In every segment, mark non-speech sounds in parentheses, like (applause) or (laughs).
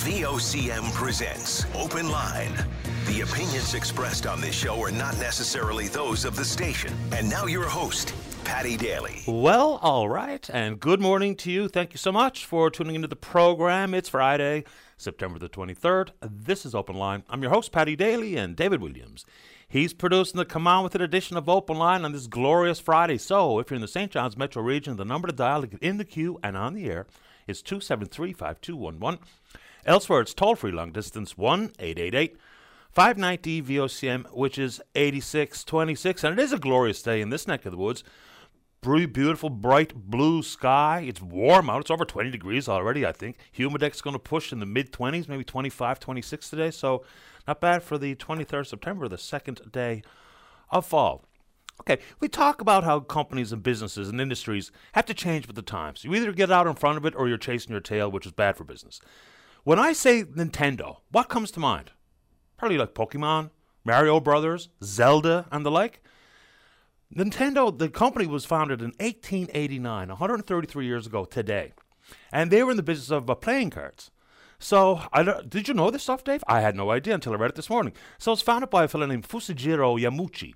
VOCM presents Open Line. The opinions expressed on this show are not necessarily those of the station. And now your host, Paddy Daly. Well, all right, and good morning to you. Thank you so much for tuning into the program. It's Friday, September the 23rd. This is Open Line. I'm your host, Paddy Daly, and David Williams. He's producing the Come On With It edition of Open Line on this glorious Friday. So, if you're in the St. John's metro region, the number to dial to get in the queue and on the air is 273 5211. Elsewhere, it's toll free long distance 1 888 590 VOCM, which is 8626. And it is a glorious day in this neck of the woods. Pretty Beautiful, bright blue sky. It's warm out. It's over 20 degrees already, I think. Humidex's going to push in the mid 20s, maybe 25, 26 today. So, not bad for the 23rd September, the second day of fall. Okay, we talk about how companies and businesses and industries have to change with the times. You either get out in front of it or you're chasing your tail, which is bad for business. When I say Nintendo, what comes to mind? Probably like Pokemon, Mario Brothers, Zelda, and the like. Nintendo, the company was founded in 1889, 133 years ago today, and they were in the business of uh, playing cards. So, did you know this stuff, Dave? I had no idea until I read it this morning. So, it's founded by a fellow named Fusajiro Yamauchi.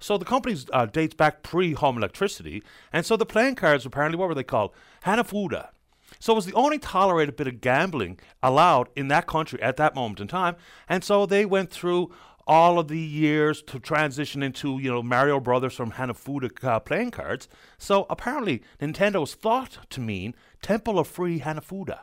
So, the company uh, dates back pre home electricity, and so the playing cards apparently, what were they called? Hanafuda. So, it was the only tolerated bit of gambling allowed in that country at that moment in time, and so they went through all of the years to transition into you know Mario Brothers from Hanafuda uh, playing cards. So apparently Nintendo was thought to mean Temple of Free Hanafuda,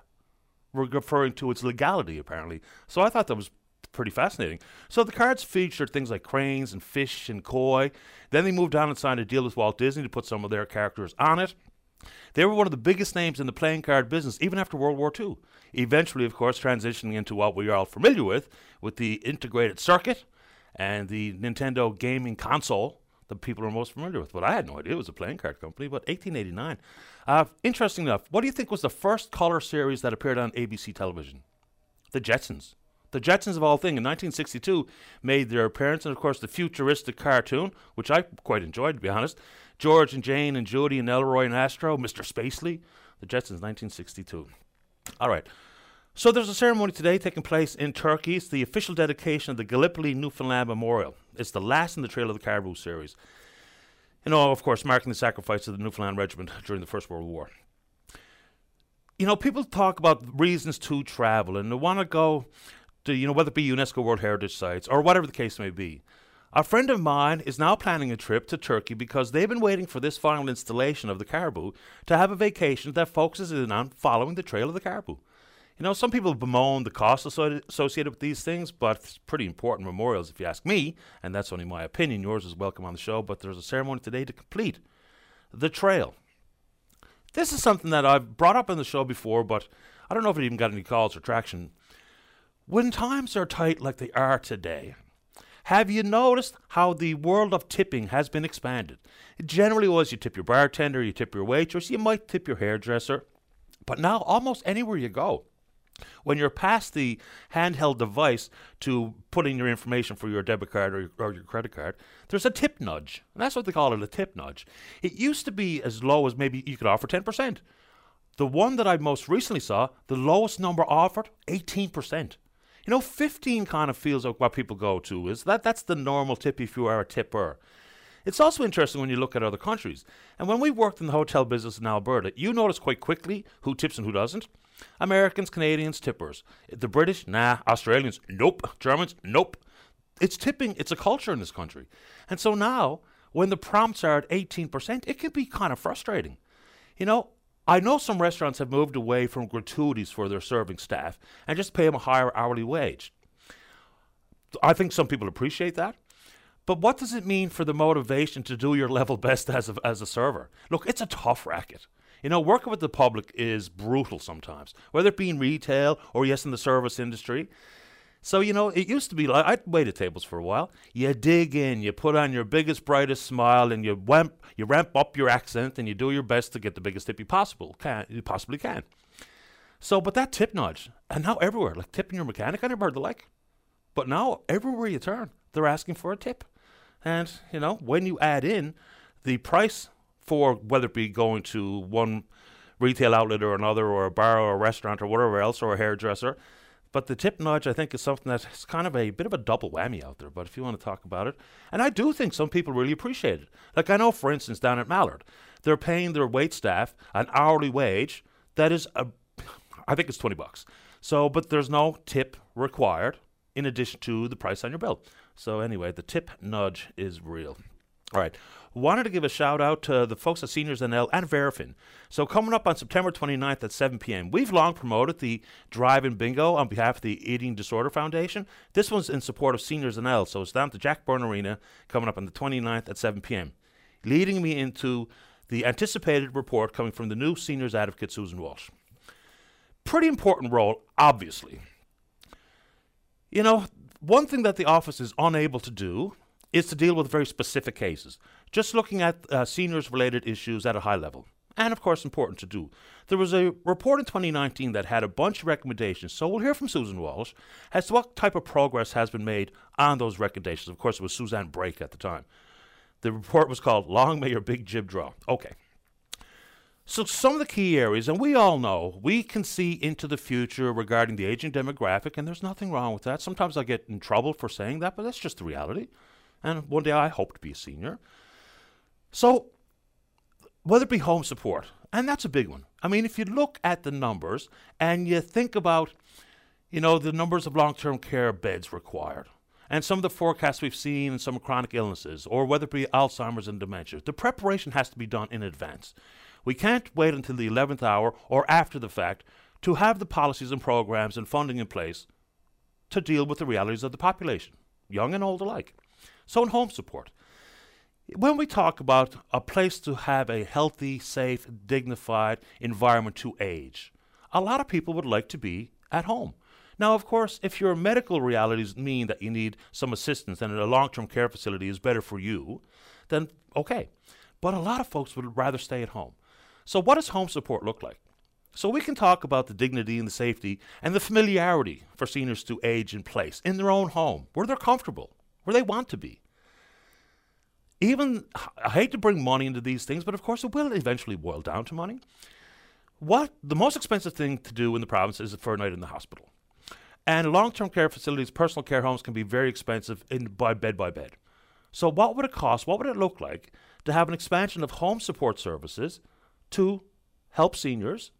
referring to its legality apparently. So I thought that was pretty fascinating. So the cards featured things like cranes and fish and koi. Then they moved on and signed a deal with Walt Disney to put some of their characters on it. They were one of the biggest names in the playing card business, even after World War II. Eventually, of course, transitioning into what we are all familiar with, with the integrated circuit, and the Nintendo gaming console the people are most familiar with. But I had no idea it was a playing card company. But 1889. Uh, interesting enough, what do you think was the first color series that appeared on ABC television? The Jetsons. The Jetsons, of all things, in 1962 made their appearance, and of course, the futuristic cartoon, which I quite enjoyed, to be honest. George and Jane and Judy and Elroy and Astro, Mr. Spacely. The Jetsons, 1962. All right. So there's a ceremony today taking place in Turkey. It's the official dedication of the Gallipoli Newfoundland Memorial. It's the last in the Trail of the Caribou series. You know, of course, marking the sacrifice of the Newfoundland Regiment during the First World War. You know, people talk about reasons to travel and they want to go to, you know, whether it be UNESCO World Heritage Sites or whatever the case may be. A friend of mine is now planning a trip to Turkey because they've been waiting for this final installation of the caribou to have a vacation that focuses in on following the trail of the caribou. You know, some people bemoan the cost associated with these things, but it's pretty important memorials if you ask me, and that's only my opinion. Yours is welcome on the show, but there's a ceremony today to complete the trail. This is something that I've brought up in the show before, but I don't know if it even got any calls or traction. When times are tight like they are today, have you noticed how the world of tipping has been expanded? It generally was you tip your bartender, you tip your waitress, you might tip your hairdresser, but now almost anywhere you go, when you're past the handheld device to putting your information for your debit card or your, or your, credit card, there's a tip nudge. And that's what they call it a tip nudge. It used to be as low as maybe you could offer 10%. The one that I most recently saw, the lowest number offered, 18%. You know, 15 kind of feels like what people go to. Is that that's the normal tip if you are a tipper. It's also interesting when you look at other countries. And when we worked in the hotel business in Alberta, you notice quite quickly who tips and who doesn't. Americans, Canadians, tippers. The British, nah. Australians, nope. Germans, nope. It's tipping, it's a culture in this country. And so now, when the prompts are at 18%, it can be kind of frustrating. You know, I know some restaurants have moved away from gratuities for their serving staff and just pay them a higher hourly wage. I think some people appreciate that. But what does it mean for the motivation to do your (laughs) level best as a, as a server? Look, it's a tough racket. You know, working with the public is brutal sometimes, whether it be in retail or, yes, in the service industry. So, you know, it used to be like I'd waited tables for a while. You dig in, you put on your biggest, brightest smile, and you ramp, you ramp up your accent, and you do your best to get the biggest tip you possible can you possibly can. So, but that tip nudge, and now everywhere, like tipping your mechanic, I never heard the like. But now everywhere you turn, they're asking for a tip, and you know when you add in the price for whether it be going to one retail outlet or another, or a bar or a restaurant or whatever else, or a hairdresser, But the tip nudge, I think, is something that's kind of a bit of a double whammy out there. But if you want to talk about it, and I do think some people really appreciate it. Like I know, for instance, down at Mallard, they're paying their wait staff an hourly wage that is, a, I think it's twenty bucks. So, but there's no tip required in addition to the price on your bill. So anyway, the tip nudge is real. All right. Wanted to give a shout out to the folks at Seniors NL and Verafin. So, coming up on September 29th at 7 p.m., we've long promoted the Drive In Bingo on behalf of the Eating Disorder Foundation. This one's in support of Seniors NL, so it's down at the Jack Byrne Arena coming up on the 29th at 7 p.m. Leading me into the anticipated report coming from the new Seniors Advocate, Susan Walsh. Pretty important role, obviously. You know, one thing that the office is unable to do is to deal with very specific cases, just looking at uh, seniors related issues at a high level. And of course, important to do. There was a report in 2019 that had a bunch of recommendations. So we'll hear from Susan Walsh as to what type of progress has been made on those recommendations. Of course, it was Suzanne Brake at the time. The report was called Long May Your Big Jib Draw. Okay. So, some of the key areas, and we all know we can see into the future regarding the aging demographic, and there's nothing wrong with that. Sometimes I get in trouble for saying that, but that's just the reality. And one day I hope to be a senior. So, whether it be home support, and that's a big one. I mean, if you look at the numbers and you think about, you know, the numbers of long term care beds required, and some of the forecasts we've seen in some chronic illnesses, or whether it be Alzheimer's and dementia, the preparation has to be done in advance. We can't wait until the 11th hour or after the fact to have the policies and programs and funding in place to deal with the realities of the population, young and old alike. So, in home support, when we talk about a place to have a healthy, safe, dignified environment to age, a lot of people would like to be at home. Now, of course, if your medical realities mean that you need some assistance and a long term care facility is better for you, then okay. But a lot of folks would rather stay at home. So, what does home support look like? So, we can talk about the dignity and the safety and the familiarity for seniors to age in place in their own home, where they're comfortable, where they want to be. Even, I hate to bring money into these things, but of course it will eventually boil down to money. What the most expensive thing to do in the province is for a night in the hospital. And long term care facilities, personal care homes can be very expensive in, by bed by bed. So, what would it cost? What would it look like to have an expansion of home support services to help seniors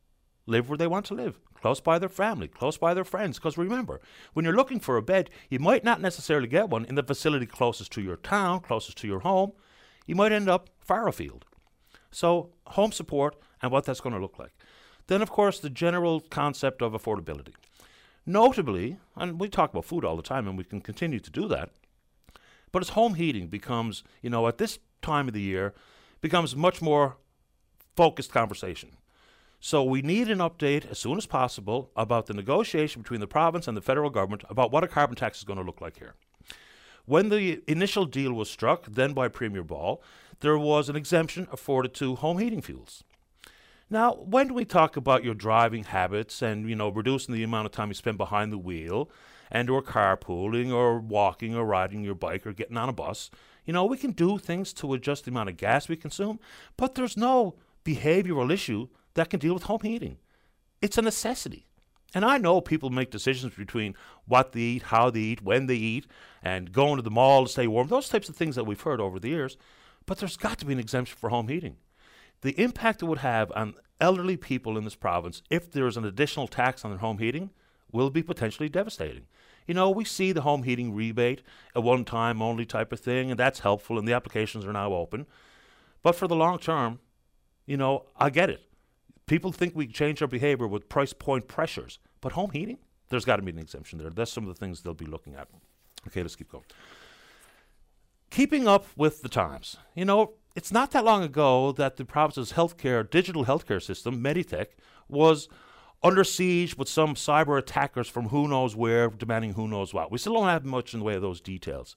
live where they want to live, close by their family, close by their friends. Because remember, when you're looking for a bed, you might not necessarily get one in the facility closest to your town, closest to your home. You might end up far afield. So, home support and what that's going to look like. Then, of course, the general concept of affordability. Notably, and we talk about food all the time, and we can continue to do that, but as home heating becomes, you know, at this time of the year, becomes much more focused conversation. So we need an update as soon as possible about the negotiation between the province and the federal government about what a carbon tax is going to look like here. When the initial deal was struck, then by Premier Ball, there was an exemption afforded to home heating fuels. Now, when we talk about your driving habits and you know reducing the amount of time you spend behind the wheel, and or carpooling or walking or riding your bike or getting on a bus, you know we can do things to adjust the amount of gas we consume, but there's no behavioral issue that can deal with home heating. It's a necessity. And I know people make decisions between what they eat, how they eat, when they eat, and going to the mall to stay warm, those types of things that we've heard over the years. But there's got to be an exemption for home heating. The impact it would have on elderly people in this province if there's an additional tax on their home heating will be potentially devastating. You know, we see the home heating rebate, a one time only type of thing, and that's helpful, and the applications are now open. But for the long term, you know, I get it. People think we change our behavior with price point pressures, but home heating, there's got to be an exemption there. That's some of the things they'll be looking at. Okay, let's keep going. Keeping up with the times. You know, it's not that long ago that the province's healthcare, digital healthcare system, Meditech, was under siege with some cyber attackers from who knows where demanding who knows what. We still don't have much in the way of those details.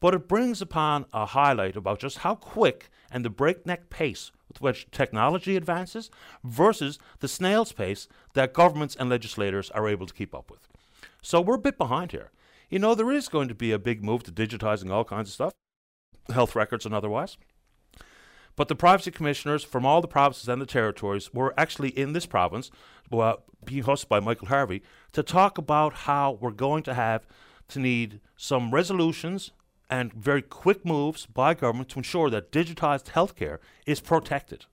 But it brings upon a highlight about just how quick and the breakneck pace with which technology advances versus the snail's pace that governments and legislators are able to keep up with. So we're a bit behind here. You know, there is going to be a big move to digitizing all kinds of stuff, health records and otherwise. But the privacy commissioners from all the provinces and the territories were actually in this province, well, being hosted by Michael Harvey, to talk about how we're going to have to need some resolutions and very quick moves by government to ensure that digitized healthcare is protected.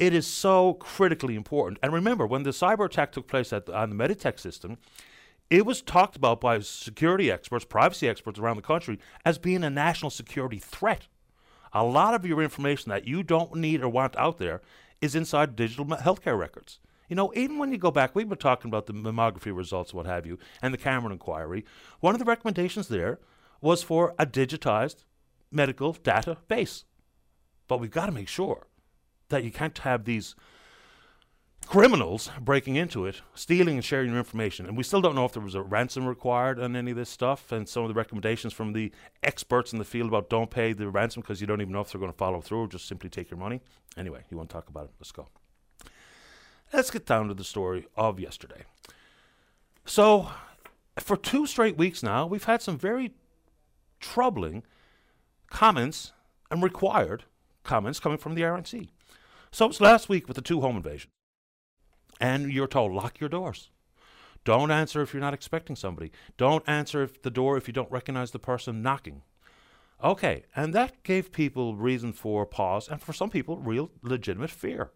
It is so critically important. And remember, when the cyber attack took place at, on the Meditech system, it was talked about by security experts, privacy experts around the country, as being a national security threat. A lot of your information that you don't need or want out there is inside digital healthcare records. You know, even when you go back, we've been talking about the mammography results, what have you, and the Cameron inquiry. One of the recommendations there was for a digitized medical database. But we've got to make sure that you can't have these criminals breaking into it, stealing and sharing your information. And we still don't know if there was a ransom required on any of this stuff. And some of the recommendations from the experts in the field about don't pay the ransom because you don't even know if they're going to follow through or just simply take your money. Anyway, you want to talk about it? Let's go. Let's get down to the story of yesterday. So, for two straight weeks now, we've had some very troubling comments and required comments coming from the RNC. So it's last week with the two home invasions. And you're told, lock your doors. Don't answer if you're not expecting somebody. Don't answer if the door if you don't recognize the person knocking. Okay, and that gave people reason for pause and for some people real legitimate fear.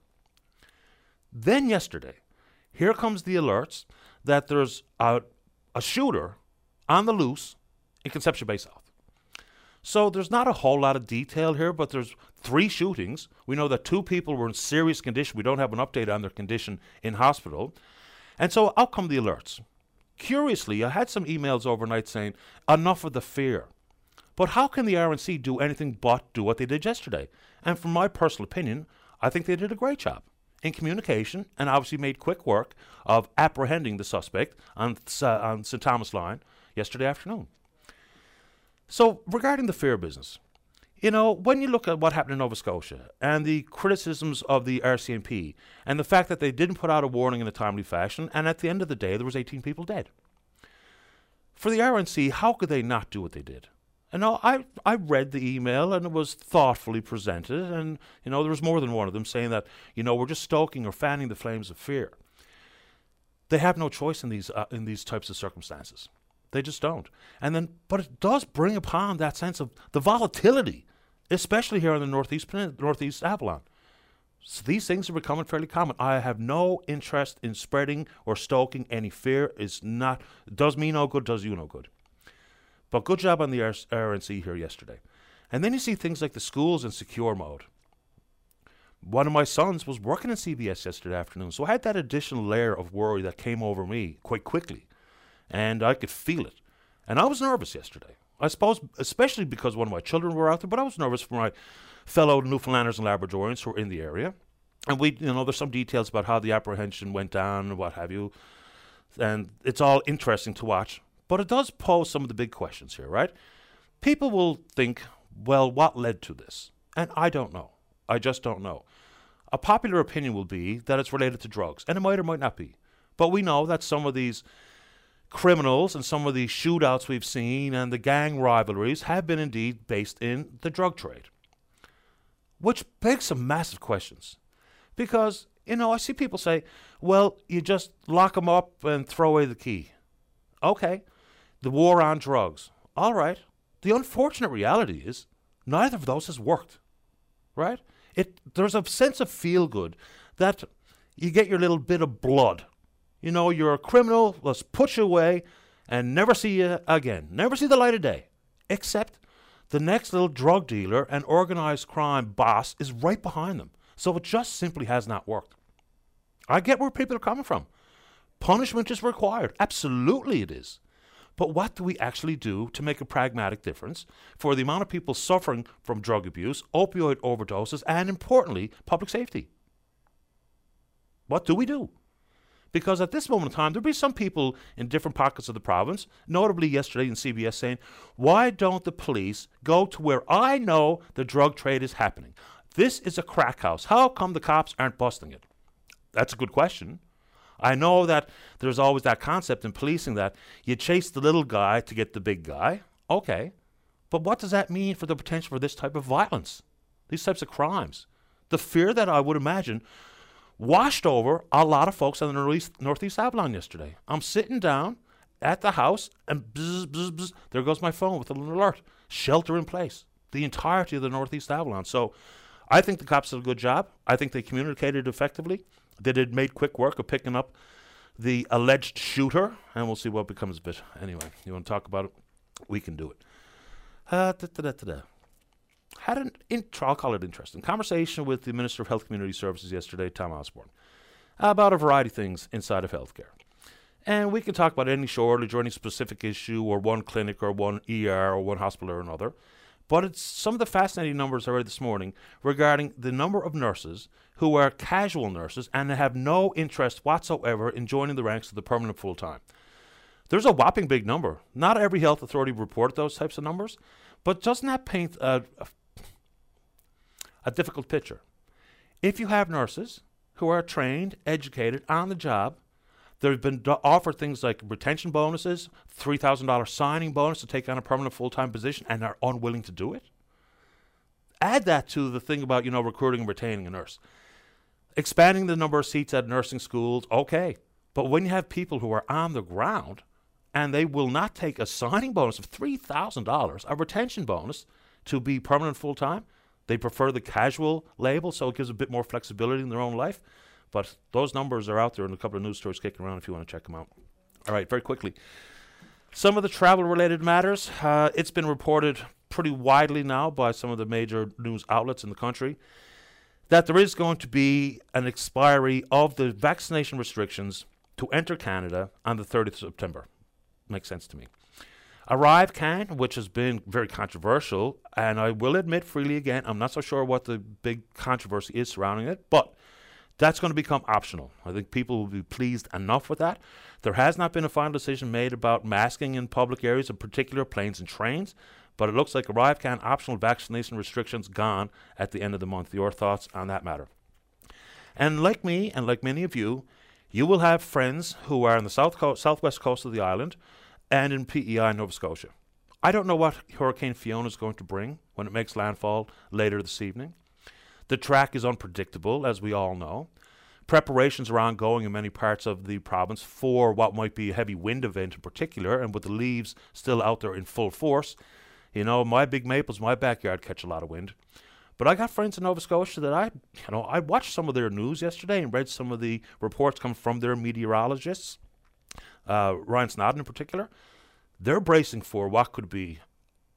Then yesterday, here comes the alerts that there's a, a shooter on the loose in Conception Bay South. So there's not a whole lot of detail here, but there's three shootings. We know that two people were in serious condition. We don't have an update on their condition in hospital. And so out come the alerts. Curiously, I had some emails overnight saying, enough of the fear. But how can the RNC do anything but do what they did yesterday? And from my personal opinion, I think they did a great job in communication and obviously made quick work of apprehending the suspect on, uh, on St. Thomas Line yesterday afternoon. So, regarding the fear business, you know, when you look at what happened in Nova Scotia and the criticisms of the RCMP and the fact that they didn't put out a warning in a timely fashion, and at the end of the day, there was 18 people dead. For the RNC, how could they not do what they did? And I, I read the email and it was thoughtfully presented, and you know there was more than one of them saying that you know we're just stoking or fanning the flames of fear. They have no choice in these uh, in these types of circumstances. They just don't. And then, but it does bring upon that sense of the volatility, especially here in the northeast northeast Avalon. So these things are becoming fairly common. I have no interest in spreading or stoking any fear. It's not does me no good, does you no good. But good job on the RNC here yesterday. And then you see things like the schools in secure mode. One of my sons was working in CBS yesterday afternoon, so I had that additional layer of worry that came over me quite quickly and I could feel it. And I was nervous yesterday. I suppose, especially because one of my children were out there, but I was nervous for my fellow Newfoundlanders and Labradorians who were in the area. And we, you know, there's some details about how the apprehension went down and what have you. And it's all interesting to watch. But it does pose some of the big questions here, right? People will think, well, what led to this? And I don't know. I just don't know. A popular opinion will be that it's related to drugs, and it might or might not be. But we know that some of these criminals and some of the shootouts we've seen and the gang rivalries have been indeed based in the drug trade. Which begs some massive questions. Because, you know, I see people say, well, you just lock them up and throw away the key. Okay, the war on drugs. All right. The unfortunate reality is neither of those has worked. Right? It there's a sense of feel good that you get your little bit of blood you know, you're a criminal, let's put you away and never see you again. Never see the light of day. Except the next little drug dealer and organized crime boss is right behind them. So it just simply has not worked. I get where people are coming from. Punishment is required. Absolutely it is. But what do we actually do to make a pragmatic difference for the amount of people suffering from drug abuse, opioid overdoses, and importantly, public safety? What do we do? Because at this moment in time, there'll be some people in different pockets of the province, notably yesterday in CBS, saying, Why don't the police go to where I know the drug trade is happening? This is a crack house. How come the cops aren't busting it? That's a good question. I know that there's always that concept in policing that you chase the little guy to get the big guy. Okay. But what does that mean for the potential for this type of violence? these types of crimes. The fear that I would imagine washed over a lot of folks on the northeast, northeast Avalon yesterday. I'm sitting down at the house and bzz, bzz, bzz, there goes my phone with an alert. Shelter in place. The entirety of the northeast Avalon. So I think the cops did a good job. I think they communicated effectively. They did made quick work of picking up the alleged shooter, and we'll see what becomes of it. Anyway, you want to talk about it? We can do it. Uh, da, da, da, Had an intro, I'll call it interesting, conversation with the Minister of Health Community Services yesterday, Tom Osborne, about a variety of things inside of healthcare. And we can talk about any shortage or any specific issue or one clinic or one ER or one hospital or another. But it's some of the fascinating numbers I read this morning regarding the number of nurses who are casual nurses and have no interest whatsoever in joining the ranks of the permanent full time. There's a whopping big number. Not every health authority reported those types of numbers, but doesn't that paint a, a, a difficult picture? If you have nurses who are trained, educated, on the job, they've been offered things like retention bonuses, $3,000 signing bonus to take on a permanent full time position, and are unwilling to do it. Add that to the thing about, you know, recruiting and retaining a nurse. Expanding the number of seats at nursing schools, okay. But when you have people who are on the ground and they will not take a signing bonus of $3,000, a retention bonus to be permanent full time, they prefer the casual label so it gives a bit more flexibility in their own life. But those numbers are out there in a couple of news stories kicking around if you want to check them out. All right, very quickly. Some of the travel related matters. Uh, it's been reported pretty widely now by some of the major news outlets in the country that there is going to be an expiry of the vaccination restrictions to enter Canada on the 30th of September. Makes sense to me. ArriveCAN, which has been very controversial, and I will admit freely again, I'm not so sure what the big controversy is surrounding it, but that's going to become optional. I think people will be pleased enough with that. There has not been a final decision made about masking in public areas, in particular planes and trains, but it looks like ArriveCAN optional vaccination restrictions gone at the end of the month. Your thoughts on that matter? And like me, and like many of you, you will have friends who are on the south coast, southwest coast of the island and in PEI, Nova Scotia. I don't know what Hurricane Fiona is going to bring when it makes landfall later this evening. The track is unpredictable, as we all know. Preparations are ongoing in many parts of the province for what might be a heavy wind event in particular, and with the leaves still out there in full force. You know, my big maples, my backyard catch a lot of wind. But I got friends in Nova Scotia that I, you know, I watched some of their news yesterday and read some of the reports come from their meteorologists, uh, Ryan Snoddon in particular. They're bracing for what could be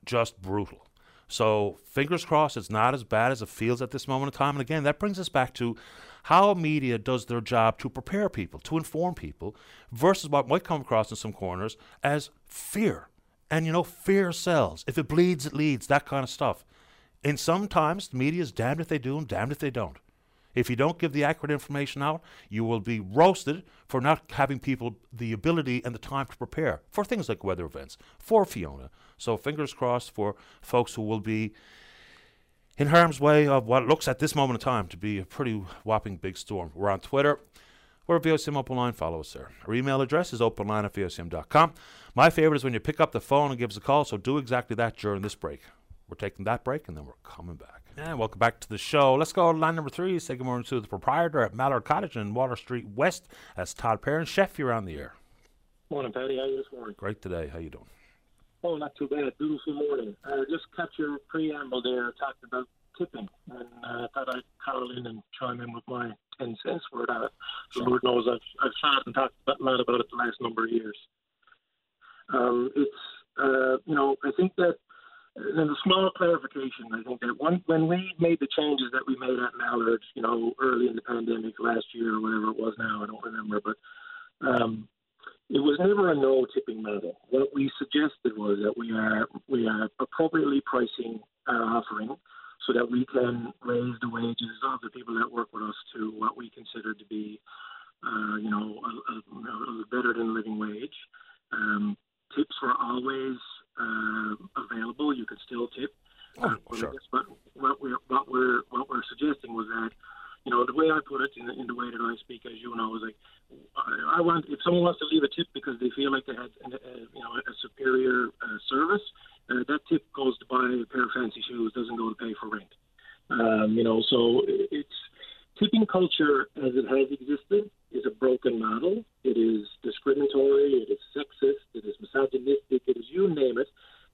just brutal. So fingers crossed it's not as bad as it feels at this moment in time. And again, that brings us back to how media does their job to prepare people, to inform people, versus what might come across in some corners as fear. And you know, fear sells. If it bleeds, it leads, that kind of stuff. And sometimes the media is damned if they do and damned if they don't. If you don't give the accurate information out, you will be roasted for not having people the ability and the time to prepare for things like weather events, for Fiona. So fingers crossed for folks who will be in harm's way of what looks at this moment in time to be a pretty whopping big storm. We're on Twitter. We're at VOCM Open Line. Follow us there. Our email address is openline at VOCM.com. My favorite is when you pick up the phone and give us a call, so do exactly that during this break. We're taking that break and then we're coming back. And welcome back to the show. Let's go to line number three. Say good morning to the proprietor at Mallard Cottage in Water Street West. That's Todd Perrin. Chef, you're on the air. Morning, Paddy. How are you this morning? Great today. How you doing? Oh, not too bad. Beautiful morning. Uh, just cut your preamble there, talking about tipping, and uh, thought I'd call in and chime in with my 10 cents for that. Sure. Lord knows I've, I've and talked a lot about it the last number of years. Um, it's, uh, you know, I think that and then a small clarification, I think that one, when we made the changes that we made at Mallard, you know, early in the pandemic last year or whatever it was now, I don't remember, but um, it was never a no tipping model. What we suggested was that we are we are appropriately pricing our offering so that we can raise the wages of the people that work with us to what we consider to be, uh, you know, a, a, a better than living wage. Um, tips were always uh, available. You can still tip. Oh, uh, sure. But what we're what we're what we're suggesting was that, you know, the way I put it in the, in the way that I speak, as you know, is like I, I want if someone wants to leave a tip because they feel like they had uh, you know a superior uh, service, uh, that tip goes to buy a pair of fancy shoes, doesn't go to pay for rent. Um, you know, so it's tipping culture as it has existed is a broken model. It is discriminatory. It is sexist. It is misogynistic. It is you name it.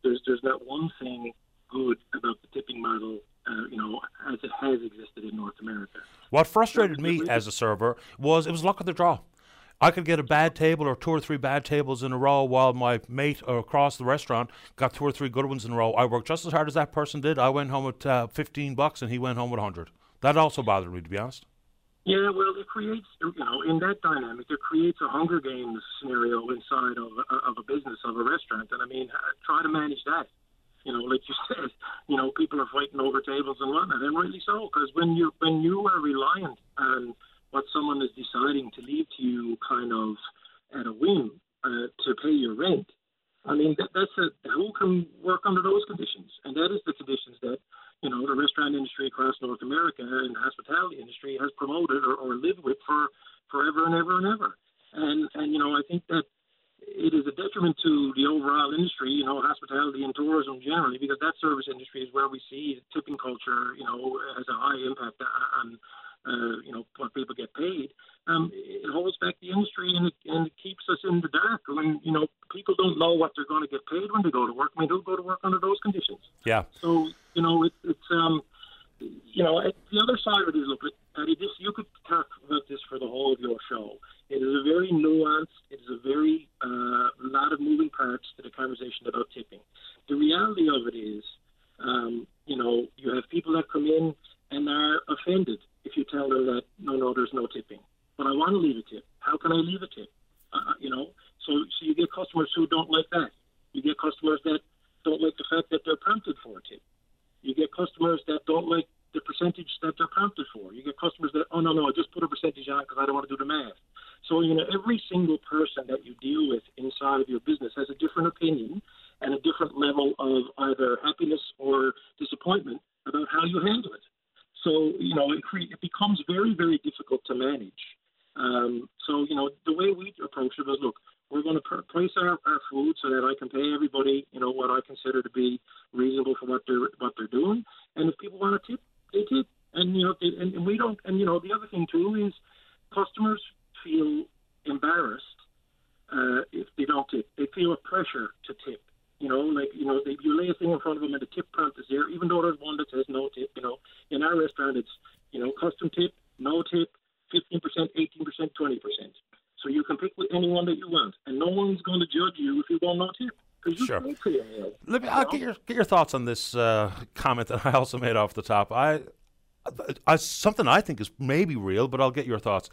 There's there's not one thing good about the tipping model. Uh, you know, as it has existed in North America. What frustrated me as a server was it was luck of the draw. I could get a bad table or two or three bad tables in a row while my mate across the restaurant got two or three good ones in a row. I worked just as hard as that person did. I went home with uh, 15 bucks and he went home with 100. That also bothered me, to be honest. Yeah, well, it creates, you know, in that dynamic, it creates a Hunger Games scenario inside of a, of a business, of a restaurant. And I mean, try to manage that. You know, like you said, you know, people are fighting over tables and whatnot, and rightly so, because when you when you are reliant on what someone is deciding to leave to you kind of at a whim uh, to pay your rent. I mean, that, that's a, who can work under those conditions? And that is the conditions that, you know, the restaurant industry across North America and the hospitality industry has promoted or, or lived with for forever and ever and ever. And, and, you know, I think that it is a detriment to the overall industry, you know, hospitality and tourism generally, because that service industry is where we see tipping culture, you know, has a high impact on uh, you know, what people get paid, um, it holds back the industry and it, and it keeps us in the dark. When you know people don't know what they're going to get paid when they go to work. I mean, who go to work under those conditions? Yeah. So you know, it, it's um, you know, the other side of it is look, You could talk about this for the whole of your show. It is a very nuanced. It is a very uh, lot of moving parts to the conversation about tipping. The reality of it is, um, you know, you have people that come in and are offended if you tell them that no, no, there's no tipping. But I want to leave a tip. How can I leave a tip? Uh, you know, so so you get customers who don't like that. You get customers that don't like the fact that they're prompted for a tip. You get customers that don't like the percentage that they're prompted for. You get customers that, oh no, no, I just put a percentage on because I don't want to do the math. So you know, every single person that you deal with inside of your business has a different opinion and a different level of either happiness or disappointment about how you handle it. So, you know, it, cre- it becomes very, very difficult to manage. Um, so, you know, the way we approach it is look, we're going to pr- price our, our food so that I can pay everybody, you know, what I consider to be reasonable for what they're what they're doing. And if people want to tip, they tip. And you know, they, and, and we don't. And you know, the other thing too is customers feel embarrassed uh, if they don't tip. They feel a pressure to tip. You know, like you know, they, you lay a thing in front of them and the tip prompt is there, even though there's one that says no tip. You know, in our restaurant, it's you know, custom tip, no tip, 15%, 18%, 20%. So you can pick with anyone that you want, and no one's going to judge you if you don't know tip. Sure. Let me. I'll get your get your thoughts on this uh, comment that I also made off the top. I, I, something I think is maybe real, but I'll get your thoughts.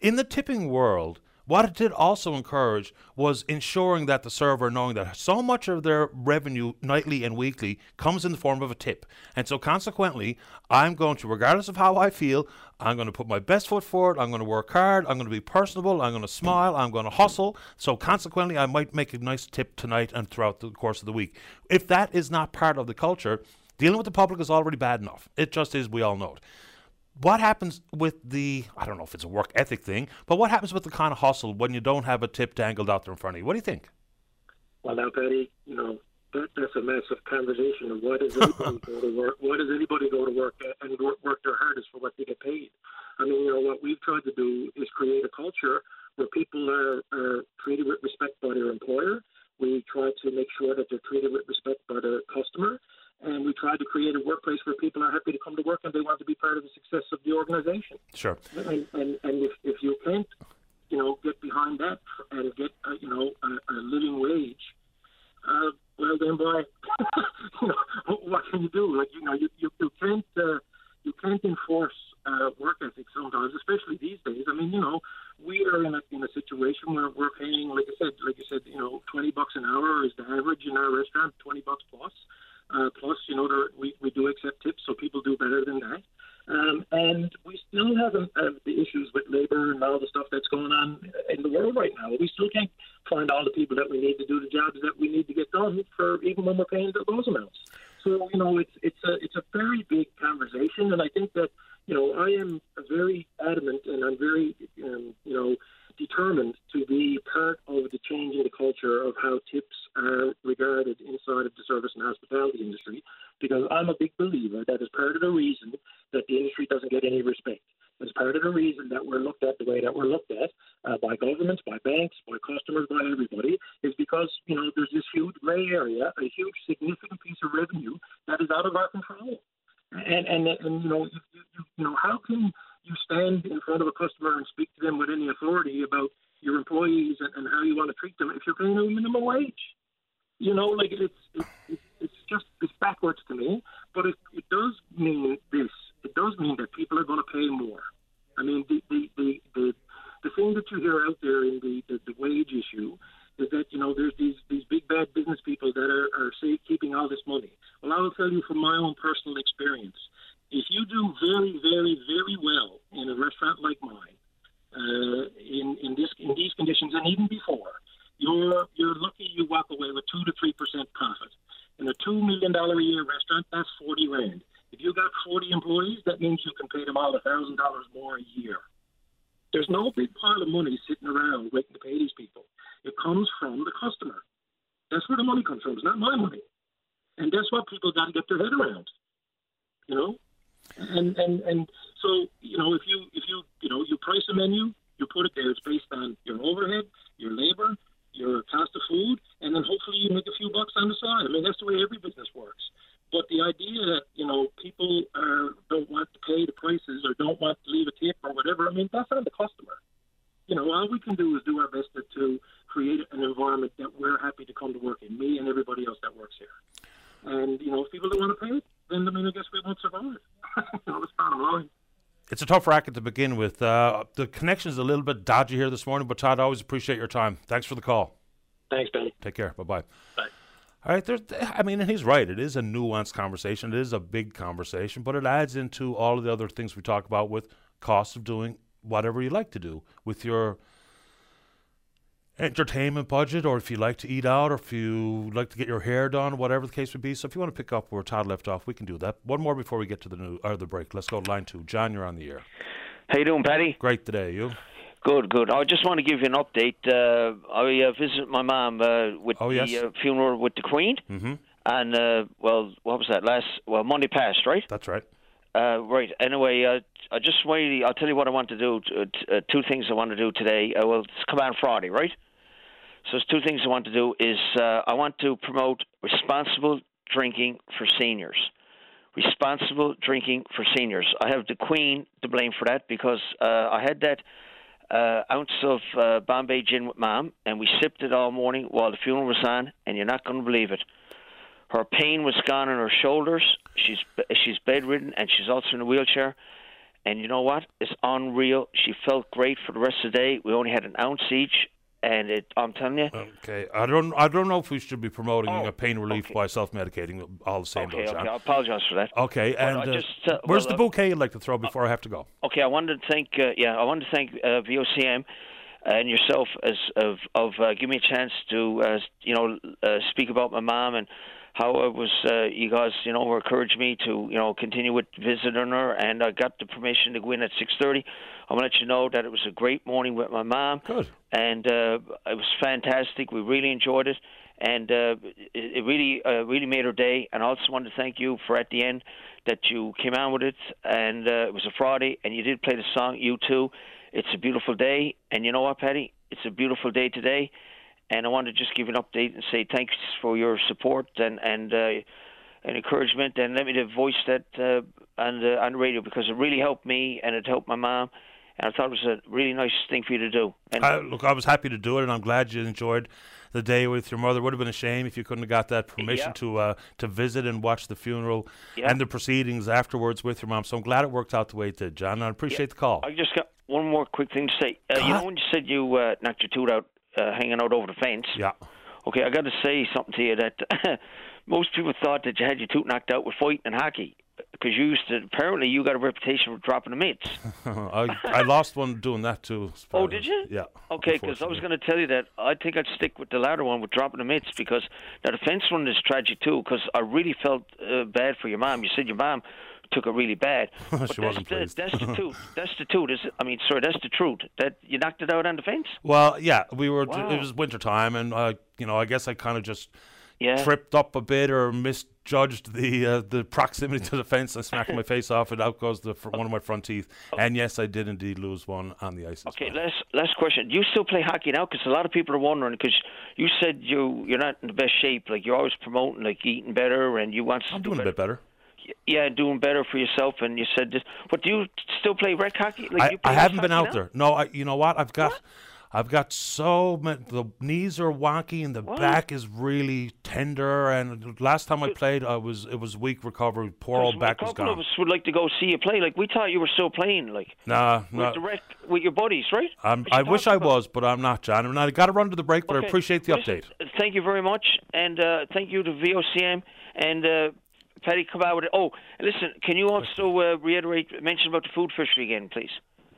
In the tipping world, what it did also encourage was ensuring that the server, knowing that so much of their revenue nightly and weekly comes in the form of a tip. And so, consequently, I'm going to, regardless of how I feel, I'm going to put my best foot forward. I'm going to work hard. I'm going to be personable. I'm going to smile. I'm going to hustle. So, consequently, I might make a nice tip tonight and throughout the course of the week. If that is not part of the culture, dealing with the public is already bad enough. It just is. We all know it what happens with the I don't know if it's a work ethic thing, but what happens with the kind of hustle when you don't have a tip dangled out there in front of you? What do you think? Well, now, Paddy, you know that, that's a massive conversation of why (laughs) does anybody go to work? Why does anybody go to work and work, work their hardest for what they get paid? I mean, you know what we've tried to do is create a culture where people are, are treated with respect by their employer. We try to make sure that they're treated with respect by their customer and we tried to create a workplace where people are happy to come to work and they want to be part of the success of the organization. Sure. And and, and if, if you can't, you know, get behind that and get uh, you know a, a living wage, uh, well then, boy, (laughs) you know, what can you do? Like you know, you you, you can't uh, you can't enforce tough racket to begin with. Uh, the connection is a little bit dodgy here this morning, but Todd, I always appreciate your time. Thanks for the call. Thanks, Ben. Take care. Bye bye. Bye. All right, I mean, and he's right. It is a nuanced conversation. It is a big conversation, but it adds into all of the other things we talk about with cost of doing whatever you like to do with your entertainment budget, or if you like to eat out, or if you like to get your hair done, whatever the case would be. So, if you want to pick up where Todd left off, we can do that. One more before we get to the new or the break. Let's go to line two. John, you're on the air. How you doing, Paddy? Great today. You? Good, good. I just want to give you an update. Uh, I uh, visited my mom uh, with Oh, the yes. uh, funeral with the Queen, Mm-hmm. and uh, well, what was that last? Well, Monday passed, right? That's right. Uh, right. Anyway, uh, I just wait. I'll tell you what I want to do. T- t- uh, two things I want to do today. Uh, well, it's come on Friday, right? So, there's two things I want to do. Is uh, I want to promote responsible drinking for seniors. Responsible drinking for seniors. I have the Queen to blame for that because uh, I had that uh, ounce of uh, Bombay gin with Mom, and we sipped it all morning while the funeral was on, and you're not going to believe it. Her pain was gone in her shoulders. She's she's bedridden, and she's also in a wheelchair. And you know what? It's unreal. She felt great for the rest of the day. We only had an ounce each, and it. I'm telling you. Okay. I don't. I don't know if we should be promoting Oh, a pain relief okay. by self-medicating. All the same, Okay, though, okay. I apologize for that. Okay, and uh, just, uh, where's well, the uh, bouquet you'd like to throw before I have to go? Okay, I wanted to thank uh, yeah, I wanted to thank uh, VOCM and yourself as of of uh, give me a chance to uh, you know uh, speak about my mom and how it was uh, you guys you know were encouraged me to you know continue with visiting her and I got the permission to go in at six thirty. I'm gonna let you know that it was a great morning with my mom Good. and uh, it was fantastic. We really enjoyed it, and uh, it, it really, uh, really made her day. And I also wanted to thank you for at the end that you came on with it, and uh, it was a Friday, and you did play the song. You too. It's a beautiful day, and you know what, Paddy? It's a beautiful day today, and I wanted to just give an update and say thanks for your support and and. Uh, and encouragement, and let me voice that uh, on the on the radio because it really helped me and it helped my mom, and I thought it was a really nice thing for you to do. And I, look, I was happy to do it, and I'm glad you enjoyed the day with your mother. It Would have been a shame if you couldn't have got that permission Yeah. to uh, to visit and watch the funeral Yeah. and the proceedings afterwards with your mom. So I'm glad it worked out the way it did, John. I appreciate the call. I just got one more quick thing to say. Uh, you know when you said you uh, knocked your tooth out uh, hanging out over the fence? yeah. Okay, I got to say something to you that (coughs) most people thought that you had your tooth knocked out with fighting and hockey because you used to. Apparently, you got a reputation for dropping the mitts. (laughs) I, I lost one doing that too. Oh, did you? Yeah. Okay, because I was going to tell you that I think I'd stick with the latter one with dropping the mitts because that defense one is tragic too. Because I really felt uh, bad for your mom. You said your mom took it really bad. (laughs) but that's wasn't the, pleased. that's the (laughs) truth. That's the truth. Is I mean, sorry, that's the truth. That you knocked it out on the fence. Well, yeah, we were. Wow. It was winter time, and uh, you know, I guess I kind of just Yeah. tripped up a bit or misjudged the uh, the proximity to the fence and smacked my face off, and out goes the fr- one of my front teeth. And yes, I did indeed lose one on the ice. Okay, well. last last question. Do you still play hockey now? Because a lot of people are wondering. Because you said you you're not in the best shape. Like you're always promoting like eating better, and you want to I'm do doing a bit better. Yeah, doing better for yourself. And you said this. But do you still play rec hockey? Like I, I haven't been out now? there. No, I, you know what? I've got, I've got so many, the knees are wonky and the What? back is really tender. And last time I played, I was it was weak recovery. Poor old back a was couple gone. of us would like to go see you play. Like we thought you were still playing. Like Nah, with the rec with your buddies, right? I wish I about- was, but I'm not, John. And I got to run to the break, but I appreciate the Listen, update. Thank you very much, and uh, thank you to VOCM and uh, Paddy come out with it. Oh, listen, can you also uh, reiterate, mention about the food fishery again, please?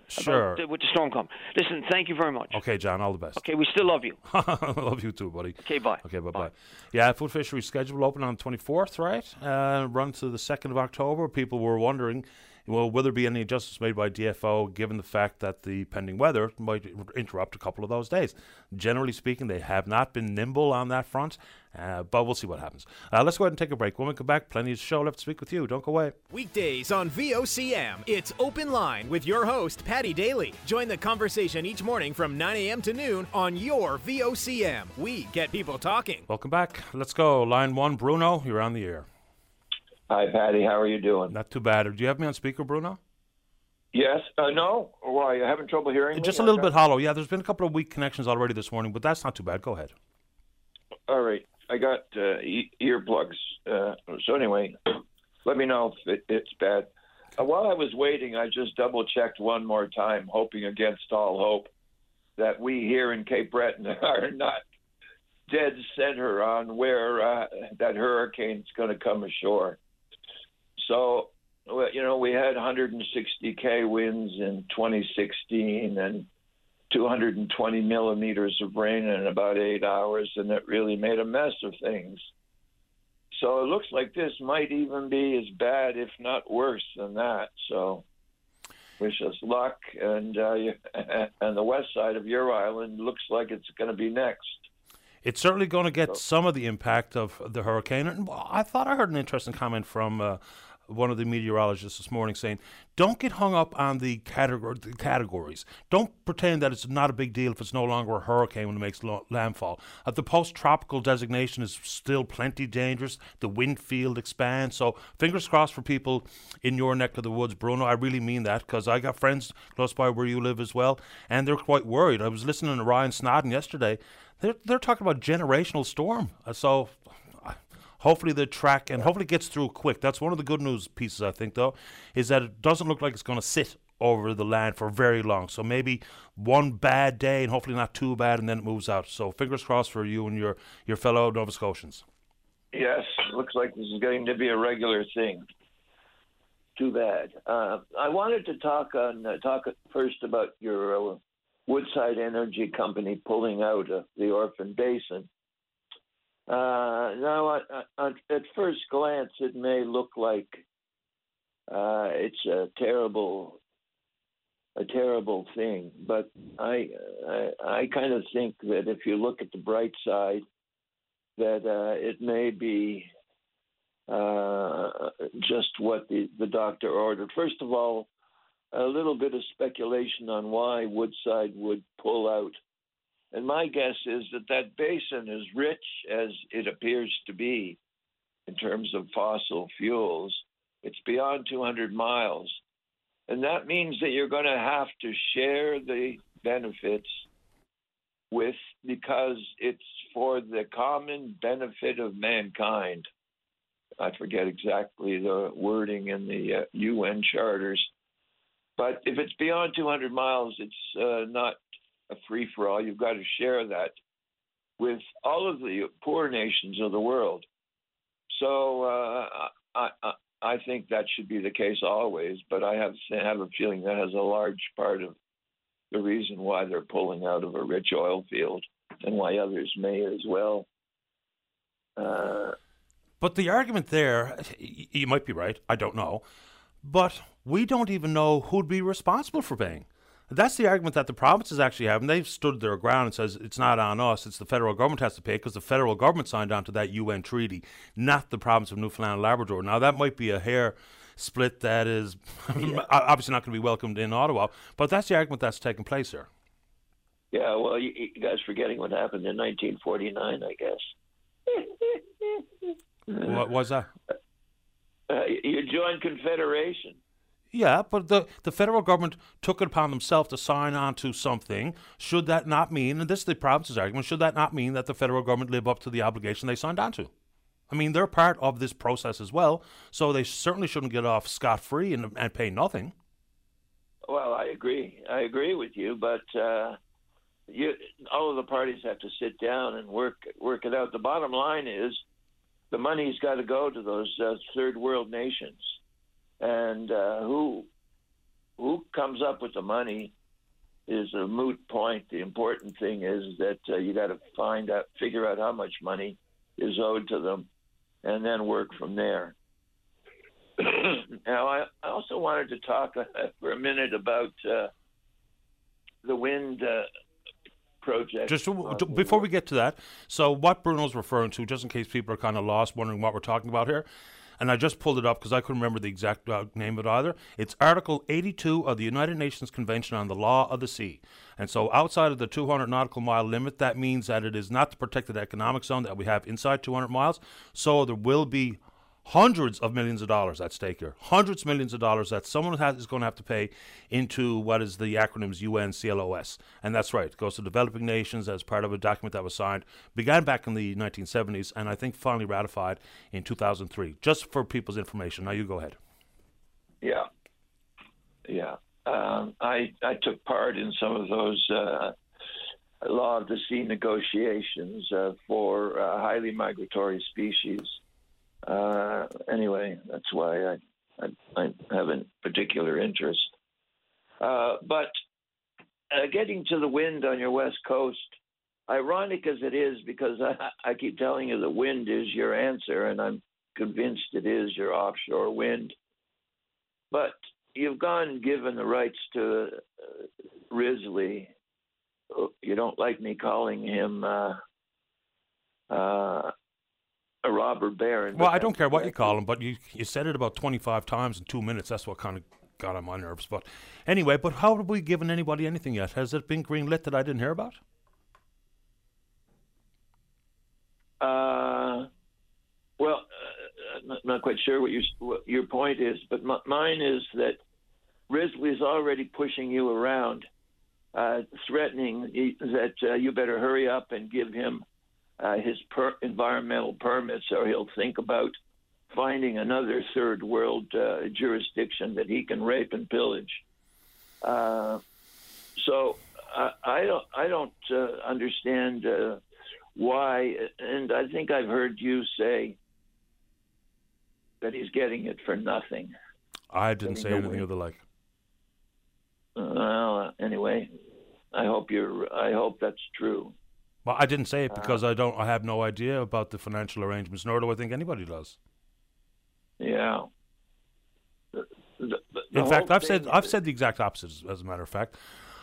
Sure. About, uh, with the storm come. Listen, thank you very much. Okay, John. All the best. Okay, we still love you. (laughs) Love you too, buddy. Okay, bye. Okay, bye bye. Yeah, food fishery schedule open on the 24th, right? Uh, run to the 2nd of October. People were wondering, well, will there be any adjustments made by DFO given the fact that the pending weather might interrupt a couple of those days? Generally speaking, they have not been nimble on that front, uh, but we'll see what happens. Uh, let's go ahead and take a break. When we come back, plenty of show left to speak with you. Don't go away. Weekdays on VOCM, it's Open Line with your host, Paddy Daly. Join the conversation each morning from 9 a.m. to noon on your VOCM. We get people talking. Welcome back. Let's go. Line one, Bruno, you're on the air. Hi, Paddy. How are you doing? Not too bad. Do you have me on speaker, Bruno? Yes. Uh, no. Why? You having trouble hearing me? Just a little bit hollow. Yeah, there's been a couple of weak connections already this morning, but that's not too bad. Go ahead. All right. I got uh, e- earplugs. Uh, so anyway, let me know if it, it's bad. Uh, while I was waiting, I just double checked one more time, hoping against all hope that we here in Cape Breton (laughs) are not dead center on where uh, that hurricane's going to come ashore. So, you know, we had 160k winds in 2016 and 220 millimeters of rain in about eight hours, and it really made a mess of things. So it looks like this might even be as bad, if not worse, than that. So wish us luck, and uh, (laughs) and the west side of your island looks like it's going to be next. It's certainly going to get some of the impact of the hurricane. And I thought I heard an interesting comment from uh, one of the meteorologists this morning saying, "Don't get hung up on the, the categories. Don't pretend that it's not a big deal if it's no longer a hurricane when it makes lo- landfall. The post-tropical designation is still plenty dangerous. The wind field expands. So fingers crossed for people in your neck of the woods, Bruno. I really mean that because I got friends close by where you live as well, and they're quite worried. I was listening to Ryan Snoddon yesterday." They're, they're talking about generational storm. Uh, so hopefully the track and hopefully it gets through quick. That's one of the good news pieces, I think, though, is that it doesn't look like it's going to sit over the land for very long. So maybe one bad day and hopefully not too bad, and then it moves out. So fingers crossed for you and your, your fellow Nova Scotians. Yes, looks like this is going to be a regular thing. Too bad. Uh, I wanted to talk on uh, talk first about your uh, Woodside Energy Company pulling out of the Orphan Basin. Uh, now, at, at, at first glance, it may look like uh, it's a terrible, a terrible thing, but I, I, I kind of think that if you look at the bright side, that uh, it may be uh, just what the, the doctor ordered. First of all, a little bit of speculation on why Woodside would pull out. And my guess is that that basin is rich as it appears to be in terms of fossil fuels. It's beyond 200 miles. And that means that you're going to have to share the benefits with because it's for the common benefit of mankind. I forget exactly the wording in the uh, UN charters. But if it's beyond 200 miles, it's uh, not a free for all. You've got to share that with all of the poor nations of the world. So uh, I, I, I think that should be the case always. But I have have a feeling that has a large part of the reason why they're pulling out of a rich oil field and why others may as well. Uh, But the argument there, you might be right. I don't know. But we don't even know who'd be responsible for paying. That's the argument that the provinces actually have, and they've stood their ground and says it's not on us; it's the federal government has to pay because the federal government signed on to that UN treaty, not the province of Newfoundland and Labrador. Now that might be a hair split that is (laughs) yeah. obviously not going to be welcomed in Ottawa, but that's the argument that's taking place here. Yeah, well, you, you guys forgetting what happened in 1949, I guess. what was that? Uh, you joined Confederation. Yeah, but the, the federal government took it upon themselves to sign on to something. Should that not mean, and this is the province's argument, should that not mean that the federal government live up to the obligation they signed on to? I mean, they're part of this process as well, so they certainly shouldn't get off scot free and, and pay nothing. Well, I agree. I agree with you, but uh, you, all of the parties have to sit down and work work it out. The bottom line is, the money's got to go to those uh, third world nations and uh, who who comes up with the money is a moot point. The important thing is that uh, you got to find out, figure out how much money is owed to them, and then work from there. (clears throat) now, I, also wanted to talk uh, (laughs) for a minute about uh, the wind uh, project. Just to, before we get to that, so what Bruno's referring to, just in case people are kind of lost, wondering what we're talking about here, and I just pulled it up because I couldn't remember the exact uh, name of it either. It's Article 82 of the United Nations Convention on the Law of the Sea. And so outside of the 200 nautical mile limit, that means that it is not the protected economic zone that we have inside 200 miles. So there will be hundreds of millions of dollars at stake here. Hundreds of millions of dollars that someone has, is going to have to pay into what is the acronyms UNCLOS. And that's right, it goes to developing nations as part of a document that was signed, began back in the 1970s, and I think finally ratified in 2003. Just for people's information. Now you go ahead. Yeah. Yeah. Um, I, I took part in some of those uh, law of the sea negotiations uh, for uh, highly migratory species uh, anyway, that's why I, I, I have a particular interest. Uh, but uh, getting to the wind on your west coast, ironic as it is, because I, I keep telling you the wind is your answer, and I'm convinced it is your offshore wind. But you've gone given the rights to uh, Risley. You don't like me calling him uh, uh, a robber baron. Well, I don't care what you call him, but you you said it about 25 times in two minutes. That's what kind of got on my nerves. But anyway, but how have we given anybody anything yet? Has it been greenlit that I didn't hear about? Uh, well, uh, I'm not quite sure what your what your point is, but m- mine is that Risley's already pushing you around, uh, threatening that uh, you better hurry up and give him uh, his per- environmental permits, or he'll think about finding another third world uh, jurisdiction that he can rape and pillage. Uh, so I, I, don't, I don't uh, understand uh, why, and I think I've heard you say that he's getting it for nothing. I didn't say anything of the like. Well, anyway, I hope you're. I hope that's true. Well, I didn't say it because uh, I don't. I have no idea about the financial arrangements, nor do I think anybody does. Yeah. The, the, the In fact, I've said I've said the exact opposite. As a matter of fact,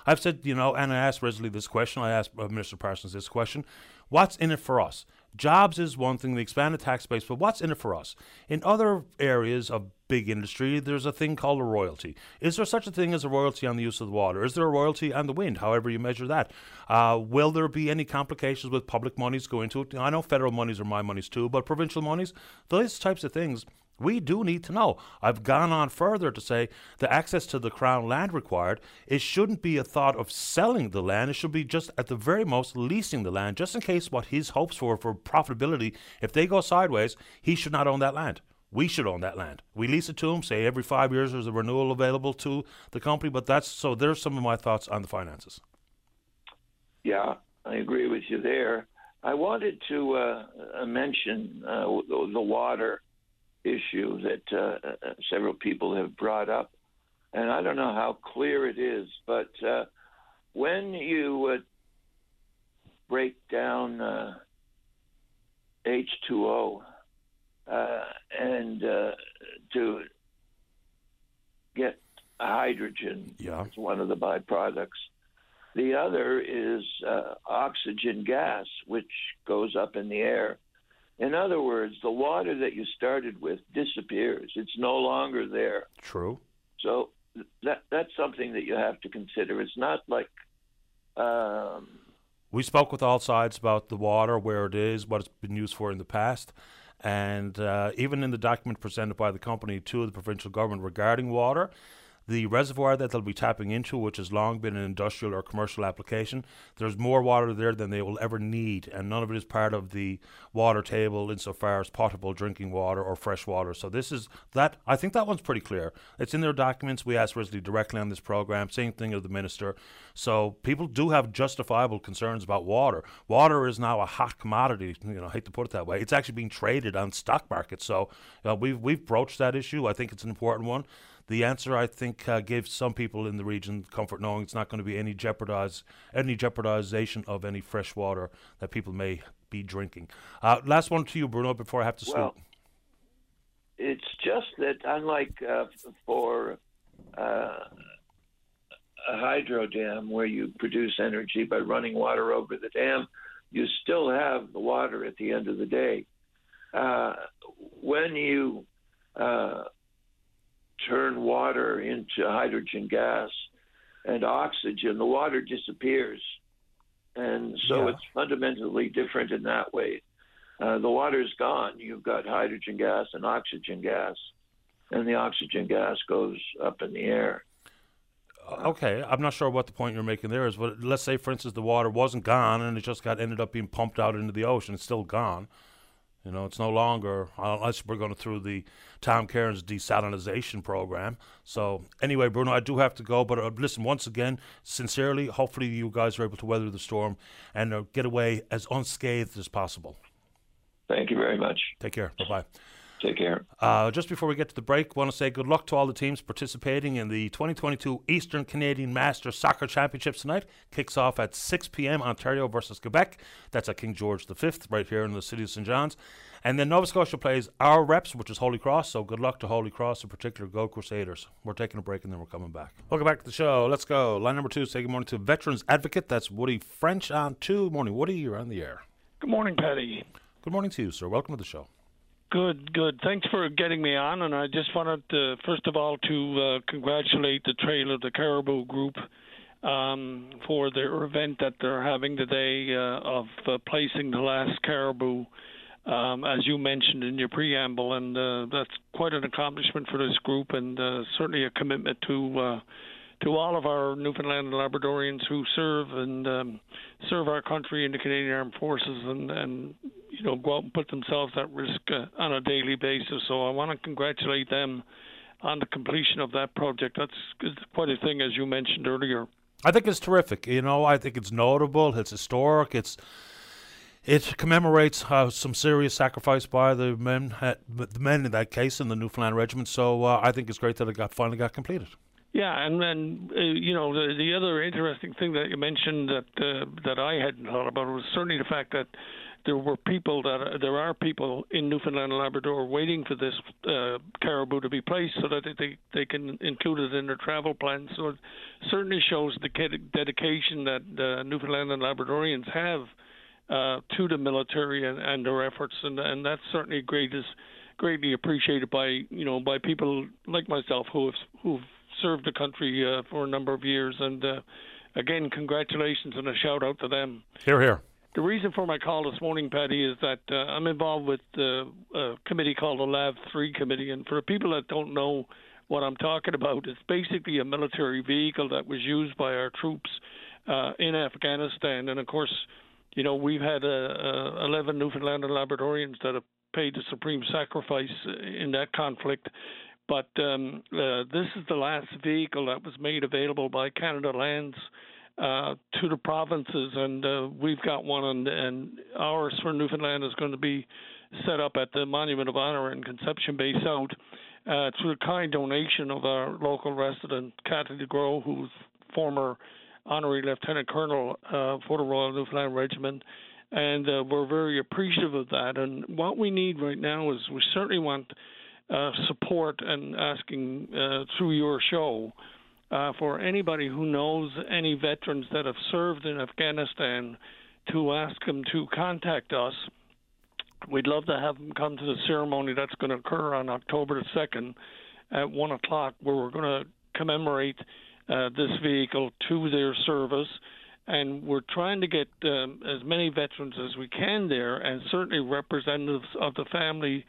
I've said you know, and I asked Risley this question. I asked uh, Minister Parsons this question: What's in it for us? Jobs is one thing, the expanded tax base, but what's in it for us? In other areas of big industry, there's a thing called a royalty. Is there such a thing as a royalty on the use of the water? Is there a royalty on the wind, however you measure that? Uh, will there be any complications with public monies going to it? I know federal monies are my monies too, but provincial monies, those types of things we do need to know. I've gone on further to say the access to the Crown land required, it shouldn't be a thought of selling the land. It should be just at the very most leasing the land, just in case what his hopes for for profitability, if they go sideways, he should not own that land. We should own that land. We lease it to them. say every five years there's a renewal available to the company, but that's so there's some of my thoughts on the finances. Yeah, I agree with you there. I wanted to uh, mention uh, the, water issue that uh, uh, several people have brought up, and I don't know how clear it is, but uh, when you uh, break down H2O uh, and uh, to get hydrogen Yeah. as one of the byproducts. The other is uh, oxygen gas, which goes up in the air. In other words, the water that you started with disappears. It's no longer there. True. So that that's something that you have to consider. It's not like um, We spoke with all sides about the water, where it is, what it's been used for in the past, and uh, even in the document presented by the company to the provincial government regarding water, the reservoir that they'll be tapping into, which has long been an industrial or commercial application, there's more water there than they will ever need, and none of it is part of the water table insofar as potable drinking water or fresh water. So this is that. I think that one's pretty clear. It's in their documents. We asked Risley directly on this program. Same thing of the minister. So people do have justifiable concerns about water. Water is now a hot commodity. You know, I hate to put it that way. It's actually being traded on stock markets. So you know, we've we've broached that issue. I think it's an important one. The answer, I think, uh, gave some people in the region comfort knowing it's not going to be any jeopardize any jeopardization of any fresh water that people may be drinking. Uh, last one to you, Bruno, before I have to Well, swoop. it's just that unlike uh, for uh, a hydro dam where you produce energy by running water over the dam, you still have the water at the end of the day. Uh, when you uh, turn water into hydrogen gas and oxygen, the water disappears. And so Yeah. it's fundamentally different in that way. Uh, the water's gone. You've got hydrogen gas and oxygen gas, and the oxygen gas goes up in the air. Okay, I'm not sure what the point you're making there is, but let's say, for instance, the water wasn't gone and it just got ended up being pumped out into the ocean. It's still gone. You know, it's no longer unless we're going through the Tom Cairns desalinization program. So anyway, Bruno, I do have to go, but uh, listen once again, sincerely. Hopefully, you guys are able to weather the storm and uh, get away as unscathed as possible. Thank you very much. Take care. Bye bye. Take care. Uh, just before we get to the break, want to say good luck to all the teams participating in the 2022 Eastern Canadian Masters Soccer Championships tonight. Kicks off at 6 p.m. Ontario versus Quebec. That's at King George V, right here in the city of St. John's. And then Nova Scotia plays our reps, which is Holy Cross. So good luck to Holy Cross, in particular, Go Crusaders. We're taking a break and then we're coming back. Welcome back to the show. Let's go. Line number two, say good morning to Veterans Advocate. That's Woody French on two. Morning, Woody. You're on the air. Good morning, Paddy. Good morning to you, sir. Welcome to the show. Good, good. Thanks for getting me on. And I just wanted, to, first of all, to uh, congratulate the Trail of the Caribou Group um, for their event that they're having today uh, of uh, placing the last caribou, um, as you mentioned in your preamble. And uh, that's quite an accomplishment for this group, and uh, certainly a commitment to. To all of our Newfoundland and Labradorians who serve and um, serve our country in the Canadian Armed Forces and, and you know go out and put themselves at risk uh, on a daily basis. So I want to congratulate them on the completion of that project. That's quite a thing, as you mentioned earlier. I think it's terrific. You know, I think it's notable. It's historic. It's it commemorates uh, some serious sacrifice by the men, uh, the men in that case in the Newfoundland Regiment. So uh, I think it's great that it got finally got completed. Yeah, and then uh, you know the the other interesting thing that you mentioned that uh, that I hadn't thought about was certainly the fact that there were people that there are people in Newfoundland and Labrador waiting for this uh, caribou to be placed so that they they can include it in their travel plans. So it certainly shows the dedication that uh, Newfoundland and Labradorians have uh, to the military and, and their efforts, and and that's certainly great is greatly appreciated by you know by people like myself who have who've served the country uh, for a number of years. And uh, again, congratulations and a shout out to them. Here, here. The reason for my call this morning, Paddy, is that uh, I'm involved with uh, a committee called the LAV 3 Committee. And for people that don't know what I'm talking about, it's basically a military vehicle that was used by our troops uh, in Afghanistan. And of course, you know, we've had uh, uh, 11 Newfoundland and Labradorians that have paid the supreme sacrifice in that conflict but um, uh, this is the last vehicle that was made available by Canada Lands uh, to the provinces, and uh, we've got one, and, and, ours for Newfoundland is going to be set up at the Monument of Honor in Conception Bay South uh, through a kind donation of our local resident, Cathy DeGros, who's former honorary lieutenant colonel uh, for the Royal Newfoundland Regiment. And uh, we're very appreciative of that. And what we need right now is we certainly want uh, support and asking uh, through your show uh, for anybody who knows any veterans that have served in Afghanistan to ask them to contact us. We'd love to have them come to the ceremony that's going to occur on October the 2nd at 1 o'clock, where we're going to commemorate uh, this vehicle to their service. And we're trying to get um, as many veterans as we can there, and certainly representatives of the family,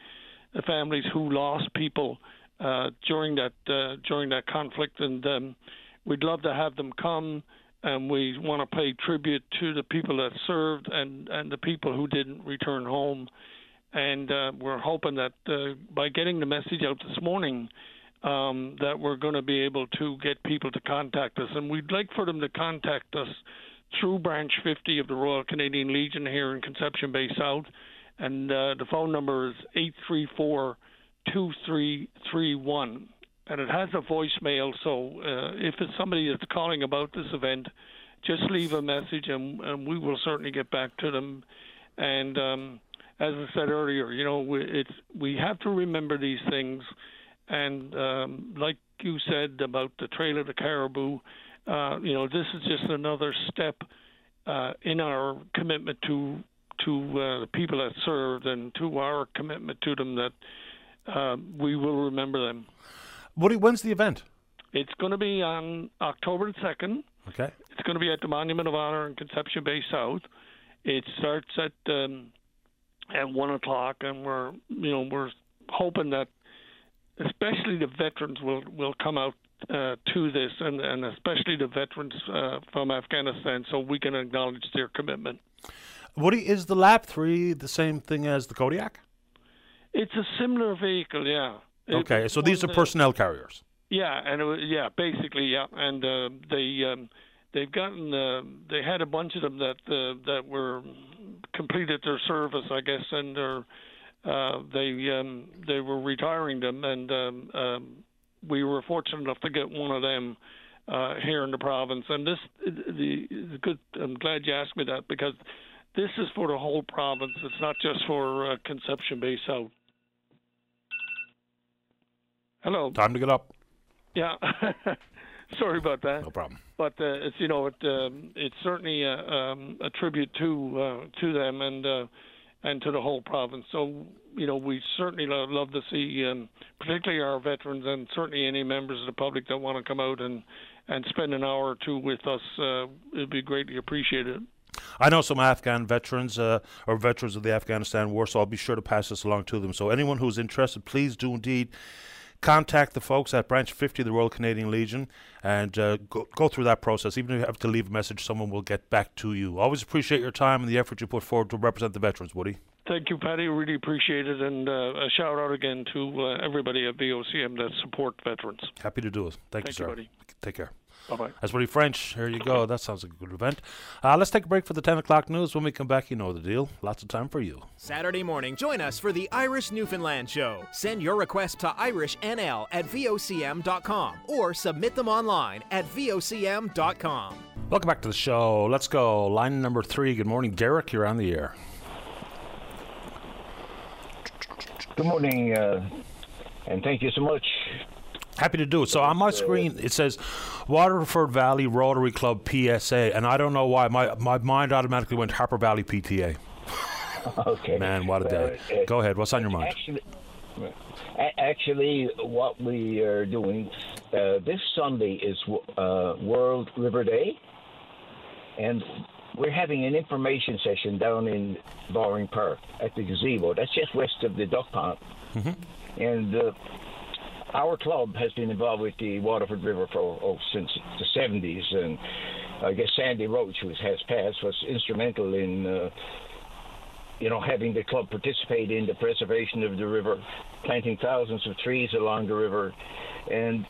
families who lost people uh, during that uh, during that conflict. And um, we'd love to have them come and we want to pay tribute to the people that served and and the people who didn't return home. And uh, we're hoping that uh, by getting the message out this morning, um, that we're going to be able to get people to contact us. And we'd like for them to contact us through Branch 50 of the Royal Canadian Legion here in Conception Bay South. And uh, the phone number is 834 2331 and it has a voicemail. So uh, if it's somebody that's calling about this event, just leave a message, and, and we will certainly get back to them. And um, as I said earlier, you know, we, it's we have to remember these things. And um, like you said about the Trail of the Caribou, uh, you know, this is just another step uh, in our commitment to to uh, the people that served and to our commitment to them that uh, we will remember them. Woody, when's the event? It's going to be on October 2nd. Okay. It's going to be at the Monument of Honor in Conception Bay South. It starts at um, at one o'clock, and we're you know we're hoping that especially the veterans will will come out uh, to this, and and especially the veterans uh, from Afghanistan, so we can acknowledge their commitment. Woody, is the LAV Three the same thing as the Kodiak? It's a similar vehicle, yeah. Okay, so these are personnel carriers. Yeah, and it was, yeah, basically, yeah, and uh, they um, they've gotten uh, they had a bunch of them that uh, that were completed their service, I guess, and they're, uh, they um, they were retiring them, and um, um, we were fortunate enough to get one of them uh, here in the province. And this the, the good. I'm glad you asked me that because this is for the whole province. It's not just for uh, Conception Bay South. Hello. Time to get up. Yeah. (laughs) Sorry about that. No problem. But uh, it's you know it um, it's certainly a, um, a tribute to uh, to them and uh, and to the whole province. So you know we certainly love, love to see um, particularly our veterans and certainly any members of the public that want to come out and and spend an hour or two with us. Uh, it'd be greatly appreciated. I know some Afghan veterans uh, or veterans of the Afghanistan war, so I'll be sure to pass this along to them. So anyone who's interested, please do indeed contact the folks at Branch 50 of the Royal Canadian Legion and uh, go, go through that process. Even if you have to leave a message, someone will get back to you. Always appreciate your time and the effort you put forward to represent the veterans, Woody. Thank you, Paddy. Really appreciate it. And uh, a shout out again to uh, everybody at VOCM that support veterans. Happy to do it. Thank, Thank you, sir. you, buddy. Take care. Bye bye. That's Woody French. Here you go. That sounds like a good event. Uh, let's take a break for the 10 o'clock news. When we come back, you know the deal. Lots of time for you. Saturday morning, join us for the Irish Newfoundland Show. Send your request to IrishNL at VOCM.com or submit them online at VOCM.com. Welcome back to the show. Let's go. Line number three. Good morning, Derek. You're on the air. Good morning, uh, and thank you so much. Happy to do it. So on my screen it says Waterford Valley Rotary Club PSA, and I don't know why my my mind automatically went Harper Valley PTA. (laughs) Okay. Man, what a day! Uh, uh, Go ahead. What's on your mind? Actually, actually what we are doing uh, this Sunday is uh, World River Day, and we're having an information session down in Bowring Park at the gazebo. That's just west of the duck pond, and. Our club has been involved with the Waterford River for oh, since the 70s, and I guess Sandy Roach, who has passed, was instrumental in, uh, you know, having the club participate in the preservation of the river, planting thousands of trees along the river, and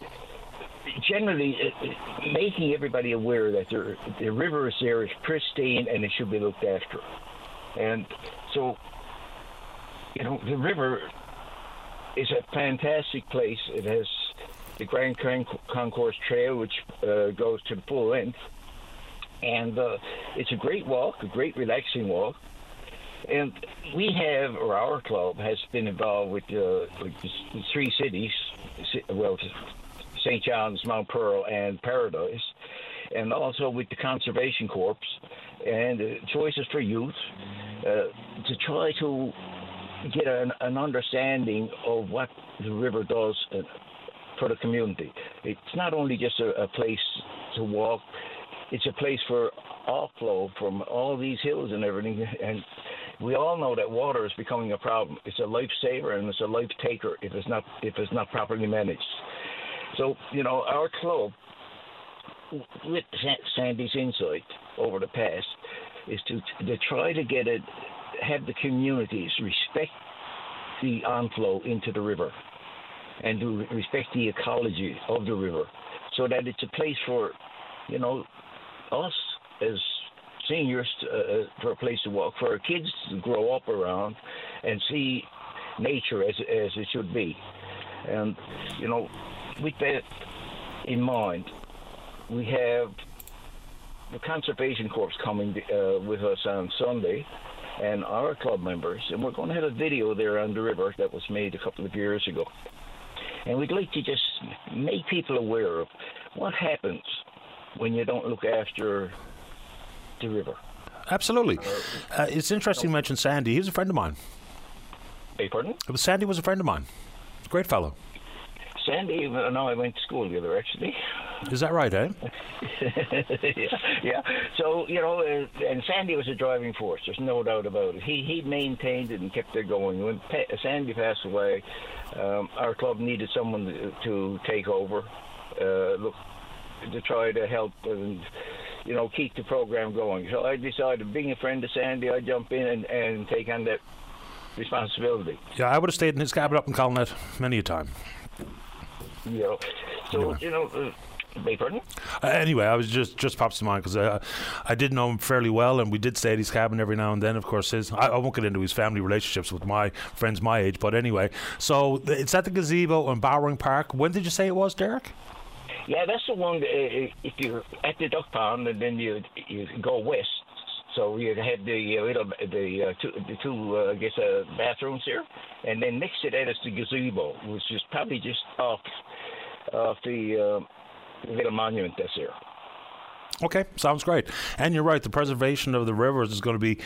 generally uh, making everybody aware that the, the river is there is pristine and it should be looked after. And so, you know, the river is a fantastic place. It has the Grand Concourse Trail, which uh, goes to the full length, and uh, it's a great walk, a great relaxing walk. And we have, or our club has been involved with, uh, with the three cities, well, St. John's, Mount Pearl, and Paradise, and also with the Conservation Corps and uh, Choices for Youth uh, to try to get an, an, understanding of what the river does uh, for the community. It's not only just a, a place to walk, it's a place for offload from all these hills and everything. And we all know that water is becoming a problem. It's a lifesaver and it's a life taker if it's not if it's not properly managed. So you know our club, with Sandy's insight over the past, is to to try to get it, have the communities respect the onflow into the river, and to respect the ecology of the river, so that it's a place for, you know, us as seniors uh, uh, for a place to walk, for our kids to grow up around and see nature as as it should be. And you know, with that in mind, we have the Conservation Corps coming uh, with us on Sunday, and our club members, and we're going to have a video there on the river that was made a couple of years ago. And we'd like to just make people aware of what happens when you don't look after the river. Absolutely. Uh, it's interesting you mentioned Sandy. He was a friend of mine. Hey, pardon? Sandy was a friend of mine. Great fellow. Sandy, know I went to school together actually. Is that right, eh? (laughs) yeah, yeah. So you know, uh, and Sandy was a driving force. There's no doubt about it. He he maintained it and kept it going. When pa- Sandy passed away, um, our club needed someone to, to take over. Uh, look, to try to help and you know keep the program going. So I decided, being a friend of Sandy, I jump in and, and take on that responsibility. Yeah, I would have stayed in his cabin up in Colinet many a time. You know, so anyway. you know. Uh? Uh, anyway, I was just just pops to mind because uh, I did know him fairly well, and we did stay at his cabin every now and then. Of course, his I, I, won't get into his family relationships with my friends my age, but anyway. So it's at the gazebo in Bowring Park. When did you say it was, Derek? Yeah, that's the one. Uh, if you're at the duck pond and then you you go west, so you had the uh, little the uh, two, the two uh, I guess uh, bathrooms here, and then next to that is the gazebo, which is probably just off off the uh, little monument that's here. Okay, sounds great. And you're right, the preservation of the rivers is going to be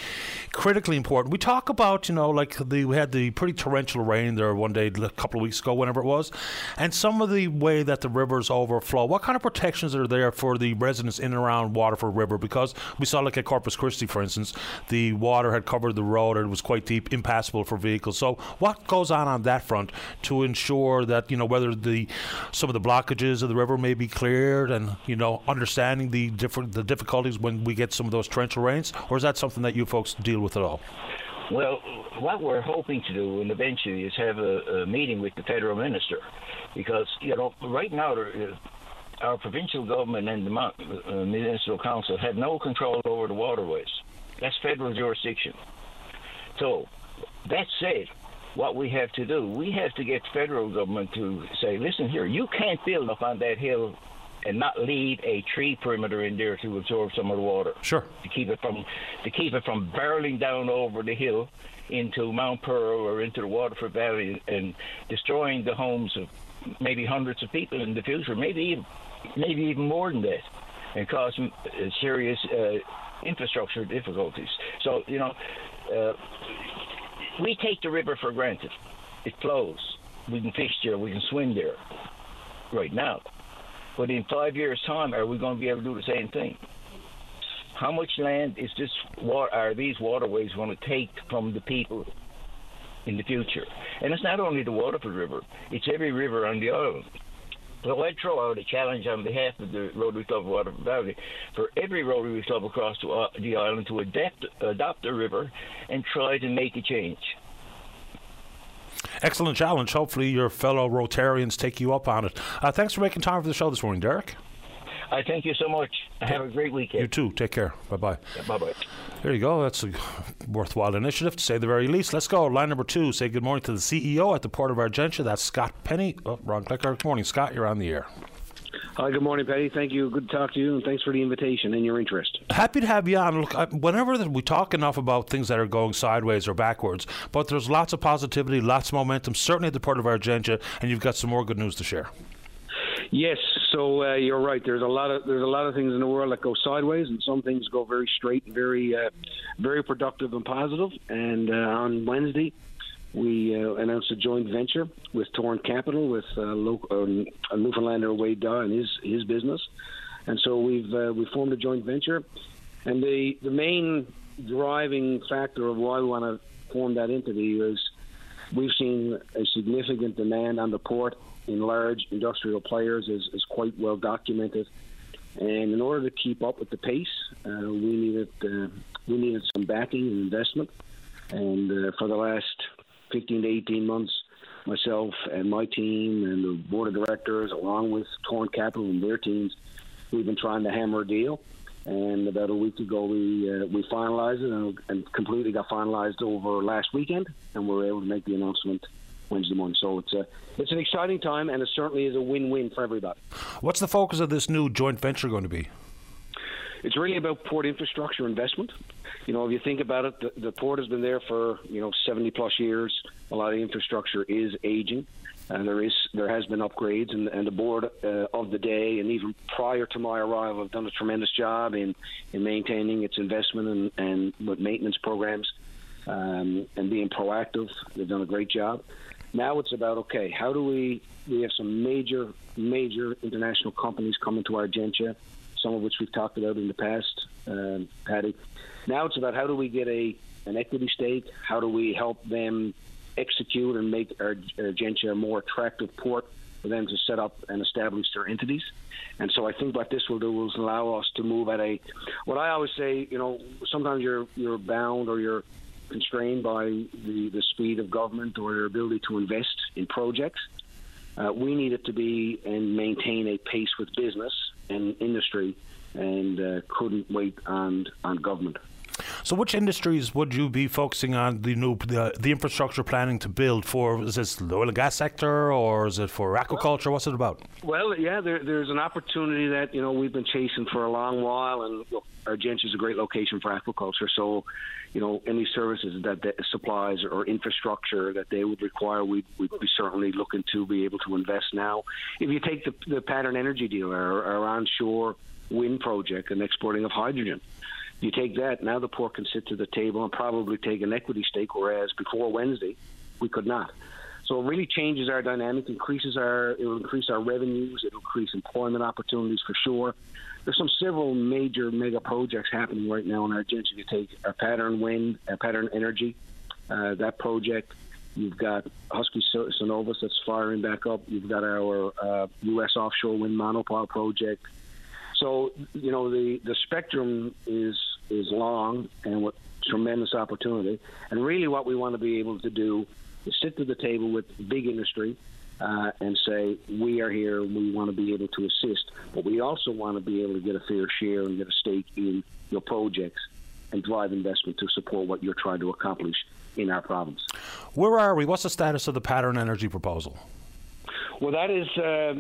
critically important. We talk about, you know, like the, we had the pretty torrential rain there one day, a couple of weeks ago, whenever it was, and some of the way that the rivers overflow. What kind of protections are there for the residents in and around Waterford River? Because we saw, like at Corpus Christi, for instance, the water had covered the road and it was quite deep, impassable for vehicles. So, what goes on on that front to ensure that, you know, whether the some of the blockages of the river may be cleared and, you know, understanding the different the difficulties when we get some of those torrential rains, or is that something that you folks deal with at all? Well, what we're hoping to do, and eventually, is have a, a meeting with the federal minister, because you know right now our provincial government and the uh, municipal council have no control over the waterways. That's federal jurisdiction. So, that said, what we have to do, we have to get federal government to say, listen here, you can't build up on that hill and not leave a tree perimeter in there to absorb some of the water. Sure. To keep it from to keep it from barreling down over the hill into Mount Pearl or into the Waterford Valley and destroying the homes of maybe hundreds of people in the future, maybe even, maybe even more than that, and cause uh, serious uh, infrastructure difficulties. So you know, uh, we take the river for granted. It flows. We can fish there. We can swim there. Right now, but in five years' time, are we going to be able to do the same thing? How much land is this? Are these waterways going to take from the people in the future? And it's not only the Waterford River; it's every river on the island. So I throw out a challenge on behalf of the Rotary Club of Waterford Valley for every Rotary Club across uh, the island to adapt, adopt the river and try to make a change. Excellent challenge. Hopefully, your fellow Rotarians take you up on it. Uh, thanks for making time for the show this morning, Derek. I thank you so much. Have a great weekend. You too. Take care. Bye bye. Yeah, bye bye. There you go. That's a worthwhile initiative, to say the very least. Let's go. Line number two. Say good morning to the CEO at the Port of Argentia. That's Scott Penney. Oh, wrong clicker. Good morning, Scott. You're on the air. Hi, good morning, Paddy. Thank you. Good to talk to you, and thanks for the invitation and your interest. Happy to have you on. Look, whenever we talk enough about things that are going sideways or backwards, but there's lots of positivity, lots of momentum, certainly at the Port of Argentia, and you've got some more good news to share. Yes, so uh, you're right. There's a lot of there's a lot of things in the world that go sideways, and some things go very straight and very uh, very productive and positive. And uh, on Wednesday, we uh, announced a joint venture with Torrent Capital with uh, local, um, a Newfoundlander Wade Dawe and his his business, and so we've uh, we formed a joint venture, and the the main driving factor of why we want to form that entity is we've seen a significant demand on the port in large industrial players is, is quite well documented. And in order to keep up with the pace, uh, we needed uh, we needed some backing and investment. And uh, for the last 15 to 18 months, myself and my team and the board of directors, along with Torrent Capital and their teams, we've been trying to hammer a deal. And about a week ago, we uh, we finalized it and, and completely got finalized over last weekend, and we were able to make the announcement Wednesday morning. So it's a it's an exciting time, and it certainly is a win-win for everybody. What's the focus of this new joint venture going to be? It's really about port infrastructure investment. You know, if you think about it, the, the port has been there for you know 70 plus years. A lot of infrastructure is aging. And there is there has been upgrades, and, and the board uh, of the day, and even prior to my arrival, have done a tremendous job in, in maintaining its investment and, and maintenance programs um, and being proactive. They've done a great job. Now it's about okay, how do we? We have some major, major international companies coming to our Argentia, some of which we've talked about in the past, um, Paddy. Now it's about how do we get a an equity stake? How do we help them execute and make our Argentia a more attractive port for them to set up and establish their entities? And so I think what this will do is allow us to move at a what I always say, you know, sometimes you're you're bound or you're constrained by the, the speed of government or their ability to invest in projects. Uh, we need it to be and maintain a pace with business and industry and uh, couldn't wait on, on government. So, which industries would you be focusing on the new the, the infrastructure planning to build for? Is this the oil and gas sector, or is it for aquaculture? What's it about? Well, yeah, there, there's an opportunity that you know we've been chasing for a long while, and look, Argentia is a great location for aquaculture. So, you know, any services that, that supplies or infrastructure that they would require, we'd, we'd be certainly looking to be able to invest now. If you take the, the Pattern Energy deal, our, our onshore wind project and exporting of hydrogen, you take that, now the poor can sit to the table and probably take an equity stake, whereas before Wednesday, we could not. So it really changes our dynamic, increases our, it will increase our revenues, it will increase employment opportunities for sure. There's some several major mega projects happening right now in Argentia. You take our Pattern Wind, our Pattern Energy, uh, that project. You've got Husky Cenovus that's firing back up. You've got our uh, U.S. offshore wind monopile project. So you know the the spectrum is is long and with tremendous opportunity. And really, what we want to be able to do is sit to the table with big industry uh, and say we are here. We want to be able to assist, but we also want to be able to get a fair share and get a stake in your projects and drive investment to support what you're trying to accomplish in our province. Where are we? What's the status of the Pattern Energy proposal? Well, that is uh,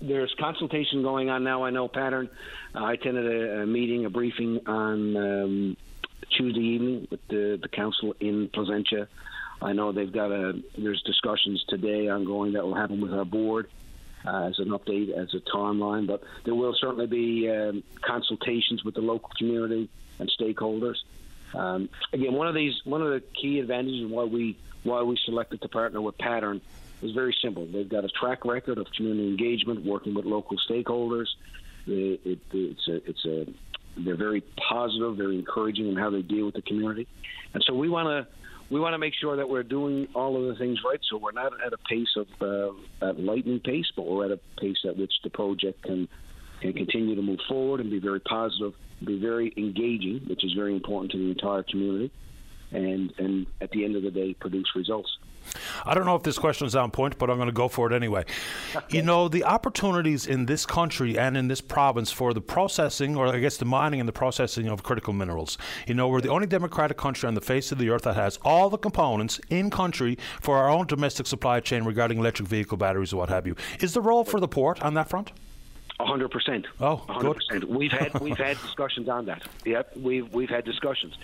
there's consultation going on now. I know Pattern. Uh, I attended a, a, meeting, a briefing on um, Tuesday evening with the, the council in Placentia. I know they've got a there's discussions today ongoing that will happen with our board. Uh, as an update, as a timeline, but there will certainly be um, consultations with the local community and stakeholders. Um, again, one of these, one of the key advantages why we why we selected to partner with Pattern is very simple. They've got a track record of community engagement, working with local stakeholders. It, it, it's a, it's a, they're very positive, very encouraging in how they deal with the community, and so we want to we want to make sure that we're doing all of the things right. So we're not at a pace of uh, at lightning pace, but we're at a pace at which the project can can continue to move forward and be very positive, be very engaging, which is very important to the entire community, and and at the end of the day, produce results. I don't know if this question is on point, but I'm going to go for it anyway. Okay. You know, the opportunities in this country and in this province for the processing, or I guess the mining and the processing of critical minerals. You know, we're the only democratic country on the face of the earth that has all the components in country for our own domestic supply chain regarding electric vehicle batteries or what have you. Is the role for the port on that front? hundred percent. Oh, Oh, hundred percent. We've had we've had discussions on that. Yep, we've we've had discussions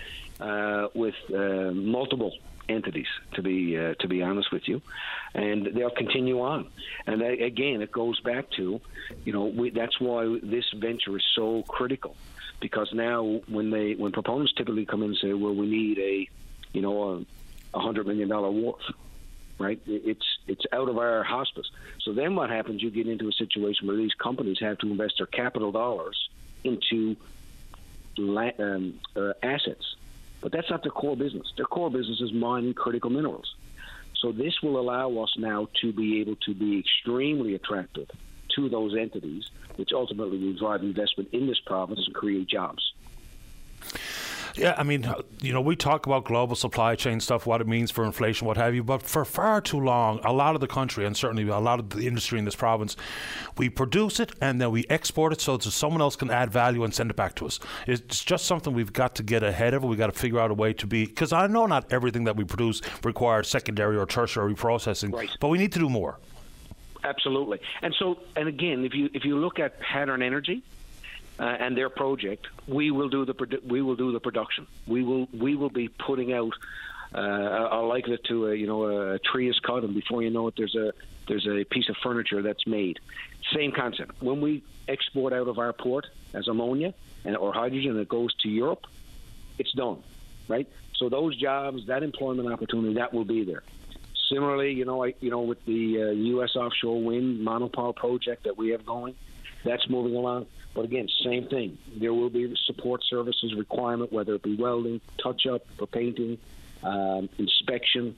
uh, with uh, multiple entities. To be uh, to be honest with you, and they'll continue on. And they, again, it goes back to, you know, we, that's why this venture is so critical, because now when they when proponents typically come in and say, well, we need a, you know, a, hundred million dollar wharf right? It's it's out of our hospice. So then what happens? You get into a situation where these companies have to invest their capital dollars into um, uh, assets, but that's not their core business. Their core business is mining critical minerals. So this will allow us now to be able to be extremely attractive to those entities, which ultimately will drive investment in this province and create jobs. Yeah, I mean, you know, we talk about global supply chain stuff, what it means for inflation, what have you, but for far too long, a lot of the country and certainly a lot of the industry in this province, we produce it and then we export it so that someone else can add value and send it back to us. It's just something we've got to get ahead of. We've got to figure out a way to be, because I know not everything that we produce requires secondary or tertiary processing, right. but we need to do more. Absolutely. And so, and again, if you if you look at pattern energy, uh, and their project, we will do the produ- we will do the production. We will we will be putting out. Uh, I liken it to a you know a tree is cut, and before you know it, there's a there's a piece of furniture that's made. Same concept. When we export out of our port as ammonia and or hydrogen, it goes to Europe, it's done, right? So those jobs, that employment opportunity, that will be there. Similarly, you know, I, you know, with the uh, U.S. offshore wind monopile project that we have going, that's moving along. But again, same thing. There will be support services requirement, whether it be welding, touch up for painting, um, inspection.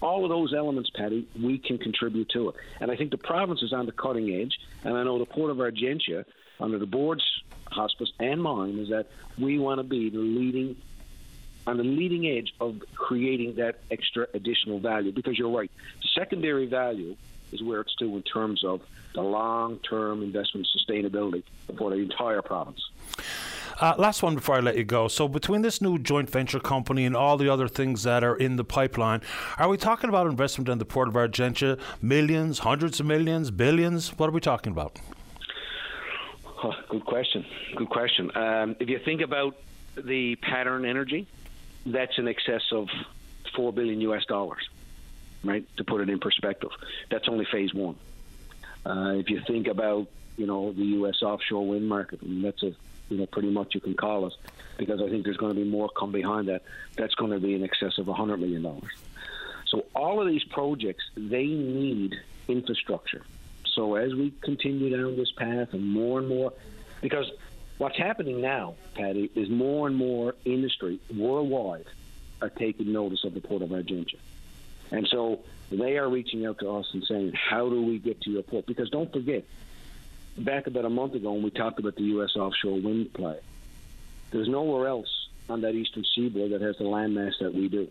All of those elements, Paddy, we can contribute to it. And I think the province is on the cutting edge. And I know the Port of Argentia, under the board's hospice and mine, is that we want to be the leading on the leading edge of creating that extra additional value. Because you're right, secondary value is where it's due in terms of the long-term investment sustainability for the entire province. Uh, last one before I let you go. So, between this new joint venture company and all the other things that are in the pipeline, are we talking about investment in the Port of Argentia? Millions, hundreds of millions, billions? What are we talking about? Oh, good question. Good question. Um, if you think about the pattern energy, that's in excess of four billion US dollars, right? To put it in perspective, that's only phase one. Uh, if you think about you know the U.S. offshore wind market, I mean, that's a you know pretty much you can call it because I think there's going to be more come behind that. That's going to be in excess of 100 million dollars. So all of these projects they need infrastructure. So as we continue down this path and more and more, because what's happening now, Paddy, is more and more industry worldwide are taking notice of the Port of Argentia. And so they are reaching out to us and saying, how do we get to your port? Because don't forget, back about a month ago when we talked about the U.S. offshore wind play, there's nowhere else on that eastern seaboard that has the landmass that we do.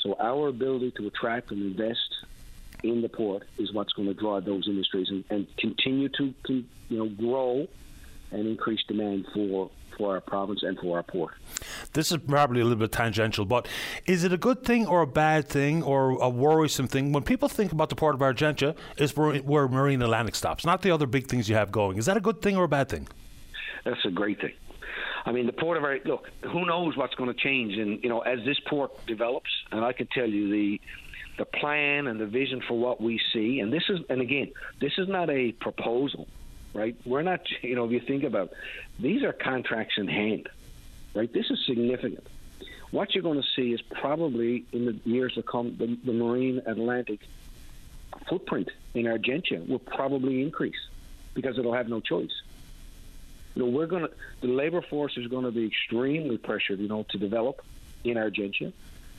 So our ability to attract and invest in the port is what's going to drive those industries and, and continue to, to you know grow and increase demand for for our province and for our port. This is probably a little bit tangential, but is it a good thing or a bad thing or a worrisome thing when people think about the port of Argentia is where, where Marine Atlantic stops, not the other big things you have going? Is that a good thing or a bad thing? That's a great thing. I mean, the port of our look. Who knows what's going to change? And you know, as this port develops, and I can tell you the the plan and the vision for what we see. And this is, and again, this is not a proposal right? We're not, (laughs) you know, if you think about, these are contracts in hand, right? This is significant. What you're going to see is probably in the years to come, the, the marine Atlantic footprint in Argentia will probably increase because it'll have no choice. You know, we're going to, the labor force is going to be extremely pressured, you know, to develop in Argentia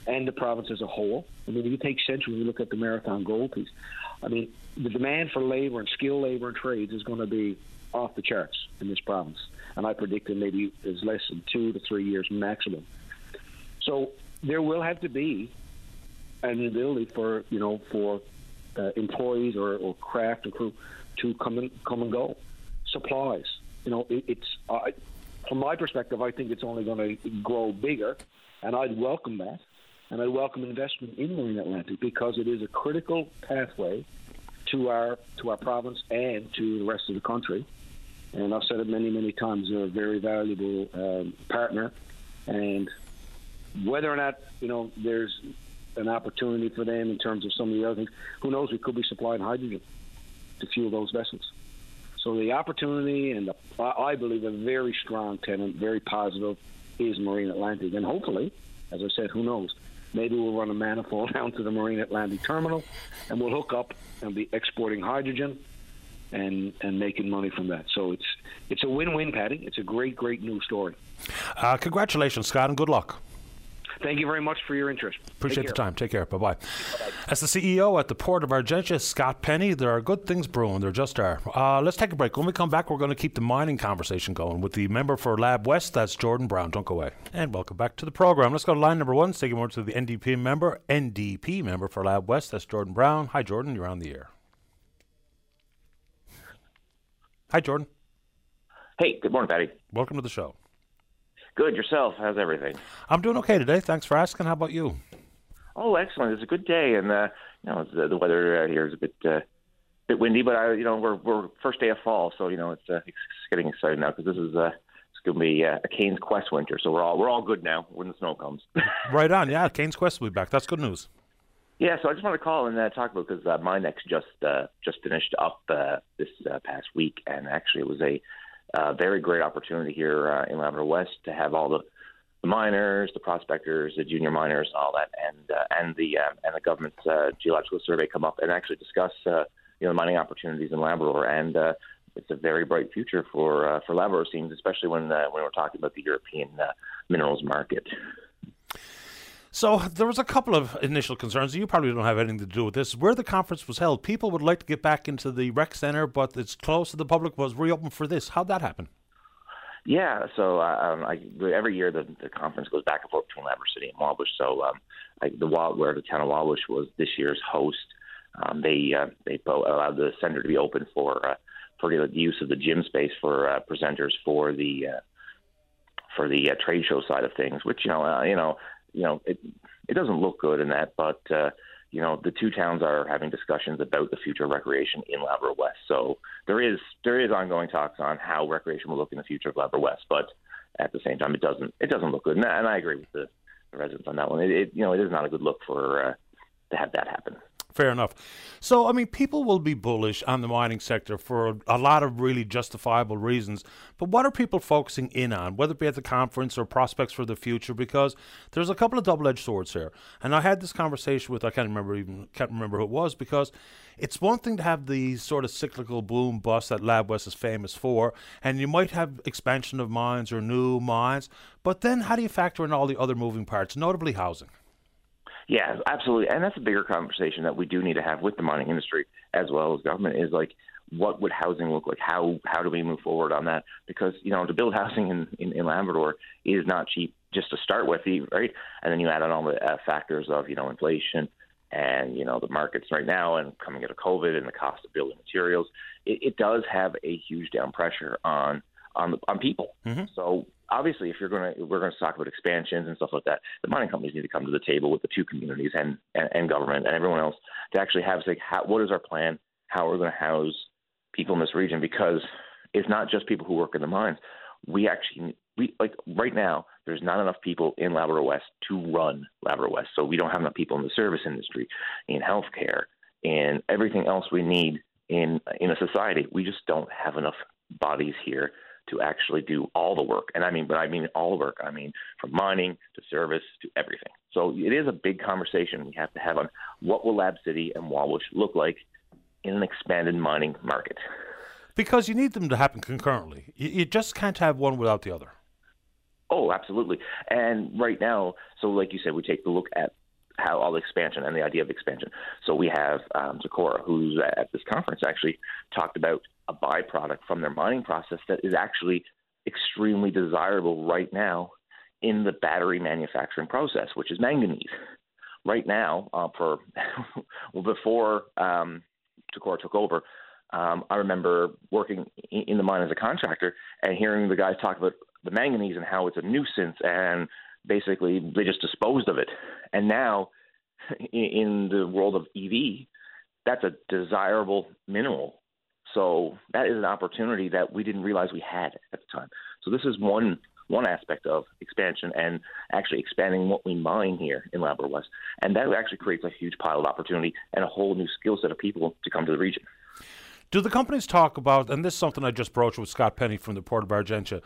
and the province as a whole. I mean, if you take Central, you look at the Marathon Gold piece. I mean, the demand for labor and skilled labor and trades is going to be off the charts in this province, and I predict that maybe is less than two to three years maximum. So there will have to be an ability for you know for uh, employees or, or craft and crew to come and come and go. Supplies, you know, it, it's uh, from my perspective, I think it's only going to grow bigger, and I'd welcome that and I welcome investment in Marine Atlantic because it is a critical pathway to our to our province and to the rest of the country and I've said it many, many times. They're a very valuable um, partner, and whether or not you know there's an opportunity for them in terms of some of the other things, who knows? We could be supplying hydrogen to fuel those vessels. So the opportunity and the, I believe a very strong tenant, very positive, is Marine Atlantic, and hopefully, as I said, who knows? Maybe we'll run a manifold (laughs) down to the Marine Atlantic terminal, and we'll hook up and be exporting hydrogen and and making money from that. So it's it's a win-win, Paddy. It's a great, great new story. Uh, congratulations, Scott, and good luck. Thank you very much for your interest. Appreciate the time. Take care. Bye bye. As the CEO at the Port of Argentia, Scott Penney, there are good things brewing. There just are. Uh, let's take a break. When we come back, we're going to keep the mining conversation going with the member for Lab West. That's Jordan Brown. Don't go away. And welcome back to the program. Let's go to line number one. Say more to the NDP member, NDP member for Lab West. That's Jordan Brown. Hi, Jordan. You're on the air. Hi, Jordan. Hey, good morning, Paddy. Welcome to the show. Good. Yourself? How's everything? I'm doing okay today. Thanks for asking. How about you? Oh, excellent. It's a good day, and uh, you know the, the weather uh, here is a bit uh, bit windy, but I, you know we're we're first day of fall, so you know it's uh, it's getting exciting now because this is uh, it's going to be uh, a Cain's Quest winter, so we're all we're all good now when the snow comes. (laughs) right on. Yeah, Cain's Quest will be back. That's good news. Yeah, so I just want to call and uh, talk about because uh, next just uh, just finished up uh, this uh, past week, and actually it was a uh, very great opportunity here uh, in Labrador West to have all the, the miners, the prospectors, the junior miners, and all that, and uh, and the uh, and the government's uh, geological survey come up and actually discuss uh, you know the mining opportunities in Labrador, and uh, it's a very bright future for for Labrador seems, especially when when we're talking about the European minerals market. So there was a couple of initial concerns. You probably don't have anything to do with this. Where the conference was held, people would like to get back into the rec center, but it's closed to the public. Was reopened for this. How'd that happen? Yeah, so um, I, every year the, the conference goes back and forth between Labrador City and Wabush. So um, I, the where the town of Wabush was this year's host, um, they uh, they allowed the center to be open for uh, for the use of the gym space for uh, presenters for the uh, for the uh, trade show side of things. Which you know uh, you know you know, it it doesn't look good in that, but uh, you know, the two towns are having discussions about the future of recreation in Labrador West. So there is there is ongoing talks on how recreation will look in the future of Labrador West, but at the same time, it doesn't it doesn't look good, and, and I agree with the, the residents on that one. It, it you know it is not a good look for uh, to have that happen. Fair enough. So, I mean, people will be bullish on the mining sector for a lot of really justifiable reasons. But what are people focusing in on, whether it be at the conference or prospects for the future? Because there's a couple of double-edged swords here. And I had this conversation with I can't remember even can't remember who it was because it's one thing to have the sort of cyclical boom bust that Lab West is famous for, and you might have expansion of mines or new mines. But then, how do you factor in all the other moving parts, notably housing? Yeah, absolutely, and that's a bigger conversation that we do need to have with the mining industry as well as government. Is like, what would housing look like? How how do we move forward on that? Because you know, to build (laughs) housing in in, in Labrador is not cheap just to start with, right? And then you add on all the uh, factors of you know inflation and you know the markets right now and coming out of COVID and the cost of building materials. It, it does have a huge down pressure on on on people. Mm-hmm. So obviously, if you're going to we're going to talk about expansions and stuff like that, the mining companies need to come to the table with the two communities and and, and government and everyone else to actually have like how, what is our plan, how are we going to house people in this region because it's not just people who work in the mines. We actually we like right now there's not enough people in Labrador West to run Labrador West, so we don't have enough people in the service industry, in healthcare, and everything else we need in in a society. We just don't have enough bodies here to actually do all the work. And I mean, but I mean all the work. I mean, from mining to service to everything. So it is a big conversation we have to have on what will Lab City and Wabush look like in an expanded mining market. Because you need them to happen concurrently. You just can't have one without the other. Oh, absolutely. And right now, so like you said, we take the look at how all the expansion and the idea of expansion. So we have um, Tacora, who's at this conference, actually talked about a byproduct from their mining process that is actually extremely desirable right now in the battery manufacturing process, which is manganese. Right now, uh, for (laughs) well, before um, Tacora took over, um, I remember working in the mine as a contractor and hearing the guys talk about the manganese and how it's a nuisance, and basically they just disposed of it. And now, in the world of EV, that's a desirable mineral So that is an opportunity that we didn't realize we had at the time. So this is one one aspect of expansion and actually expanding what we mine here in Labrador West, and that actually creates a huge pile of opportunity and a whole new skill set of people to come to the region. Do the companies talk about, and this is something I just broached with Scott Penney from the Port of Argentia,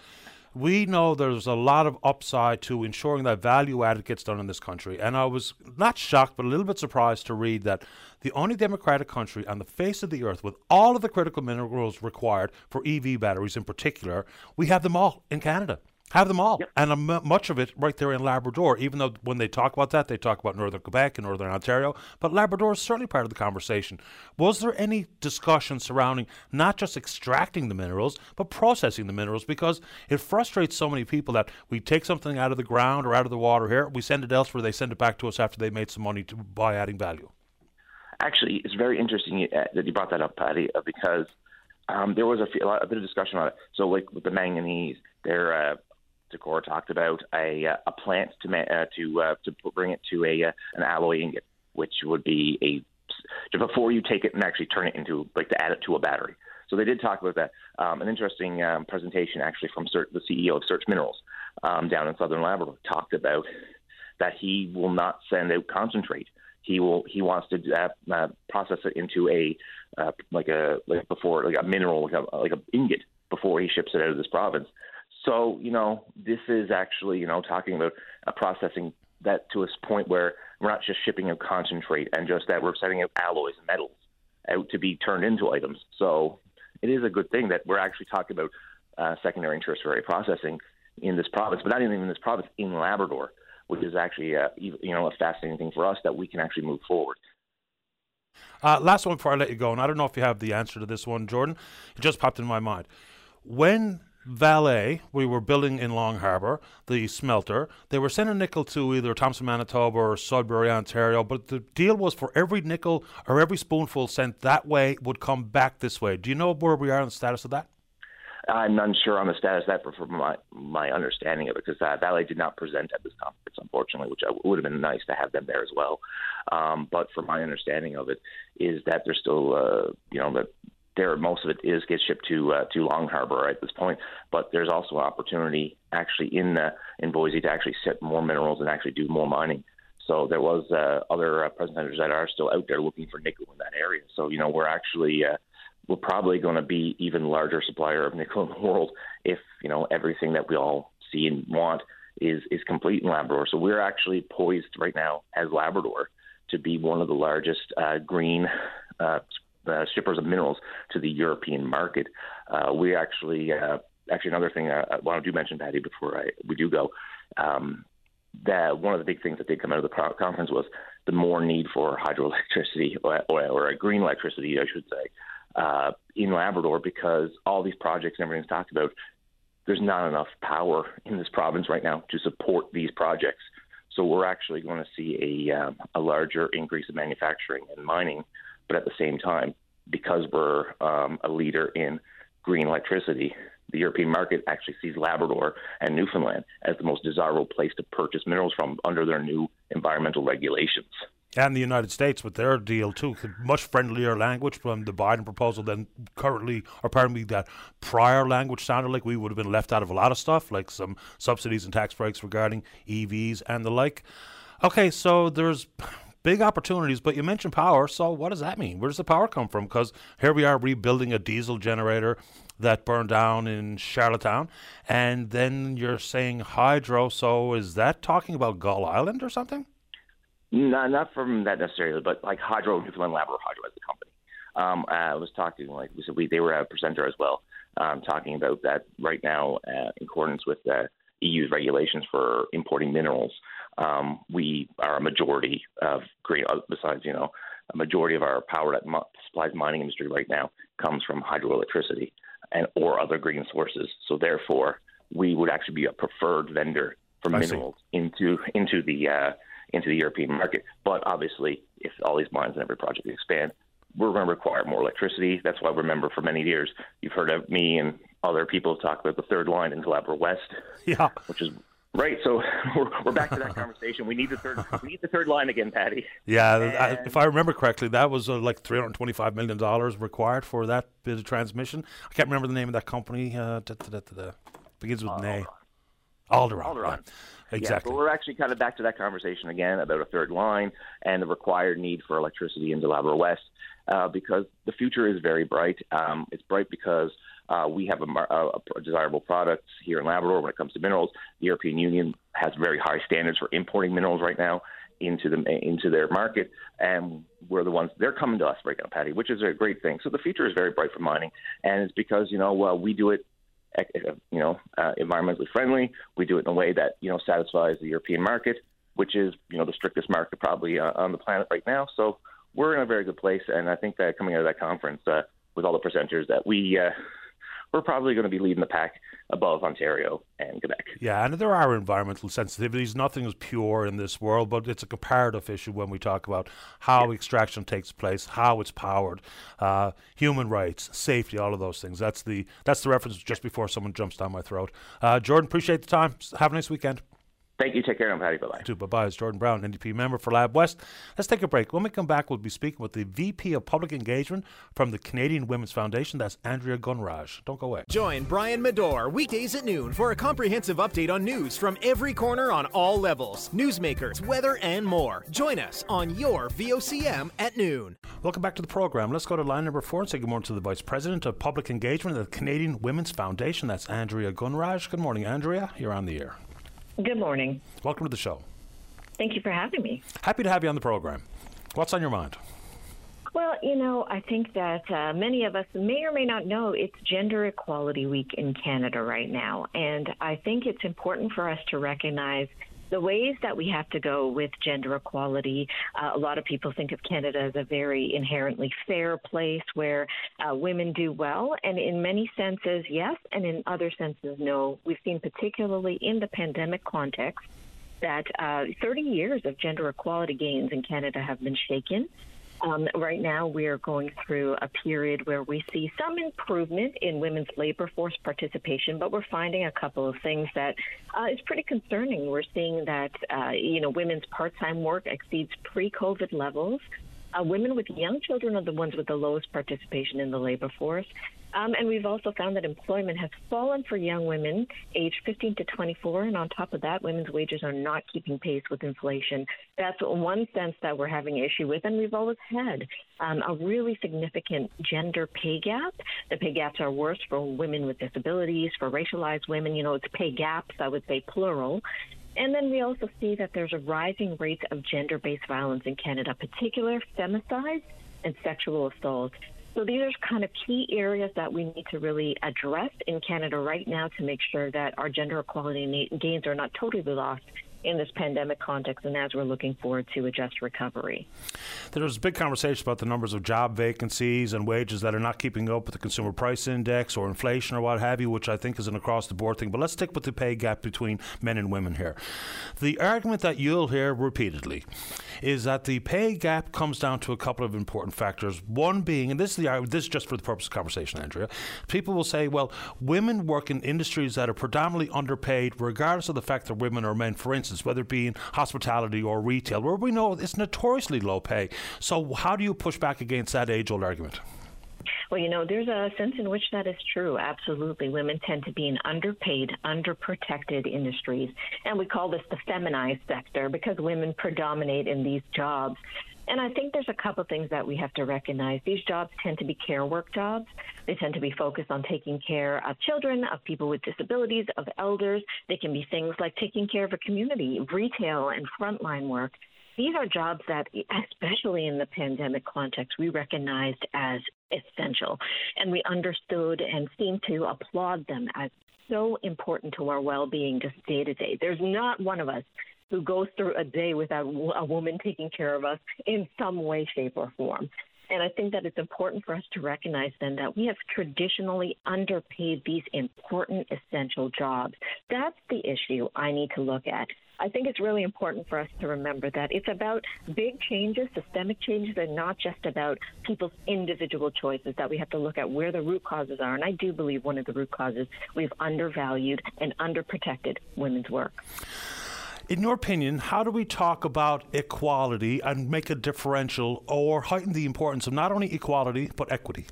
we know there's a lot of upside to ensuring that value added gets done in this country. And I was not shocked, but a little bit surprised to read that the only democratic country on the face of the earth with all of the critical minerals required for EV batteries in particular, we have them all in Canada. Have them all, yep. and much of it right there in Labrador. Even though when they talk about that, they talk about northern Quebec and northern Ontario, but Labrador is certainly part of the conversation. Was there any discussion surrounding not just extracting the minerals, but processing the minerals? Because it frustrates so many people that we take something out of the ground or out of the water here, we send it elsewhere, they send it back to us after they made some money to by adding value. Actually, it's very interesting uh, that you brought that up, Paddy, uh, because um, there was a, a, lot, a, bit of discussion on it. So, like with the manganese, there uh, Tacora talked about a uh, a plant to ma- uh, to uh, to bring it to a uh, an alloy ingot, which would be a before you take it and actually turn it into like to add it to a battery. So they did talk about that. Um, an interesting um, presentation actually from the CEO of Search Minerals um, down in Southern Labrador talked about that he will not send out concentrate. He will he wants to uh, uh, process it into a uh, like a like before like a mineral like a like a ingot before he ships it out of this province. So, you know, this is actually, you know, talking about a processing that to a point where we're not just shipping a concentrate and just that we're setting out alloys and metals out to be turned into items. So it is a good thing that we're actually talking about uh, secondary and tertiary processing in this province, but not even in this province, in Labrador, which is actually, uh, you know, a fascinating thing for us that we can actually move forward. Uh, last one before I let you go, and I don't know if you have the answer to this one, Jordan. It just popped in my mind. When Vale, we were building in Long Harbour, the smelter. They were sending nickel to either Thompson, Manitoba or Sudbury, Ontario, but the deal was for every nickel or every spoonful sent that way would come back this way. Do you know where we are on the status of that? I'm unsure on the status of that, but from my, my understanding of it, because uh, Vale did not present at this conference, unfortunately, which would have been nice to have them there as well. Um, but from my understanding of it, is that they're still, uh, you know, that there most of it is gets shipped to uh, to Long Harbour at this point, but there's also an opportunity actually in the, in Boise to actually set more minerals and actually do more mining. So there was uh, other uh, presenters that are still out there looking for nickel in that area. So you know we're actually uh, we're probably going to be even larger supplier of (laughs) nickel in the world if you know everything that we all see and want is is complete in Labrador. So we're actually poised right now as Labrador to be one of the largest uh, green uh, uh, shippers of minerals to the European market. Uh, we actually, uh, actually, another thing I, I want to do mention, Paddy, before I, we do go, um, that one of the big things that did come out of the conference was the more need for hydroelectricity (laughs) or, or, or a green electricity, I should say, uh, in Labrador because all these projects and everything's talked about, there's not enough power in this province right now to support these projects. So we're actually going to see a, um, a larger increase in manufacturing and mining but at the same time, because we're um, a leader in green electricity, the European market actually sees Labrador and Newfoundland as the most desirable place to purchase minerals from under their new environmental regulations. And the United States with their deal too, much friendlier language from the Biden proposal than currently, or me, that prior language sounded like we would have been left out of a lot of stuff, like some subsidies and tax breaks regarding EVs and the like. Okay, so there's big opportunities, but you mentioned power. So what does that mean? Where does the power come from? Because here we are rebuilding a diesel generator that burned down in Charlottetown, and then you're saying hydro. So is that talking about Gull Island or something? No, not from that necessarily, but like Hydro Newfoundland Labrador Hydro as a company. Um, I was talking like we said, we they were a presenter as well, um, talking about that right now uh, in accordance with the EU's regulations for importing minerals um, we are a majority of green. Uh, besides, you know, a majority of our power that mo- supplies mining industry right now comes from hydroelectricity and or other green sources. So therefore, we would actually be a preferred vendor for minerals into into the uh, into the European market. But obviously, if all these mines and every project expand, we're going to require more electricity. That's why, remember, for many years, you've heard of me and other people talk about the third line in Labrador West, yeah, which is Right, so (laughs) we're, we're back to that (laughs) conversation. We need the third. We need the third line again, Paddy. Yeah, I, if I remember correctly, that was uh, like three hundred twenty-five million dollars required for that bit of transmission. I can't remember the name of that company. Uh, da, da, da, begins with uh, an A. Alderon. Alderon. Yeah, exactly. Yeah, but we're actually kind of back to that conversation again about a third line and the required need for electricity into Labrador West uh, because the future is very bright. Um, it's bright because uh, we have a, a, a, desirable product here in Labrador when it comes to minerals. The European Union has very high standards for importing minerals right now into the into their market, and we're the ones they're coming to us right now, Paddy, which is a great thing. So the future is very bright for mining, and it's because you know we do it. You know, uh, environmentally friendly. We do it in a way that you know satisfies the European market, which is you know the strictest market probably uh, on the planet right now. So we're in a very good place, and I think that coming out of that conference uh, with all the presenters, that we uh, we're probably going to be leading the pack above Ontario and Quebec. Yeah, and there are environmental sensitivities. Nothing is pure in this world, but it's a comparative issue when we talk about how yeah. extraction takes place, how it's powered, uh, human rights, safety, all of those things. That's the that's the reference just before someone jumps down my throat. Uh, Jordan, appreciate the time. Have a nice weekend. Thank you. Take care. I'm Paddy. Bye bye. Bye bye. It's Jordan Brown, NDP member for Lab West. Let's take a break. When we come back, we'll be speaking with the VP of Public Engagement from the Canadian Women's Foundation. That's Andrea Gunraj. Don't go away. Join Brian Medor weekdays at noon for a comprehensive update on news from every corner on all levels newsmakers, weather, and more. Join us on your VOCM at noon. Welcome back to the program. Let's go to line number four and say good morning to the Vice President of Public Engagement at the Canadian Women's Foundation. That's Andrea Gunraj. Good morning, Andrea. You're on the air. Good morning. Welcome to the show. Thank you for having me. Happy to have you on the program. What's on your mind? Well, you know, I think that uh, many of us may or may not know it's Gender Equality Week in Canada right now. And I think it's important for us to recognize the ways that we have to go with gender equality. Uh, a lot of people think of Canada as a very inherently fair place where uh, women do well, and in many senses, yes, and in other senses, no. We've seen, particularly in the pandemic context, that uh, 30 years of gender equality gains in Canada have been shaken. Um, right now, we are going through a period where we see some improvement in women's labor force participation, but we're finding a couple of things that uh, is pretty concerning. We're seeing that uh, you know women's part-time work exceeds pre-COVID levels. Uh, women with young children are the ones with the lowest participation in the labor force. Um, and we've also found that employment has fallen for young women aged 15 to 24. And on top of that, women's wages are not keeping pace with inflation. That's one sense that we're having issue with. And we've always had um, a really significant gender pay gap. The pay gaps are worse for women with disabilities, for racialized women. You know, it's pay gaps, I would say plural. And then we also see that there's a rising rate of gender based violence in Canada, particular femicide and sexual assault. So these are kind of key areas that we need to really address in Canada right now to make sure that our gender equality gains are not totally lost in this pandemic context and as we're looking forward to a just recovery. There was a big conversation about the numbers of job vacancies and wages that are not keeping up with the consumer price index or inflation or what have you, which I think is an across the board thing. But let's stick with the pay gap between men and women here. The argument that you'll hear repeatedly is that the pay gap comes down to a couple of important factors. One being, and this is the this is just for the purpose of conversation, Andrea. People will say, well, women work in industries that are predominantly underpaid, regardless of the fact that women or men. For instance whether it be in hospitality or retail, where we know it's notoriously low pay. So, how do you push back against that age old argument? Well, you know, there's a sense in which that is true. Absolutely. Women tend to be in underpaid, underprotected industries. And we call this the feminized sector because women predominate in these jobs. And I think there's a couple things that we have to recognize. These jobs tend to be care work jobs. They tend to be focused on taking care of children, of people with disabilities, of elders. They can be things like taking care of a community, retail, and frontline work. These are jobs that, especially in the pandemic context, we recognized as essential. And we understood and seemed to applaud them as so important to our well being just day to day. There's not one of us who goes through a day without a woman taking care of us in some way, shape, or form. And I think that it's important for us to recognize then that we have traditionally underpaid these important essential jobs. That's the issue I need to look at. I think it's really important for us to remember that it's about big changes, systemic changes, and not just about people's individual choices, that we have to look at where the root causes are. And I do believe one of the root causes we've undervalued and underprotected women's work. In your opinion, how do we talk about equality and make a differential or heighten the importance of not only equality but equity?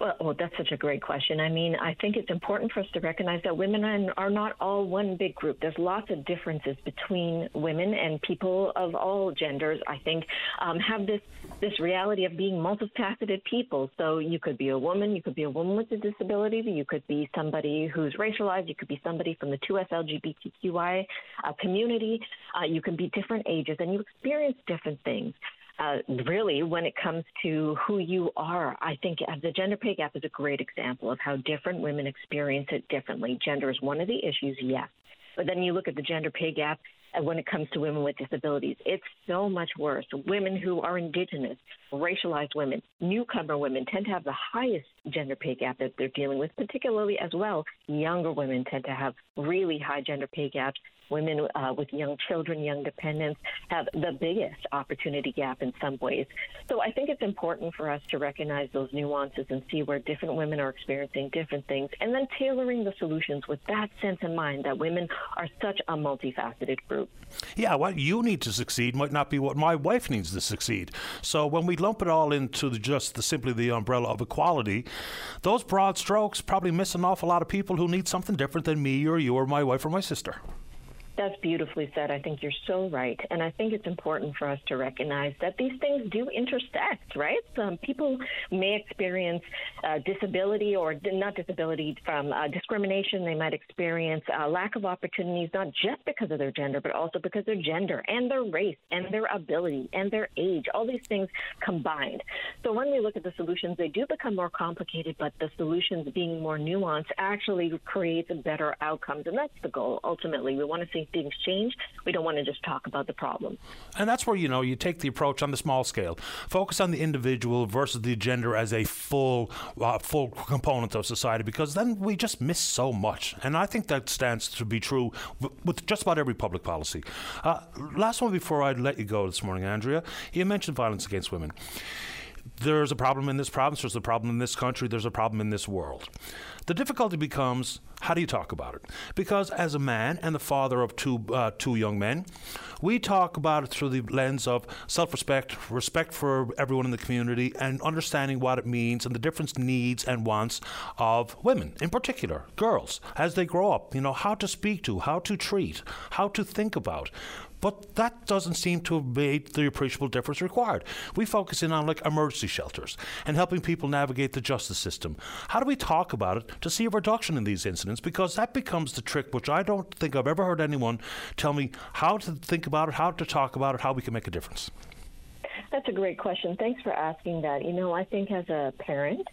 Well, well, that's such a great question. I mean, I think it's important for us to recognize that women are not all one big group. There's lots of differences between women and people of all genders. I think um, have this this reality of being multifaceted people. So you could be a woman, you could be a woman with a disability, you could be somebody who's racialized, you could be somebody from the 2S LGBTQI uh, community, uh, you can be different ages, and you experience different things uh, really, when it comes to who you are, I think the gender pay gap is a great example of how different women experience it differently. Gender is one of the issues, yes. But then you look at the gender pay gap when it comes to women with disabilities. It's so much worse. Women who are indigenous, racialized women, newcomer women tend to have the highest gender pay gap that they're dealing with, particularly as well. Younger women tend to have really high gender pay gaps women uh, with young children, young dependents, have the biggest opportunity gap in some ways. So I think it's important for us to recognize those nuances and see where different women are experiencing different things, and then tailoring the solutions with that sense in mind that women are such a multifaceted group. Yeah, what you need to succeed might not be what my wife needs to succeed. So when we lump it all into the, just the, simply the umbrella of equality, those broad strokes probably miss an awful lot of people who need something different than me or you or my wife or my sister. That's beautifully said. I think you're so right. And I think it's important for us to recognize that these things do intersect, right? Some people may experience uh, disability or not disability from uh, discrimination. They might experience uh, lack of opportunities, not just because of their gender, but also because their gender and their race and their ability and their age, all these things combined. So when we look at the solutions, they do become more complicated, but the solutions being more nuanced actually creates better outcomes. And that's the goal ultimately. We want to see things change. We don't want to just talk about the problem. And that's where, you know, you take the approach on the small scale. Focus on the individual versus the gender as a full, uh, full component of society because then we just miss so much. And I think that stands to be true with just about every public policy. Uh, last one before I let you go this morning, Andrea. You mentioned violence against women there's a problem in this province, there's a problem in this country, there's a problem in this world. The difficulty becomes how do you talk about it? Because as a man and the father of two uh, two young men, we talk about it through the lens of self-respect, respect for everyone in the community, and understanding what it means and the different needs and wants of women, in particular girls, as they grow up. You know how to speak to, how to treat, how to think about. But that doesn't seem to have made the appreciable difference required. We focus in on like emergency shelters and helping people navigate the justice system. How do we talk about it to see a reduction in these incidents? Because that becomes the trick, which I don't think I've ever heard anyone tell me how to think about it, how to talk about it, how we can make a difference. That's a great question. Thanks for asking that. You know, I think as a parent,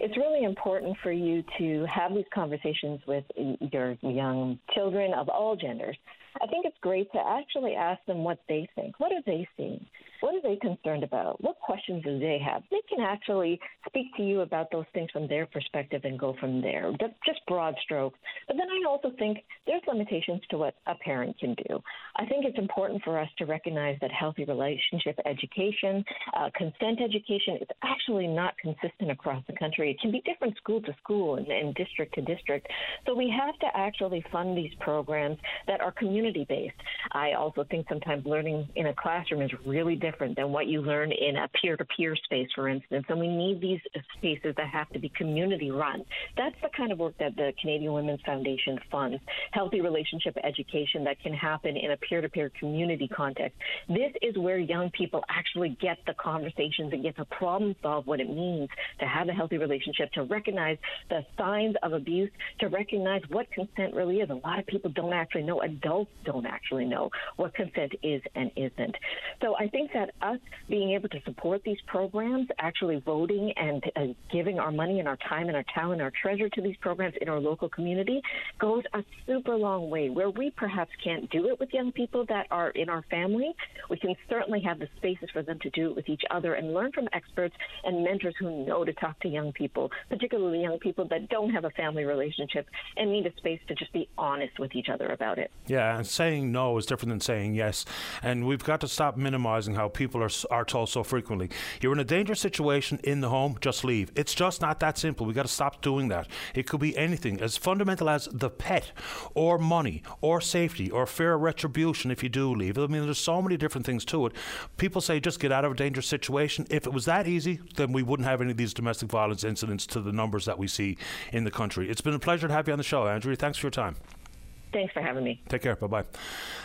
it's really important for you to have these conversations with your young children of all genders I think it's great to actually ask them what they think. What are they seeing? What are they concerned about? What questions do they have? They can actually speak to you about those things from their perspective and go from there. Just broad strokes. But then I also think there's limitations to what a parent can do. I think it's important for us to recognize that healthy relationship education, uh, consent education is actually not consistent across the country. It can be different school to school and, and district to district. So we have to actually fund these programs that are community based. I also think sometimes learning in a classroom is really different different than what you learn in a peer to peer space, for instance. And we need these spaces that have to be community run. That's the kind of work that the Canadian Women's Foundation funds healthy relationship education that can happen in a peer to peer community context. This is where young people actually get the conversations and get to problem solve what it means to have a healthy relationship, to recognize the signs of abuse, to recognize what consent really is. A lot of people don't actually know, adults don't actually know what consent is and isn't. So I think that that us being able to support these programs, actually voting and uh, giving our money and our time and our talent, our treasure to these programs in our local community goes a super long way. Where we perhaps can't do it with young people that are in our family, we can certainly have the spaces for them to do it with each other and learn from experts and mentors who know to talk to young people, particularly young people that don't have a family relationship and need a space to just be honest with each other about it. Yeah, and saying no is different than saying yes. And we've got to stop minimizing how people are, are told so frequently. You're in a dangerous situation in the home, just leave. It's just not that simple. We've got to stop doing that. It could be anything as fundamental as the pet, or money, or safety, or fear of retribution if you do leave. I mean, there's so many different things to it. People say just get out of a dangerous situation. If it was that easy, then we wouldn't have any of these domestic violence incidents to the numbers that we see in the country. It's been a pleasure to have you on the show, Andrew. Thanks for your time. Thanks for having me. Take care. Bye bye.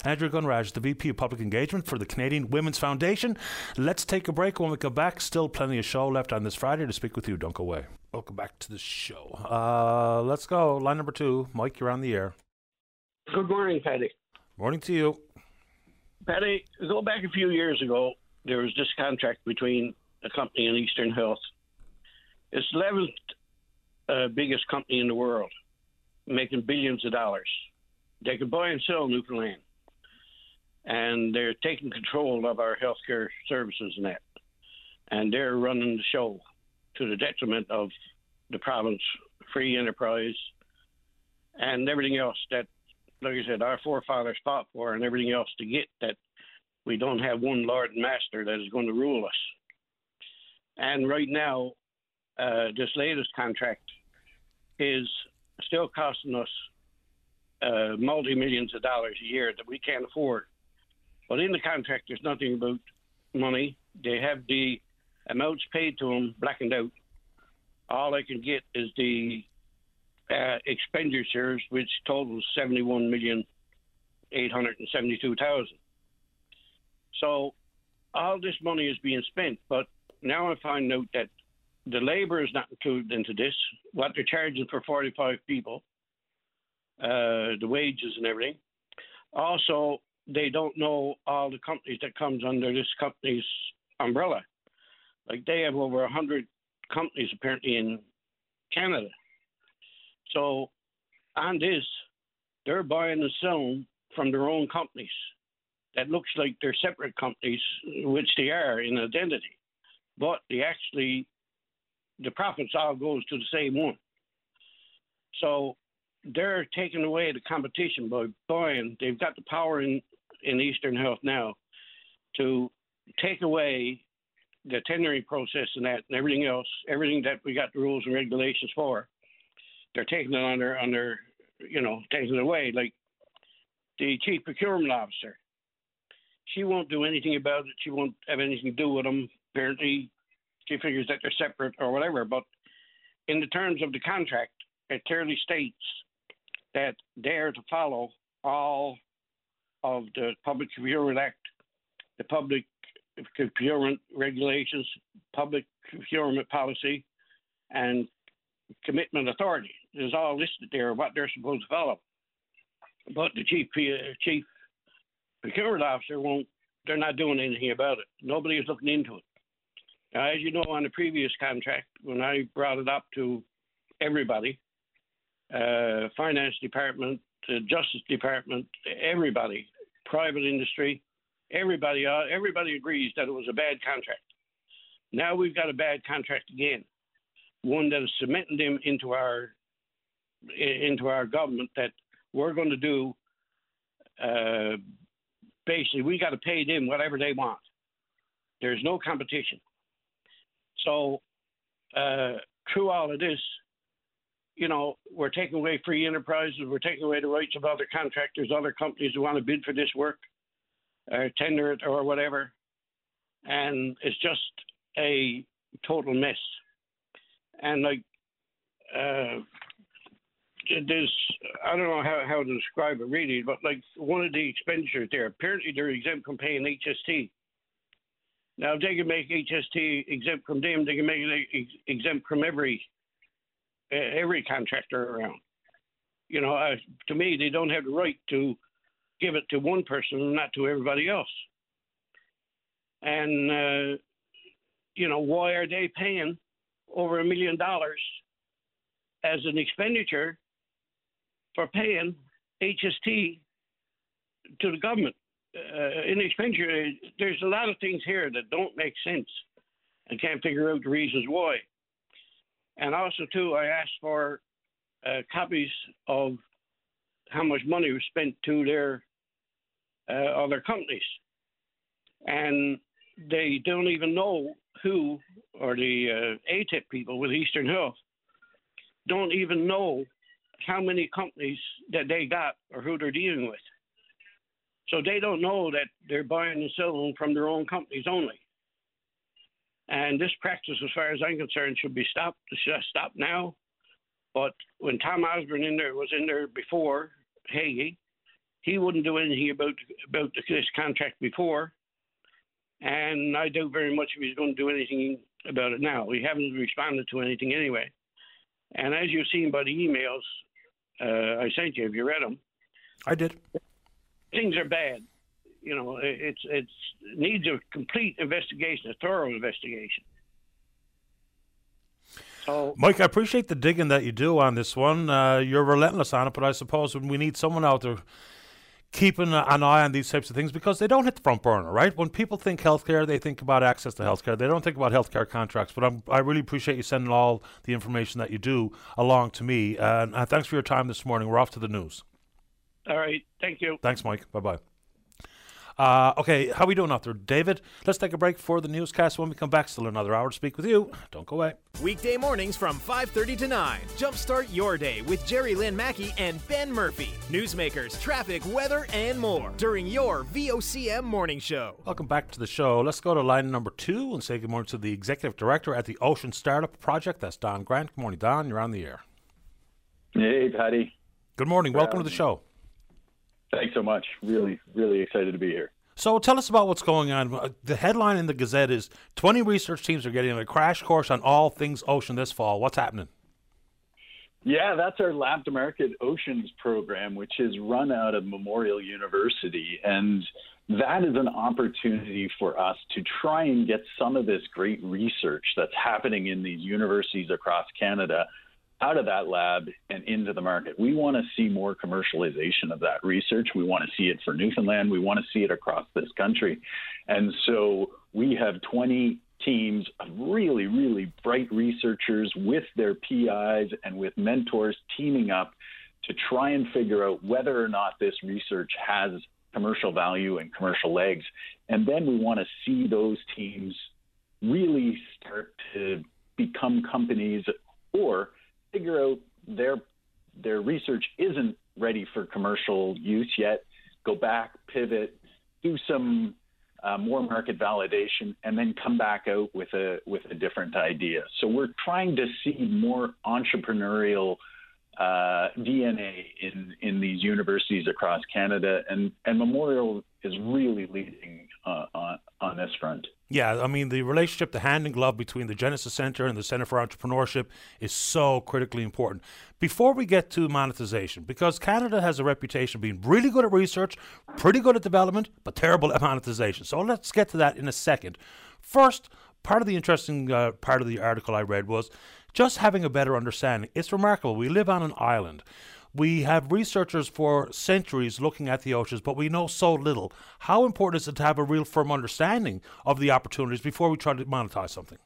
Andrea Gunraj, the VP of Public Engagement for the Canadian Women's Foundation. Let's take a break. When we come back, still plenty of show left on this Friday to speak with you. Don't go away. Welcome back to the show. Uh, let's go. Line number two. Mike, you're on the air. Good morning, Paddy. Morning to you. Paddy, go back a few years ago, there was this contract between a company and Eastern Health. It's the 11th uh, biggest company in the world, making billions of dollars. They could buy and sell Newfoundland, and they're taking control of our healthcare services that, and they're running the show to the detriment of the province, free enterprise, and everything else that, like I said, our forefathers fought for, and everything else to get that we don't have one Lord and Master that is going to rule us. And right now, uh, this latest contract is still costing us uh, multi millions of dollars a year that we can't afford. But in the contract, there's nothing about money. They have the amounts paid to them blackened out. All I can get is the uh, expenditures, which totals seventy-one million eight hundred and seventy-two thousand. So all this money is being spent, but now I find out that the labor is not included into this. What they're charging for 45 people, uh, the wages and everything. Also, they don't know all the companies that comes under this company's umbrella. Like they have over a 100 companies apparently in Canada. So on this, they're buying and selling from their own companies that looks like they're separate companies, which they are in identity, but they actually the profits all goes to the same one. So they're taking away the competition by buying. They've got the power in in Eastern Health now to take away the tendering process and that and everything else, everything that we got the rules and regulations for. They're taking it under under you know taking it away. Like the chief procurement officer, she won't do anything about it. She won't have anything to do with them. Apparently, she figures that they're separate or whatever. But in the terms of the contract, it clearly states that dare to follow all of the Public Procurement Act, the Public Procurement Regulations, Public Procurement Policy, and Commitment Authority. There's all listed there what they're supposed to follow. But the chief uh, chief procurement officer won't. They're not doing anything about it. Nobody is looking into it. Now, as you know, on the previous contract, when I brought it up to everybody, uh, finance department, uh, justice department, everybody, private industry, everybody, uh, everybody agrees that it was a bad contract. Now we've got a bad contract again, one that is cementing them into our into our government that we're going to do. Uh, basically, we got to pay them whatever they want. There's no competition. So, uh, through all of this, you know, we're taking away free enterprises, we're taking away the rights of other contractors, other companies who want to bid for this work, or tender it, or whatever. And it's just a total mess. And like, uh, there's, I don't know how, how to describe it really, but like one of the expenditures there, apparently they're exempt from paying HST. Now, if they can make HST exempt from them, they can make it exempt from every every contractor around. You know, to me, they don't have the right to give it to one person and not to everybody else. And, uh, you know, why are they paying over a million dollars as an expenditure for paying HST to the government? Uh, in expenditure, there's a lot of things here that don't make sense. I can't figure out the reasons why. And also, too, I asked for uh, copies of how much money was spent to their uh, other companies, and they don't even know who, or the uh, ATIP people with Eastern Health, don't even know how many companies that they got or who they're dealing with. So they don't know that they're buying and selling from their own companies only. And this practice, as far as I'm concerned, should be stopped. Should stop now. But when Tom Osborne in there was in there before Haggie, he wouldn't do anything about about this contract before, and I doubt very much if he's going to do anything about it now. He hasn't responded to anything anyway. And as you've seen by the emails uh, I sent you, have you read them? I did. Things are bad you know, it's it's needs a complete investigation, a thorough investigation. So, Mike, I appreciate the digging that you do on this one. Uh, you're relentless on it, but I suppose when we need someone out there keeping an eye on these types of things because they don't hit the front burner, right? When people think healthcare, they think about access to healthcare. They don't think about healthcare contracts. But I'm, i really appreciate you sending all the information that you do along to me. and uh, thanks for your time this morning. We're off to the news. All right. Thank you. Thanks, Mike. Bye bye. Uh, okay, how we doing out there, David? Let's take a break for the newscast. When we come back, still another hour to speak with you. Don't go away. Weekday mornings from 5:30 to 9. Jumpstart your day with Jerry Lynn Mackey and Ben Murphy. Newsmakers, traffic, weather, and more during your VOCM morning show. Welcome back to the show. Let's go to line number two and say good morning to the executive director at the Ocean Startup Project. That's Don Grant. Good morning, Don. You're on the air. Hey, Paddy. Good morning. Welcome to the show. Thanks so much. Really, really excited to be here. So tell us about what's going on. Uh, the headline in the Gazette is 20 research teams are getting a crash course on all things ocean this fall. What's happening? Yeah, that's our Lab to Market Oceans program, which is run out of Memorial University. And that is an opportunity for us to try and get some of this great research that's happening in these universities across Canada out of that lab and into the market. We want to see more commercialization of that research. We want to see it for Newfoundland. We want to see it across this country. And so we have 20 teams of really, really bright researchers with their PIs and with mentors teaming up to try and figure out whether or not this research has commercial value and commercial legs. And then we want to see those teams really start to become companies or figure out their their research isn't ready for commercial use yet, go back, pivot, do some uh, more market validation, and then come back out with a with a different idea. So we're trying to see more entrepreneurial uh, DNA in in these universities across Canada, and and Memorial is really leading uh, on on this front. Yeah, I mean, the relationship, the hand in glove between the Genesis Center and the Center for Entrepreneurship is so critically important. Before we get to monetization, because Canada has a reputation of being really good at research, pretty good at development, but terrible at monetization. So let's get to that in a second. First, part of the interesting uh, part of the article I read was just having a better understanding. It's remarkable. We live on an island. We have researchers for centuries looking at the oceans, but we know so little. How important is it to have a real firm understanding of the opportunities before we try to monetize something?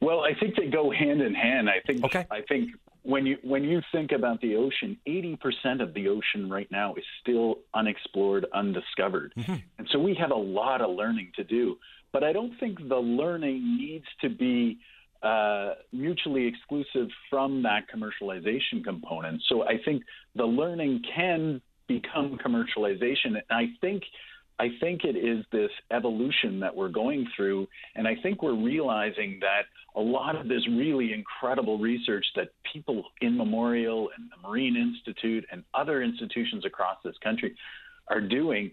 Well, I think they go hand in hand. I think okay. I think when you when you think about the ocean, 80% of the ocean right now is still unexplored, undiscovered. Mm-hmm. And so we have a lot of learning to do. But I don't think the learning needs to be uh, mutually exclusive from that commercialization component. So I think the learning can become commercialization. And I think I think it is this evolution that we're going through, and I think we're realizing that a lot of this really incredible research that people in Memorial and the Marine Institute and other institutions across this country are doing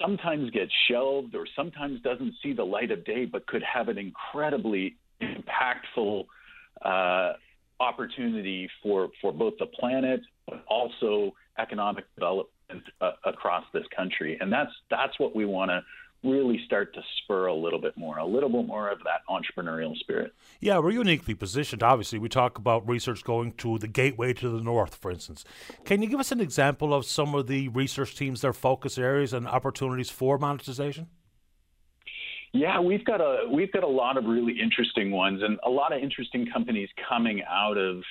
sometimes gets shelved or sometimes doesn't see the light of day, but could have an incredibly impactful uh, opportunity for, for both the planet, but also economic development uh, across this country. And that's that's what we want to really start to spur a little bit more, a little bit more of that entrepreneurial spirit. Yeah, we're uniquely positioned. Obviously, we talk about research going to the gateway to the north, for instance. Can you give us an example of some of the research teams, their focus areas, and opportunities for monetization? Yeah, we've got a we've got a lot of really interesting ones, and a lot of interesting companies coming out of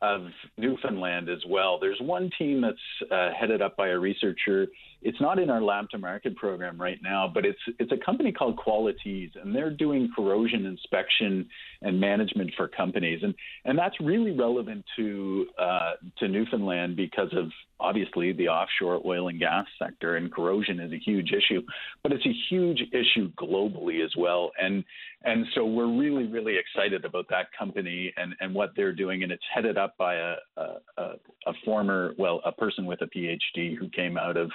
of Newfoundland as well. There's one team that's uh, headed up by a researcher. It's not in our lab to market program right now, but it's it's a company called Qualities, and they're doing corrosion inspection and management for companies, and and that's really relevant to uh, to Newfoundland because of obviously the offshore oil and gas sector, and corrosion is a huge issue, but it's a huge issue globally as well, and and so we're really really excited about that company and and what they're doing, and it's headed up by a a, a former well a person with a PhD who came out of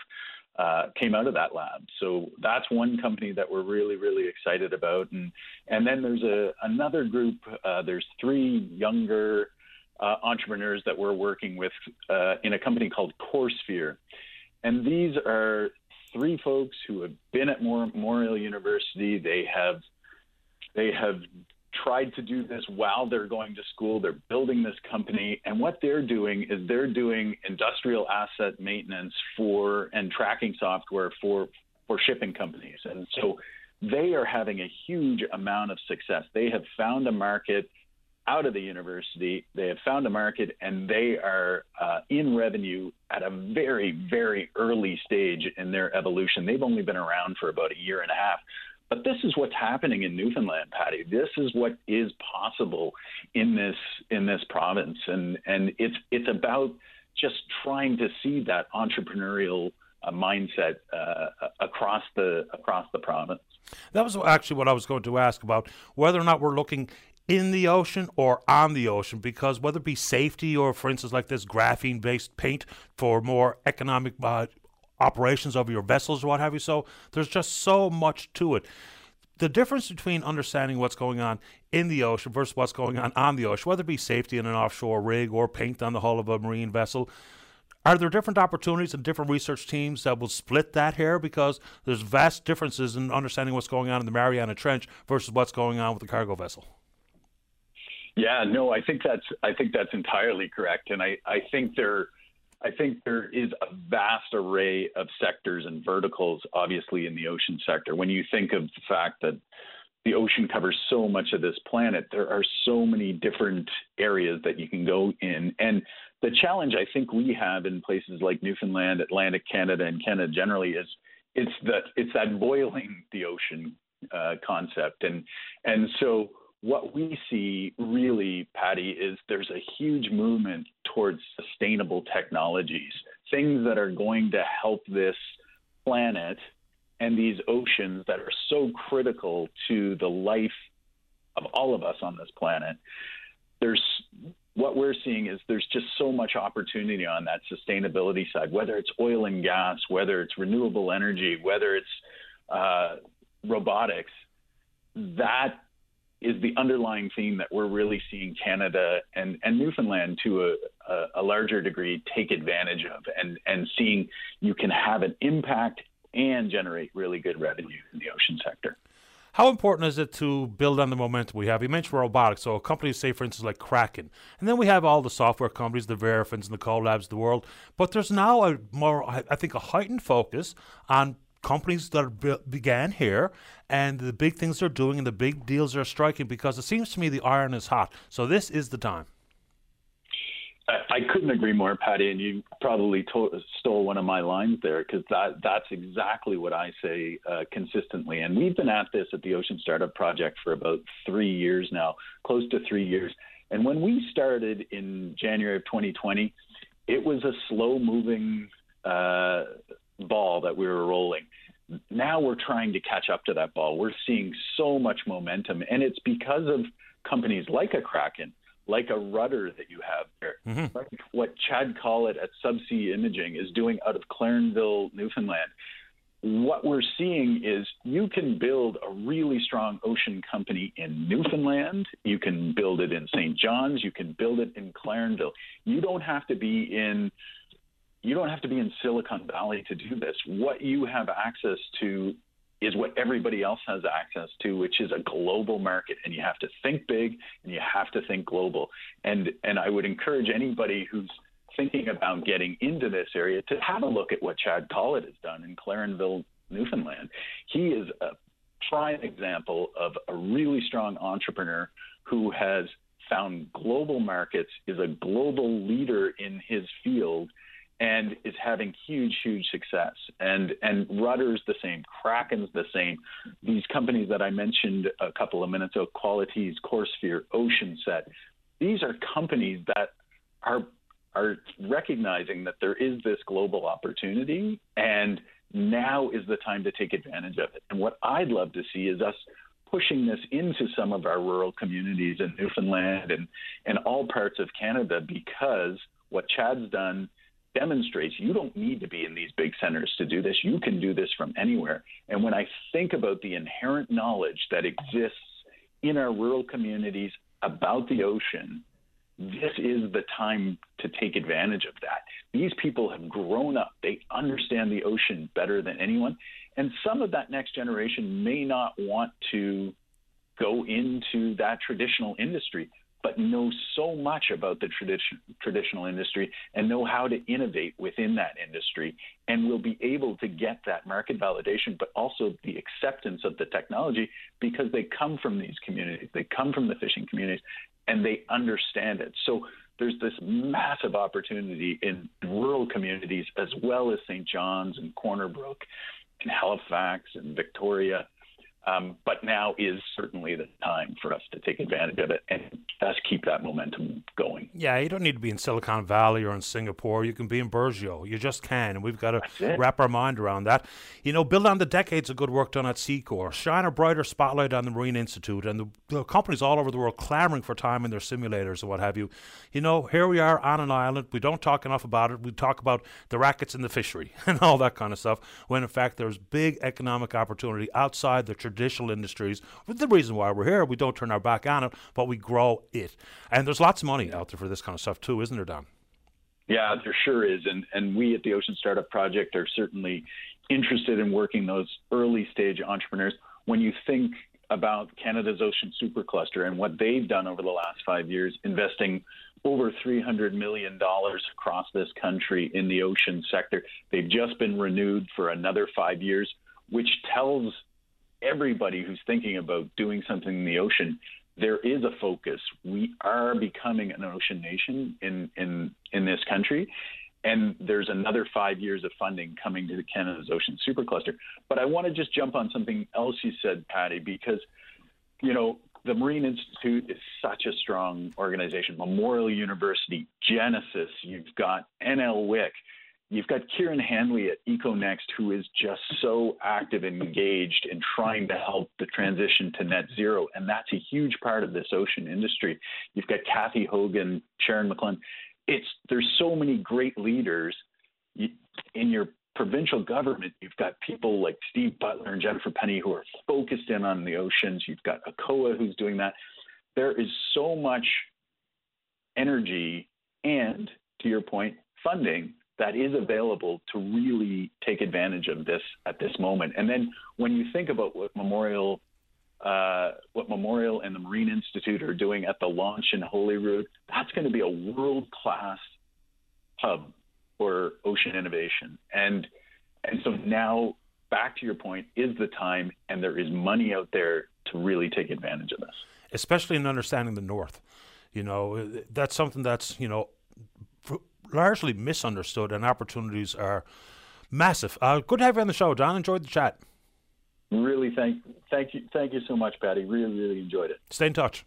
uh, came out of that lab. So that's one company that we're really, really excited about. And and then there's a another group. Uh, there's three younger uh, entrepreneurs that we're working with uh, in a company called CoreSphere, and these are three folks who have been at Memorial University. They have they have tried to do this while they're going to school. They're building this company, and what they're doing is they're doing industrial asset maintenance for and tracking software for for shipping companies. And so they are having a huge amount of success. They have found a market out of the university. They have found a market, and they are uh, in revenue at a very, very early stage in their evolution. They've only been around for about a year and a half. But this is what's happening in Newfoundland, Paddy. This is what is possible in this in this province, and and it's it's about just trying to see that entrepreneurial uh, mindset uh, across the across the province. That was actually what I was going to ask about whether or not we're looking in the ocean or on the ocean because whether it be safety or for instance like this graphene based paint for more economic uh, operations of your vessels what have you. So there's just so much to it. The difference between understanding what's going on in the ocean versus what's going on on the ocean, whether it be safety in an offshore rig or paint on the hull of a marine vessel, are there different opportunities and different research teams that will split that here? Because there's vast differences in understanding what's going on in the Mariana Trench versus what's going on with the cargo vessel. Yeah, no, I think that's I think that's entirely correct, and I I think there I think there is a vast array of sectors and verticals, obviously, in the ocean sector. When you think of the fact that the ocean covers so much of this planet, there are so many different areas that you can go in. And the challenge I think we have in places like Newfoundland, Atlantic Canada, and Canada generally is it's that it's that boiling the ocean uh, concept. And and so what we see really, Paddy, is there's a huge movement towards sustainable technologies, things that are going to help this planet and these oceans that are so critical to the life of all of us on this planet. There's what we're seeing is there's just so much opportunity on that sustainability side, whether it's oil and gas, whether it's renewable energy, whether it's uh, robotics. That is the underlying theme that we're really seeing Canada and, and Newfoundland to a, a, a, larger degree take advantage of and, and seeing you can have an impact and generate really good revenue in the ocean sector. How important is it to build on the momentum we have? You mentioned robotics, so companies say, for instance, like Kraken, and then we have all the software companies, the Verafins and the CoLabs of the world. But there's now a more, I think, a heightened focus on companies that began here and the big things they're doing and the big deals they're striking because it seems to me the iron is hot. So this is the time. I, couldn't agree more, Paddy, and you probably to- stole one of my lines there because that that's exactly what I say uh, consistently. And we've been at this at the Ocean Startup Project for about three years now, close to three years. And when we started in January of 2020, it was a slow moving uh, ball that we were rolling. Now we're trying to catch up to that ball. We're seeing so much momentum, and it's because of companies like a Kraken, like a Rutter that you have there, mm-hmm. like what Chad Collett at SubC Imaging is doing out of Clarenville, Newfoundland. What we're seeing is you can build a really strong ocean company in Newfoundland. You can build it in St. John's. You can build it in Clarenville. You don't have to be in you don't have to be in Silicon Valley to do this. What you have access to is what everybody else has access to, which is a global market. And you have to think big and you have to think global. And and I would encourage anybody who's thinking about getting into this area to have a look at what Chad Collett has done in Clarenville, Newfoundland. He is a prime example of a really strong entrepreneur who has found global markets, is a global leader in his field, and is having huge, huge success. And and Rutter's the same, Kraken's the same. These companies that I mentioned a couple of minutes ago, Qualities, CoreSphere, OceanSet, these are companies that are are recognizing that there is this global opportunity and now is the time to take advantage of it. And what I'd love to see is us pushing this into some of our rural communities in Newfoundland and, and all parts of Canada because what Chad's done demonstrates you don't need to be in these big centers to do this. You can do this from anywhere. And when I think about the inherent knowledge that exists in our rural communities about the ocean, this is the time to take advantage of that. These people have grown up, they understand the ocean better than anyone. And some of that next generation may not want to go into that traditional industry, but know so much about the tradition, traditional industry and know how to innovate within that industry and will be able to get that market validation, but also the acceptance of the technology because they come from these communities, they come from the fishing communities, and they understand it. So there's this massive opportunity in rural communities as well as St. John's and Corner Brook and Halifax and Victoria um, but now is certainly the time for us to take advantage of it and just keep that momentum going. Yeah, you don't need to be in Silicon Valley or in Singapore. You can be in Burgeo. You just can. And we've got to wrap our mind around that. You know, build on the decades of good work done at C-CORE. Shine a brighter spotlight on the Marine Institute and the, the companies all over the world clamoring for time in their simulators and what have you. You know, here we are on an island. We don't talk enough about it. We talk about the rackets in the fishery (laughs) and all that kind of stuff, when in fact there's big economic opportunity outside the traditional traditional industries. The reason why we're here, we don't turn our back on it, but we grow it. And there's lots of money out there for this kind of stuff too, isn't there, Don? Yeah, there sure is. And and we at the Ocean Startup Project are certainly interested in working those early stage entrepreneurs. When you think about Canada's Ocean Supercluster and what they've done over the last five years, investing over $300 million across this country in the ocean sector. They've just been renewed for another five years, which tells everybody who's thinking about doing something in the ocean, there is a focus. We are becoming an ocean nation in in in this country, and there's another five years of funding coming to the Canada's Ocean Supercluster. But I want to just jump on something else you said, Paddy, because you know the Marine Institute is such a strong organization. Memorial University, Genesis, you've got NL NLWIC. You've got Kieran Hanley at EcoNext, who is just so active and engaged in trying to help the transition to net zero. And that's a huge part of this ocean industry. You've got Kathy Hogan, Sharon McClellan. It's there's so many great leaders in your provincial government. You've got people like Steve Butler and Jennifer Penny who are focused in on the oceans. You've got ACOA who's doing that. There is so much energy and, to your point, funding that is available to really take advantage of this at this moment. And then when you think about what Memorial, uh, what Memorial and the Marine Institute are doing at the launch in Holyrood, that's going to be a world class hub for ocean innovation. And and so now back to your point is the time, and there is money out there to really take advantage of this, especially in understanding the North. You know, that's something that's you know largely misunderstood, and opportunities are massive. Uh, good to have you on the show, Don. Enjoyed the chat. Really, thank thank you, thank you so much, Paddy. Really, really enjoyed it. Stay in touch.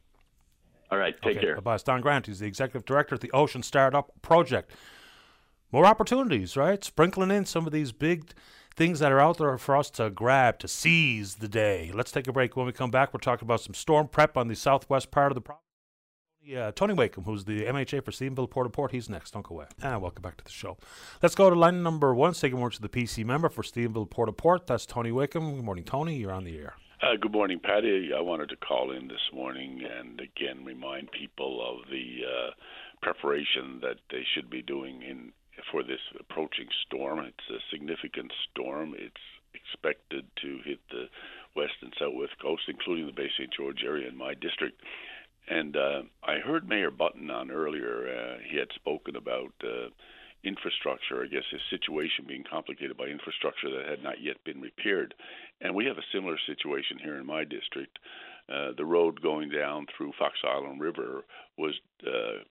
All right, take okay, care. Bye bye. Don Grant, he's the executive director of the Ocean Startup Project. More opportunities, right? Sprinkling in some of these big things that are out there for us to grab, to seize the day. Let's take a break. When we come back, we're talking about some storm prep on the southwest part of the province. Yeah, Tony Wakeham, who's the MHA for Stephenville Port au Port, he's next. Don't go away. And ah, welcome back to the show. Let's go to line number one. Good morning to the PC member for Stephenville Port au Port. That's Tony Wakeham. Good morning, Tony. You're on the air. Uh, good morning, Paddy. I wanted to call in this morning and again remind people of the uh, preparation that they should be doing in for this approaching storm. It's a significant storm. It's expected to hit the west and southwest coast, including the Bay St. George area in my district. And uh, I heard Mayor Button on earlier. Uh, he had spoken about uh, infrastructure. I guess his situation being complicated by infrastructure that had not yet been repaired. And we have a similar situation here in my district. Uh, the road going down through Fox Island River was uh,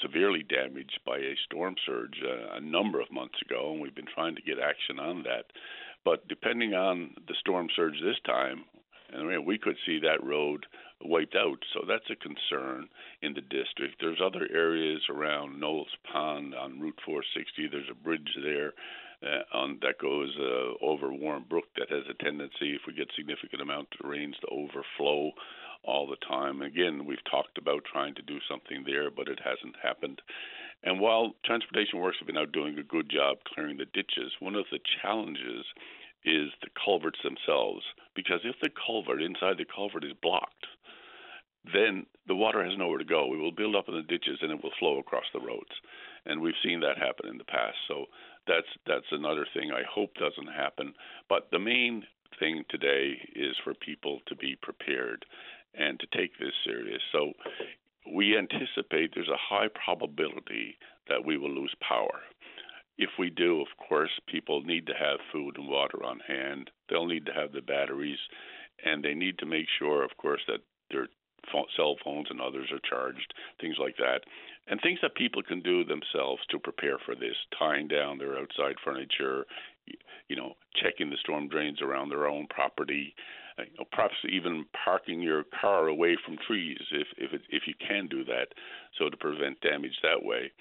severely damaged by a storm surge uh, a number of months ago, and we've been trying to get action on that. But depending on the storm surge this time, Mean, we could see that road wiped out. So that's a concern in the district. There's other areas around Knowles Pond on Route 460. There's a bridge there uh, on that goes uh, over Warren Brook that has a tendency, if we get significant amount of rains, to overflow all the time. Again, we've talked about trying to do something there, but it hasn't happened. And while transportation works have been out doing a good job clearing the ditches, one of the challenges is the culverts themselves. Because if the culvert inside the culvert is blocked, then the water has nowhere to go. It will build up in the ditches and it will flow across the roads. And we've seen that happen in the past. So that's that's another thing I hope doesn't happen. But the main thing today is for people to be prepared and to take this serious. So we anticipate there's a high probability that we will lose power. If we do, of course, people need to have food and water on hand. They'll need to have the batteries, and they need to make sure, of course, that their cell phones and others are charged, things like that. And things that people can do themselves to prepare for this, tying down their outside furniture, you know, checking the storm drains around their own property, uh, you know, perhaps even parking your car away from trees if if it, if you can do that, so to prevent damage that way.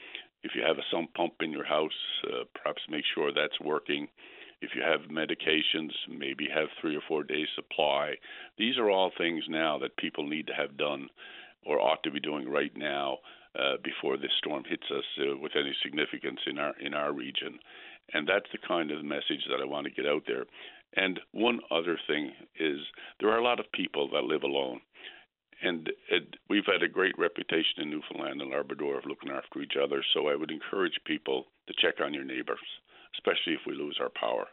If you have a sump pump in your house, uh, perhaps make sure that's working. If you have medications, maybe have three or four days supply. These are all things now that people need to have done or ought to be doing right now uh, before this storm hits us uh, with any significance in our in our region. And that's the kind of message that I want to get out there. And one other thing is there are a lot of people that live alone. And it, we've had a great reputation in Newfoundland and Labrador of looking after each other. So I would encourage people to check on your neighbors, especially if we lose our power.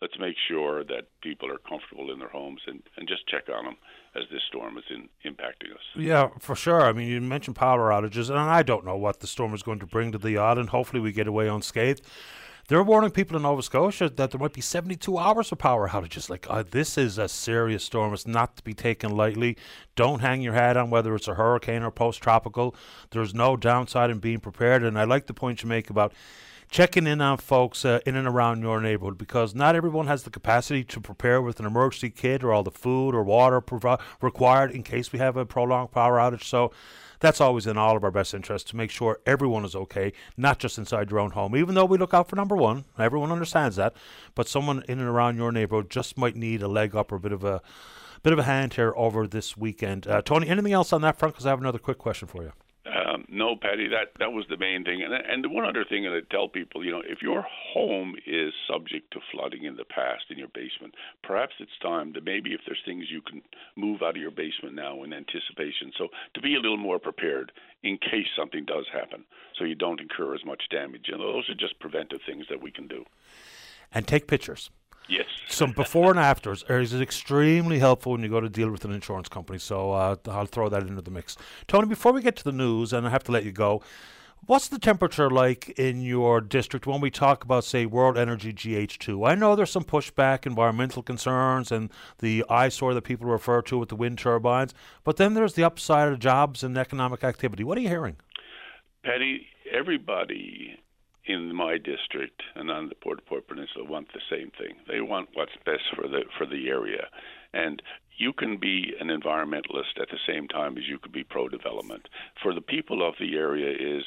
Let's make sure that people are comfortable in their homes and, and just check on them as this storm is in, impacting us. Yeah, for sure. I mean, you mentioned power outages, and I don't know what the storm is going to bring to the island. Hopefully, we get away unscathed. They're warning people in Nova Scotia that there might be 72 hours of power outages. Like, uh, this is a serious storm. It's not to be taken lightly. Don't hang your head on whether it's a hurricane or post tropical. There's no downside in being prepared. And I like the point you make about checking in on folks uh, in and around your neighborhood because not everyone has the capacity to prepare with an emergency kit or all the food or water provi- required in case we have a prolonged power outage. So, that's always in all of our best interest to make sure everyone is okay, not just inside your own home. Even though we look out for number one, everyone understands that, but someone in and around your neighborhood just might need a leg up or a bit of a bit of a hand here over this weekend. Uh, Tony, anything else on that front? Because I have another quick question for you. Um, no, Paddy, that that was the main thing. And and the one other thing that I tell people, you know, if your home is subject to flooding in the past in your basement, perhaps it's time to maybe if there's things you can move out of your basement now in anticipation. So to be a little more prepared in case something does happen, so you don't incur as much damage. And those are just preventive things that we can do. And take pictures. Yes. Some before and afters is extremely helpful when you go to deal with an insurance company. So uh, I'll throw that into the mix. Tony, before we get to the news, and I have to let you go, what's the temperature like in your district when we talk about, say, World Energy GH2? I know there's some pushback, environmental concerns, and the eyesore that people refer to with the wind turbines, but then there's the upside of jobs and economic activity. What are you hearing? Paddy, everybody in my district and on the Port Port Peninsula want the same thing. They want what's best for the for the area, and you can be an environmentalist at the same time as you could be pro development. For the people of the area is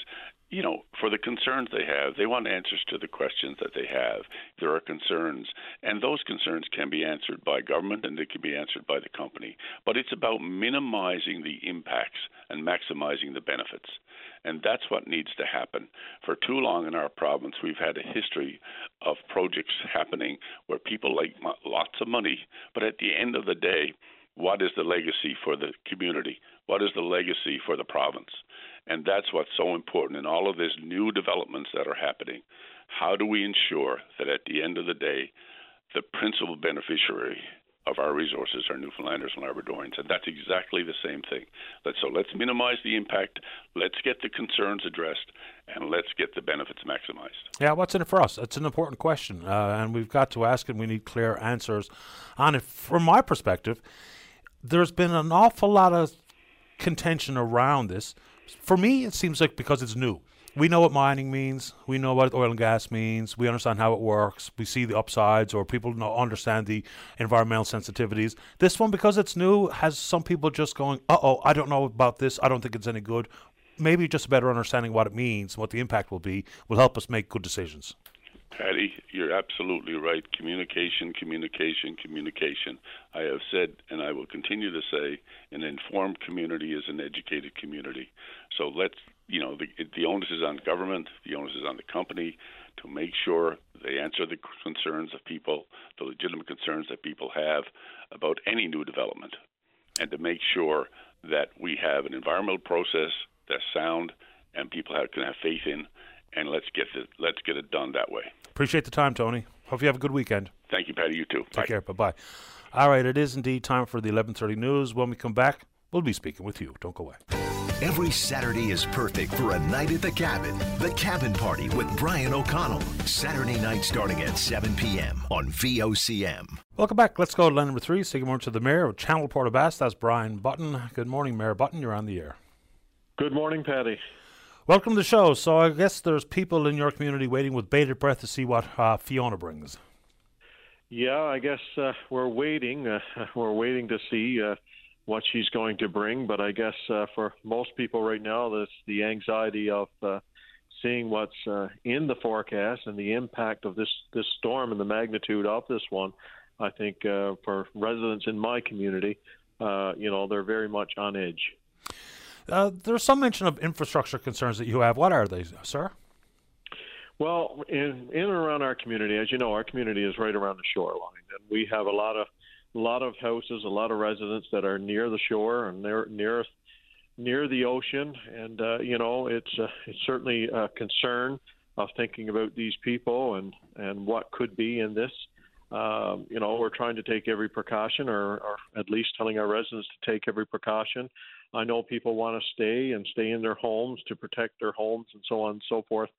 you know, for the concerns they have, they want answers to the questions that they have. There are concerns, and those concerns can be answered by government and they can be answered by the company. But it's about minimizing the impacts and maximizing the benefits. And that's what needs to happen. For too long in our province, we've had a history of projects happening where people like lots of money, but at the end of the day, what is the legacy for the community? What is the legacy for the province? And that's what's so important in all of these new developments that are happening. How do we ensure that at the end of the day, the principal beneficiary of our resources are Newfoundlanders and Labradorians, and that's exactly the same thing. Let's, so let's minimize the impact, let's get the concerns addressed, and let's get the benefits maximized. Yeah, what's in it for us? It's an important question, uh, and we've got to ask, and we need clear answers on it. From my perspective, there's been an awful lot of contention around this. For me, it seems like because it's new we know what mining means. We know what oil and gas means. We understand how it works. We see the upsides, or people know, understand the environmental sensitivities. This one, because it's new, has some people just going, "Uh oh, I don't know about this. I don't think it's any good." Maybe just a better understanding what it means, what the impact will be, will help us make good decisions. Paddy, you're absolutely right. Communication, communication, communication. I have said, and I will continue to say, an informed community is an educated community. So let's you know, the, the onus is on government, the onus is on the company to make sure they answer the concerns of people, the legitimate concerns that people have about any new development, and to make sure that we have an environmental process that's sound and people have, can have faith in. And let's get let's get it done that way. Appreciate the time, Tony. Hope you have a good weekend. Thank you, Paddy. You too. Take Bye. care. Bye bye. All right, it is indeed time for the 11:30 news. When we come back, we'll be speaking with you. Don't go away. Every Saturday is perfect for a night at the cabin. The Cabin Party with Brian O'Connell. Saturday night starting at 7 p.m. on VOCM. Welcome back. Let's go to line number three. Say good morning to the Mayor of Channel Port aux Basques. That's Brian Button. Good morning, Mayor Button. You're on the air. Good morning, Paddy. Welcome to the show. So I guess there's people in your community waiting with bated breath to see what uh, Fiona brings. Yeah, I guess uh, we're waiting. Uh, (laughs) we're waiting to see uh, what she's going to bring. But I guess uh, for most people right now, this the anxiety of uh, seeing what's in the forecast and the impact of this this storm and the magnitude of this one. I think for residents in my community, you know, they're very much on edge. Uh, there's some mention of infrastructure concerns that you have. What are they, sir? Well, in in and around our community, as you know, our community is right around the shoreline, and we have a lot of a lot of houses, a lot of residents that are near the shore and near near near the ocean, and uh, you know it's uh, it's certainly a concern of thinking about these people and and what could be in this. Um, you know, we're trying to take every precaution, or, or at least telling our residents to take every precaution. I know people want to stay and stay in their homes to protect their homes and so on and so forth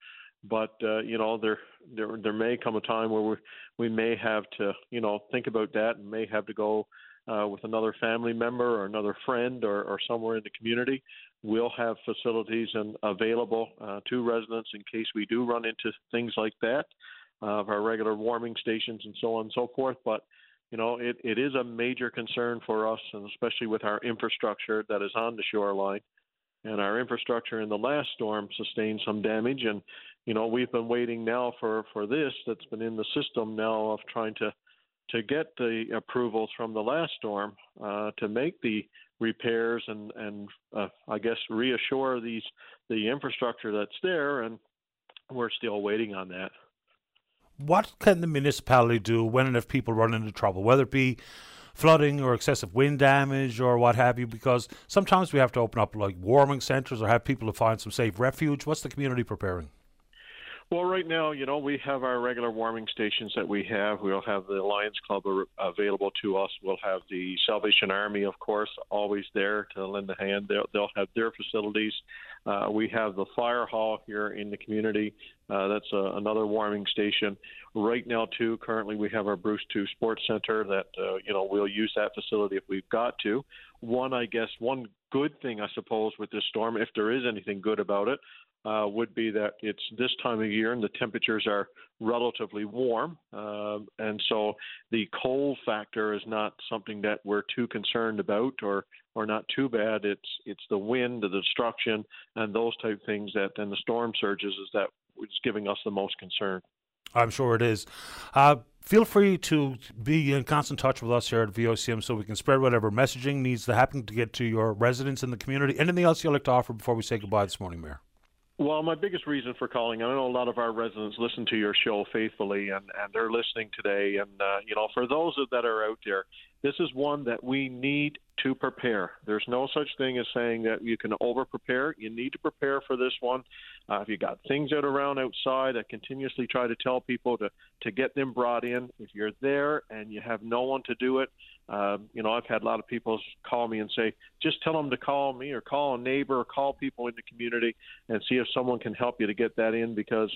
but uh, you know there there there may come a time where we we may have to you know think about that and may have to go uh, with another family member or another friend or, or somewhere in the community. We'll have facilities and available uh, to residents in case we do run into things like that, uh, of our regular warming stations and so on and so forth. But you know, it, it is a major concern for us, and especially with our infrastructure that is on the shoreline. And our infrastructure in the last storm sustained some damage, and you know, we've been waiting now for, for this that's been in the system now of trying to to get the approvals from the last storm uh, to make the repairs and and uh, I guess reassure these the infrastructure that's there, and we're still waiting on that. What can the municipality do when and if people run into trouble, whether it be flooding or excessive wind damage or what have you? Because sometimes we have to open up like warming centres or have people to find some safe refuge. What's the community preparing? Well, right now, you know, we have our regular warming stations that we have. We'll have the Lions Club available to us. We'll have the Salvation Army, of course, always there to lend a hand. They'll, they'll have their facilities. Uh, we have the fire hall here in the community. Uh, that's a, another warming station. Right now, too, currently we have our Bruce 2 Sports Center that, uh, you know, we'll use that facility if we've got to. One, I guess, one good thing, I suppose, with this storm, if there is anything good about it, uh, would be that it's this time of year and the temperatures are relatively warm, uh, and so the cold factor is not something that we're too concerned about or or not too bad. It's it's the wind, the destruction, and those type things that and the storm surges is that is giving us the most concern. I'm sure it is. Uh, feel free to be in constant touch with us here at VOCM so we can spread whatever messaging needs to happen to get to your residents in the community. Anything else you'd like to offer before we say goodbye this morning, Mayor? Well, my biggest reason for calling, I know a lot of our residents listen to your show faithfully, and, and they're listening today. And, uh, you know, for those that are out there, this is one that we need to prepare. There's no such thing as saying that you can over prepare. You need to prepare for this one. Uh, if you got things are around outside, I continuously try to tell people to to get them brought in. If you're there and you have no one to do it, uh, you know I've had a lot of people call me and say, just tell them to call me or call a neighbor or call people in the community and see if someone can help you to get that in because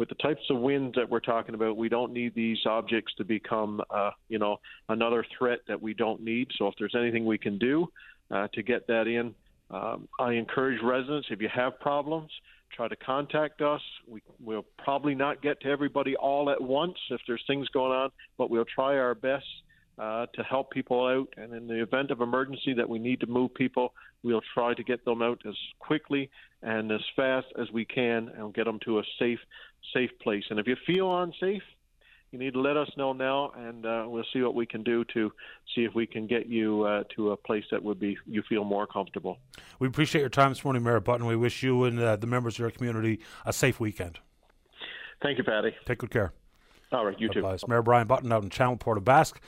with the types of winds that we're talking about, we don't need these objects to become, uh, you know, another threat that we don't need. So if there's anything we can do uh, to get that in, um, I encourage residents if you have problems, try to contact us. We, we'll probably not get to everybody all at once if there's things going on, but we'll try our best uh, to help people out. And in the event of emergency that we need to move people, we'll try to get them out as quickly and as fast as we can and get them to a safe, safe place. And if you feel unsafe, you need to let us know now, and uh, we'll see what we can do to see if we can get you uh, to a place that would be you feel more comfortable. We appreciate your time this morning, Mayor Button. We wish you and uh, the members of your community a safe weekend. Thank you, Paddy. Take good care. All right, you Bye-bye. too. It's Mayor Brian Button out in Channel Port aux Basques.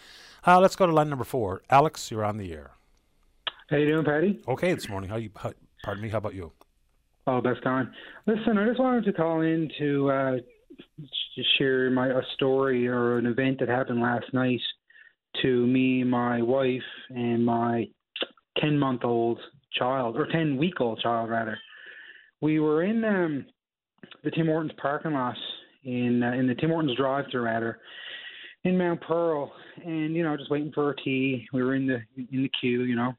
Uh, let's go to line number four. Alex, you're on the air. How you doing, Paddy? Okay, this morning. How you? How, pardon me. How about you? Oh, that's gone. Listen, I just wanted to call in to uh, share my a story or an event that happened last night to me, my wife, and my ten month old child or ten week old child rather. We were in um, the Tim Hortons parking lot in uh, in the Tim Hortons drive through rather in Mount Pearl, and you know just waiting for our tea. We were in the in the queue, you know,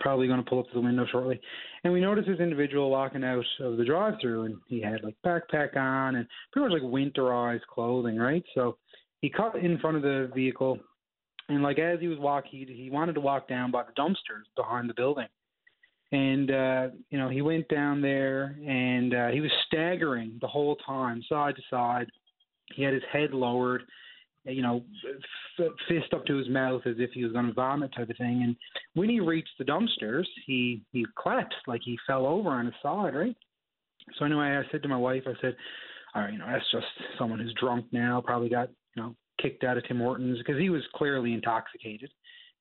probably going to pull up to the window shortly. And we noticed this individual walking out of the drive-through, and he had like backpack on and pretty much like winterized clothing, right? So he cut in front of the vehicle, and like as he was walking, he, he wanted to walk down by the dumpsters behind the building. And uh, you know, he went down there, and uh, he was staggering the whole time, side to side. He had his head lowered you know, f- fist up to his mouth as if he was going to vomit, type of thing. And when he reached the dumpsters, he he collapsed, like he fell over on his side, right? So anyway, I said to my wife, I said, all right, you know, that's just someone who's drunk now, probably got you know kicked out of Tim Hortons because he was clearly intoxicated.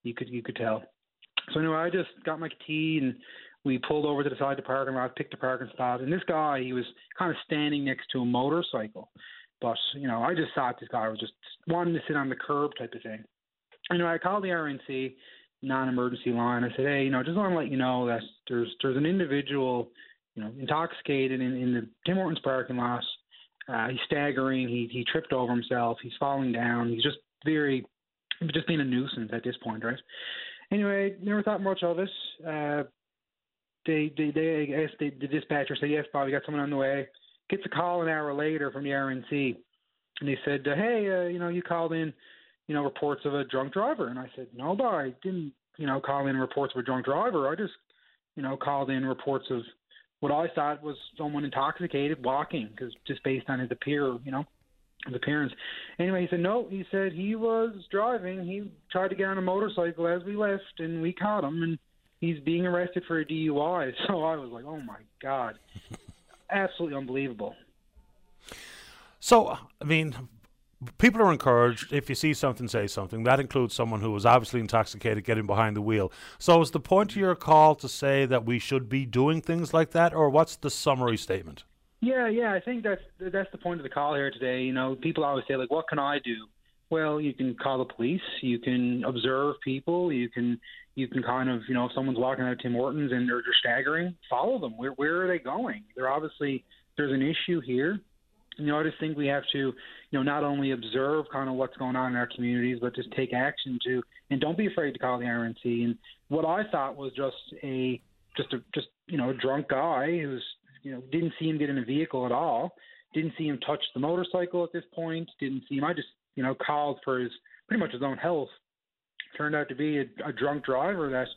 You could you could tell. So anyway, I just got my tea and we pulled over to the side of the parking lot, picked a parking spot, and this guy he was kind of standing next to a motorcycle. But you know, I just thought this guy was just wanting to sit on the curb type of thing. You know, I called the RNC non-emergency line. I said, hey, you know, just want to let you know that there's there's an individual, you know, intoxicated in, in the Tim Hortons parking lot. Uh, he's staggering. He he tripped over himself. He's falling down. He's just very, just being a nuisance at this point, right? Anyway, never thought much of it. Uh, they they they I guess they, the dispatcher said, yes, Bob, we got someone on the way gets a call an hour later from the RNC, and they said, uh, "Hey, uh, you know, you called in, you know, reports of a drunk driver." And I said, "No, but I didn't, you know, call in reports of a drunk driver. I just, you know, called in reports of what I thought was someone intoxicated walking, because just based on his appear, you know." His appearance. Anyway, he said no. He said he was driving. He tried to get on a motorcycle as we left, and we caught him, and he's being arrested for a DUI. (laughs) So I was like, oh my god absolutely unbelievable. So, I mean, people are encouraged if you see something, say something. That includes someone who was obviously intoxicated getting behind the wheel. So, is the point of your call to say that we should be doing things like that, or what's the summary statement? Yeah, yeah, I think that's that's the point of the call here today. You know, people always say like, "What can I do?" Well, you can call the police. You can observe people. You can you can kind of you know if someone's walking out of Tim Hortons and they're, they're staggering, follow them. Where where are they going? They're obviously there's an issue here. You know, I just think we have to, you know, not only observe kind of what's going on in our communities, but just take action to, and don't be afraid to call the RNC. And what I thought was just a, just a, just you know, a drunk guy who's, you know, didn't see him get in a vehicle at all, didn't see him touch the motorcycle at this point, didn't see him. I just you know, called for his pretty much his own health. Turned out to be a, a drunk driver that,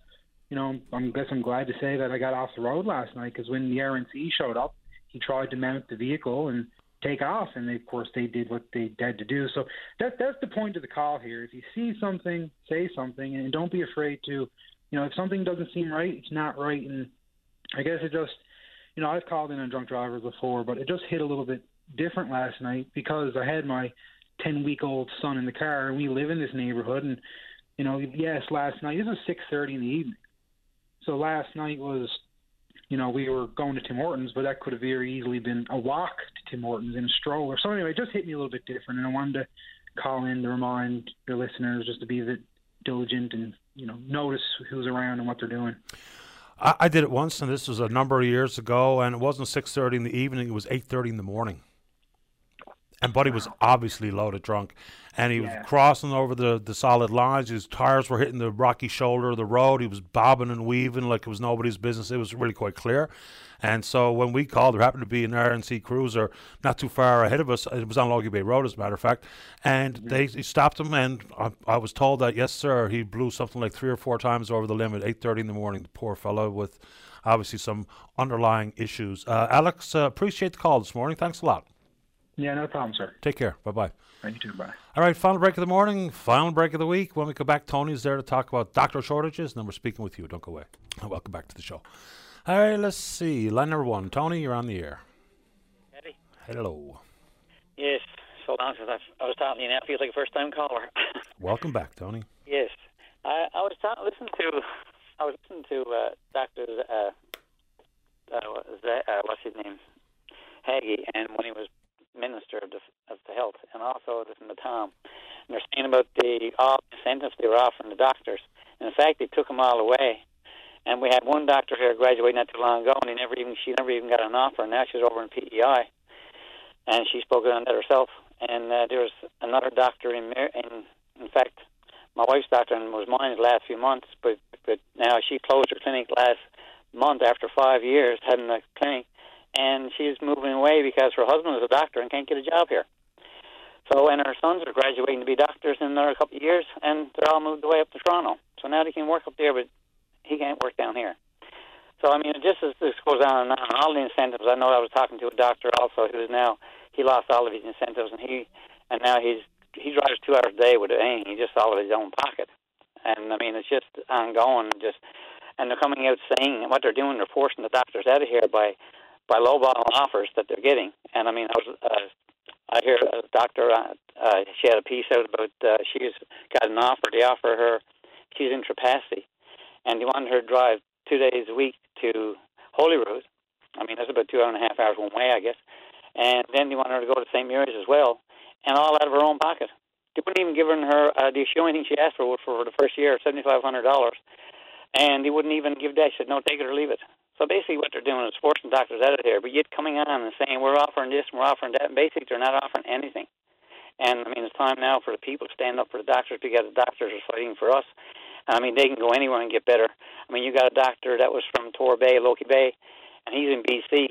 you know, I'm guess I'm glad to say that I got off the road last night because when the RNC showed up, he tried to mount the vehicle and take off, and they, of course they did what they had to do. So that that's the point of the call here. If you see something, say something, and don't be afraid to, you know, if something doesn't seem right, it's not right. And I guess it just, you know, I've called in on drunk drivers before, but it just hit a little bit different last night because I had my 10 week old son in the car and we live in this neighborhood and you know, yes, last night. This was six thirty in the evening. So last night was, you know, we were going to Tim Hortons, but that could have very easily been a walk to Tim Hortons in a stroller. So anyway, it just hit me a little bit different, and I wanted to call in to remind your listeners just to be a bit diligent and you know notice who's around and what they're doing. I, I did it once, and this was a number of years ago, and it wasn't six thirty in the evening; it was eight thirty in the morning. And Buddy was obviously loaded drunk, and he Yeah. was crossing over the, the solid lines. His tires were hitting the rocky shoulder of the road. He was bobbing and weaving like it was nobody's business. It was really quite clear. And so when we called, there happened to be an RNC cruiser not too far ahead of us. It was on Logie Bay Road, as a matter of fact. And they, they stopped him, and I, I was told that yes, sir, he blew something like three or four times over the limit, eight thirty in the morning. The poor fellow with obviously some underlying issues. Uh, Alex, uh, appreciate the call this morning. Thanks a lot. Yeah, no problem, sir. Take care. Bye bye. Thank you too. Bye. All right, final break of the morning, final break of the week. When we come back, Tony's there to talk about doctor shortages, and then we're speaking with you. Don't go away. (laughs) Welcome back to the show. All right, let's see. Line number one. Tony, you're on the air. Eddie? Hello. Yes, so long since I've, I was talking to you now. It feels like a first time caller. (laughs) Welcome back, Tony. yes, I, I was ta- listening to I was listening to uh, Doctor uh, uh, Z- uh, what's his name Haggie, and when he was minister of the, of the health, and also listening to Tom, and they're saying about the all incentives they were offering the doctors. And in fact, they took them all away. And we had one doctor here graduate not too long ago, and he never even she never even got an offer. And now she's over in PEI, and she spoke on that herself. And uh, there was another doctor in in in fact, my wife's doctor and was mine the last few months, but but now she closed her clinic last month after five years having a clinic, and she's moving away because her husband is a doctor and can't get a job here. So, and her sons are graduating to be doctors in another couple of years, and they're all moved away up to Toronto. So now they can work up there, but he can't work down here. So I mean, just as this goes on and on, all the incentives. I know I was talking to a doctor also who is now he lost all of his incentives, and he and now he's he drives two hours a day with anything. He just all of his own pocket, and I mean it's just ongoing. Just and they're coming out saying what they're doing. They're forcing the doctors out of here by by lowballing offers that they're getting. And I mean, I was uh, I hear a doctor. Uh, uh, she had a piece out about uh, she's got an offer. They offer her. She's in Trepassey, and they wanted her to drive two days a week to Holyrood. I mean, that's about two and a half hours one way, I guess. And then they wanted her to go to St. Mary's as well, and all out of her own pocket. They wouldn't even give her uh, the only thing she asked for for the first year, seventy five hundred dollars, and they wouldn't even give that. She said, "No, take it or leave it." So basically, what they're doing is forcing doctors out of here, but yet coming on and saying we're offering this and we're offering that. And basically, they're not offering anything. And I mean, it's time now for the people to stand up for the doctors because the doctors are fighting for us. I mean, they can go anywhere and get better. I mean, you got a doctor that was from Tor Bay, Logy Bay, and he's in BC.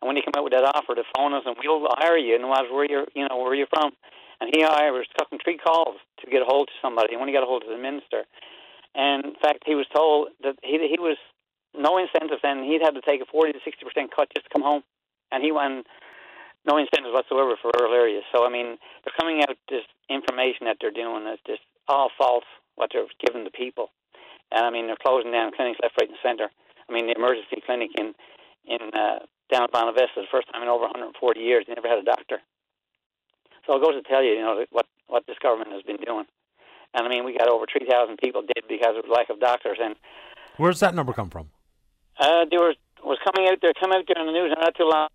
And when he come out with that offer to phone us and we'll hire you, no matter where you're, you know, where you're from, and he I was talking three calls to get a hold of somebody. And when he got a hold of the minister, and in fact, he was told that he he was no incentives, and he'd have to take a forty to sixty percent cut just to come home, and he won no incentives whatsoever for rural areas. So I mean, they're coming out this information that they're doing that's just all false. What they're giving the people, and I mean, they're closing down clinics left, right, and center. I mean, the emergency clinic in in uh, down at Bonavista, the first time in over 140 years, they never had a doctor. So it goes to tell you, you know, what what this government has been doing. And I mean, we got over 3,000 people dead because of lack of doctors, and Where's that number come from? Uh, there was was coming out there, come out there in the news, and not too long.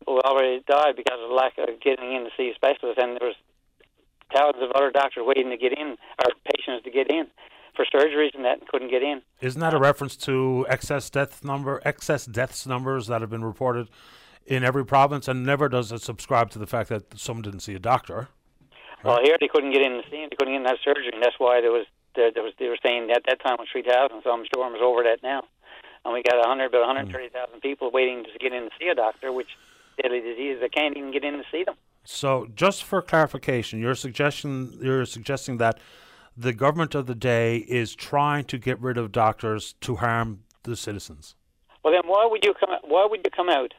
People already died because of lack of getting in to see a specialist, and there was thousands of other doctors waiting to get in, or patients to get in for surgeries, and that couldn't get in. Isn't that a reference to excess death number, excess deaths numbers that have been reported in every province, and never does it subscribe to the fact that someone didn't see a doctor? Well, here they couldn't get in to see him. They couldn't get in to have surgery, and that's why there was there, there was they were saying at that time it was three thousand. So I'm sure I'm over that now. And we got a hundred, about 130,000 hmm. people waiting to get in to see a doctor, which deadly disease they can't even get in to see them. So, just for clarification, your suggestion you're suggesting that the government of the day is trying to get rid of doctors to harm the citizens. Well, then why would you come? Why would you come out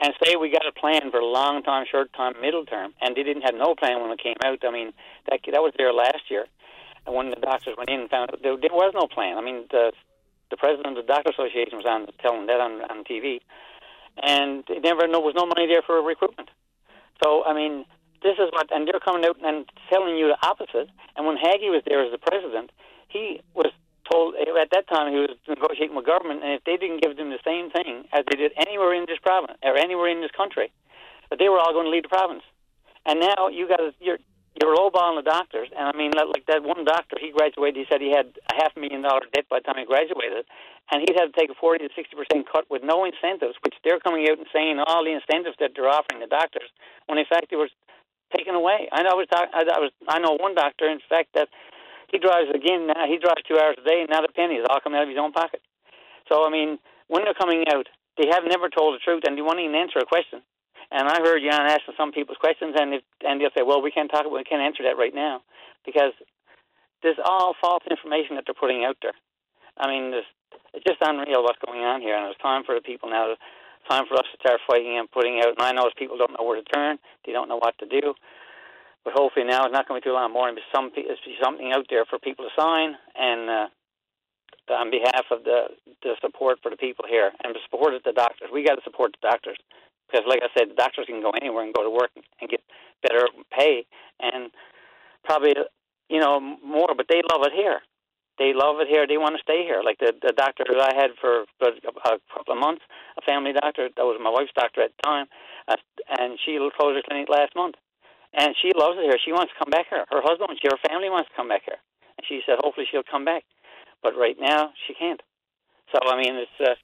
and say we got a plan for long time, short time, middle term, and they didn't have no plan when it came out? I mean, that that was there last year, and when the doctors went in and found out there, there was no plan. I mean, the the president of the doctor association was on telling that on on TV, and never there was no money there for recruitment. So I mean, this is what, and they're coming out and telling you the opposite. And when Haggie was there as the president, he was told at that time he was negotiating with government, and if they didn't give them the same thing as they did anywhere in this province or anywhere in this country, that they were all going to leave the province. And now you got you're you're lowballing the doctors, and I mean like that one doctor, he graduated. He said he had a half million dollar debt by the time he graduated, and he'd have to take a forty to sixty percent cut with no incentives, which they're coming out and saying all the incentives that they're offering the doctors, when in fact they were taken away. I know I was talk, I, I was I know one doctor, in fact, that he drives again now. He drives two hours a day, and not a penny is all coming out of his own pocket. So I mean, when they're coming out, they have never told the truth, and they won't even answer a question. And I heard Jan asking some people's questions, and if, and they'll say, "Well, we can't talk. We can't answer that right now," because there's all false information that they're putting out there. I mean, there's, it's just unreal what's going on here, and it's time for the people now. To, time for us to start fighting and putting out. And I know people don't know where to turn; they don't know what to do. But hopefully now it's not going to be too long more, and some be something out there for people to sign and. Uh, on behalf of the the support for the people here and the support of the doctors, we got to support the doctors because, like I said, the doctors can go anywhere and go to work and get better pay and probably, you know, more. But they love it here. They love it here. They want to stay here. Like the the doctor that I had for a couple of months, a family doctor that was my wife's doctor at the time, uh, and she closed her clinic last month, and she loves it here. She wants to come back here. Her husband, she, her family wants to come back here, and she said hopefully she'll come back, but right now she can't. So I mean, it's uh,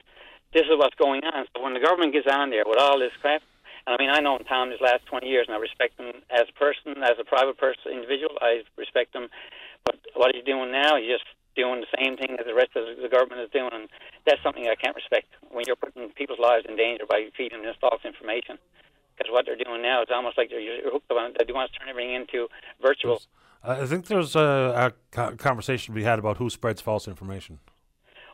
this is what's going on. So when the government gets on there with all this crap, and I mean, I know Tom these last 20 years, and I respect him as a person, as a private person, individual. I respect him, but what he's doing now, he's just doing the same thing that the rest of the government is doing, and that's something I can't respect. When you're putting people's lives in danger by feeding them this false information, because what they're doing now is almost like they're hooked on. They want to turn everything into virtual. I think there's a, a conversation to be had about who spreads false information.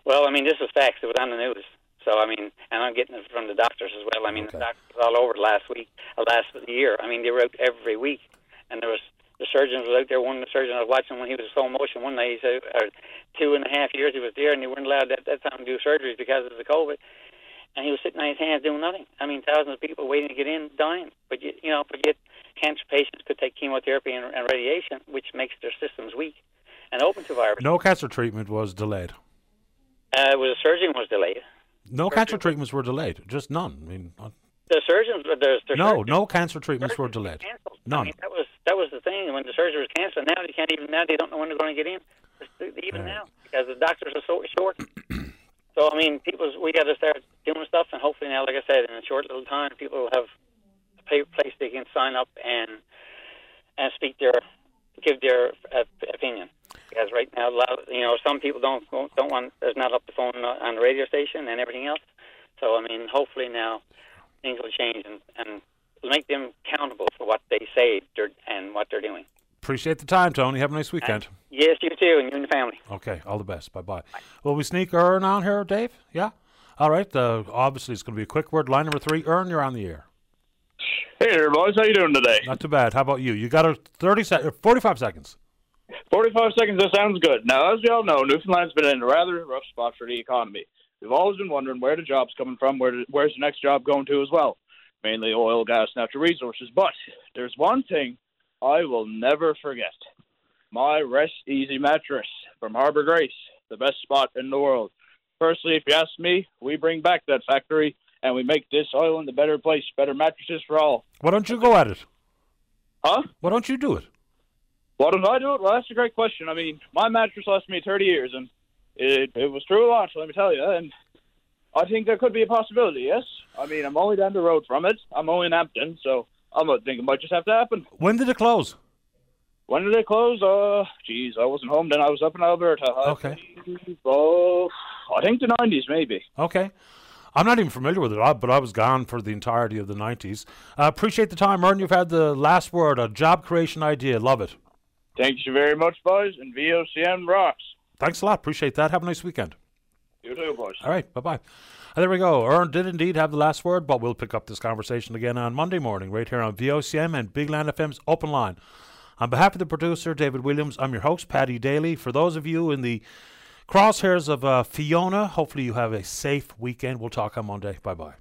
Well, I mean, this is facts. It was on the news. So I mean, and I'm getting it from the doctors as well. I mean, okay. the doctors all over last week, uh, last year. I mean, they were out every week, and there was the surgeons was out there. One of the surgeons I was watching when he was slow motion one night. He said, or two and a half years he was there, and they weren't allowed at that time to do surgeries because of the COVID. And he was sitting on his hands doing nothing. I mean, thousands of people waiting to get in, dying. But you, you know, but yet cancer patients could take chemotherapy and, and radiation, which makes their systems weak and open to virus. No cancer treatment was delayed. Uh, well, the surgery was delayed. No cancer treatments were delayed. Just none. I mean, uh, the surgeons. There's, there's no, surgeons, no cancer treatments were delayed. None. I mean, that was that was the thing when the surgery was canceled. Now they can't even. Now they don't know when they're going to get in. Even right. now, because the doctors are so short. (clears throat) so I mean, people, we got to start doing stuff, and hopefully now, like I said, in a short little time, people will have a place they can sign up and and speak their give their uh, opinion. Because right now, a lot of, you know, some people don't don't want there's not up the phone on the radio station and everything else. So I mean, hopefully now things will change and and make them accountable for what they say and what they're doing. Appreciate the time, Tony. Have a nice weekend. And yes, you too, and you and your family. Okay, all the best. Bye bye. Will we sneak Ern on here, Dave? Yeah. All right. Uh, obviously, it's going to be a quick word. Line number three. Ern, you're on the air. Hey there, boys. How you doing today? Not too bad. How about you? You got a 30 se- uh, 45 seconds. 45 seconds, that sounds good. Now, as we all know, Newfoundland's been in a rather rough spot for the economy. We've always been wondering where the job's coming from, where where's the next job going to as well. Mainly oil, gas, natural resources. But there's one thing I will never forget. My Rest Easy mattress from Harbor Grace, the best spot in the world. Firstly, if you ask me, we bring back that factory and we make this island a better place, better mattresses for all. Why don't you go at it? Huh? Why don't you do it? Why don't I do it? Well, that's a great question. I mean, my mattress lasted me 30 years, and it, it was true launch, let me tell you. And I think there could be a possibility, yes. I mean, I'm only down the road from it. I'm only in Hampton, so I'm think it might just have to happen. When did it close? When did it close? Uh, geez, I wasn't home then. I was up in Alberta. Okay. Oh, I think the 90s, maybe. Okay. I'm not even familiar with it, but I was gone for the entirety of the 90s. Uh, appreciate the time, Ern. You've had the last word, a job creation idea. Love it. Thank you very much, boys, and VOCM rocks. Thanks a lot. Appreciate that. Have a nice weekend. You too, boys. All right. Bye bye. There we go. Ern did indeed have the last word, but we'll pick up this conversation again on Monday morning, right here on VOCM and Big Land FM's Open Line. On behalf of the producer, David Williams, I'm your host, Paddy Daly. For those of you in the Crosshairs of uh, Fiona. Hopefully, you have a safe weekend. We'll talk on Monday. Bye bye.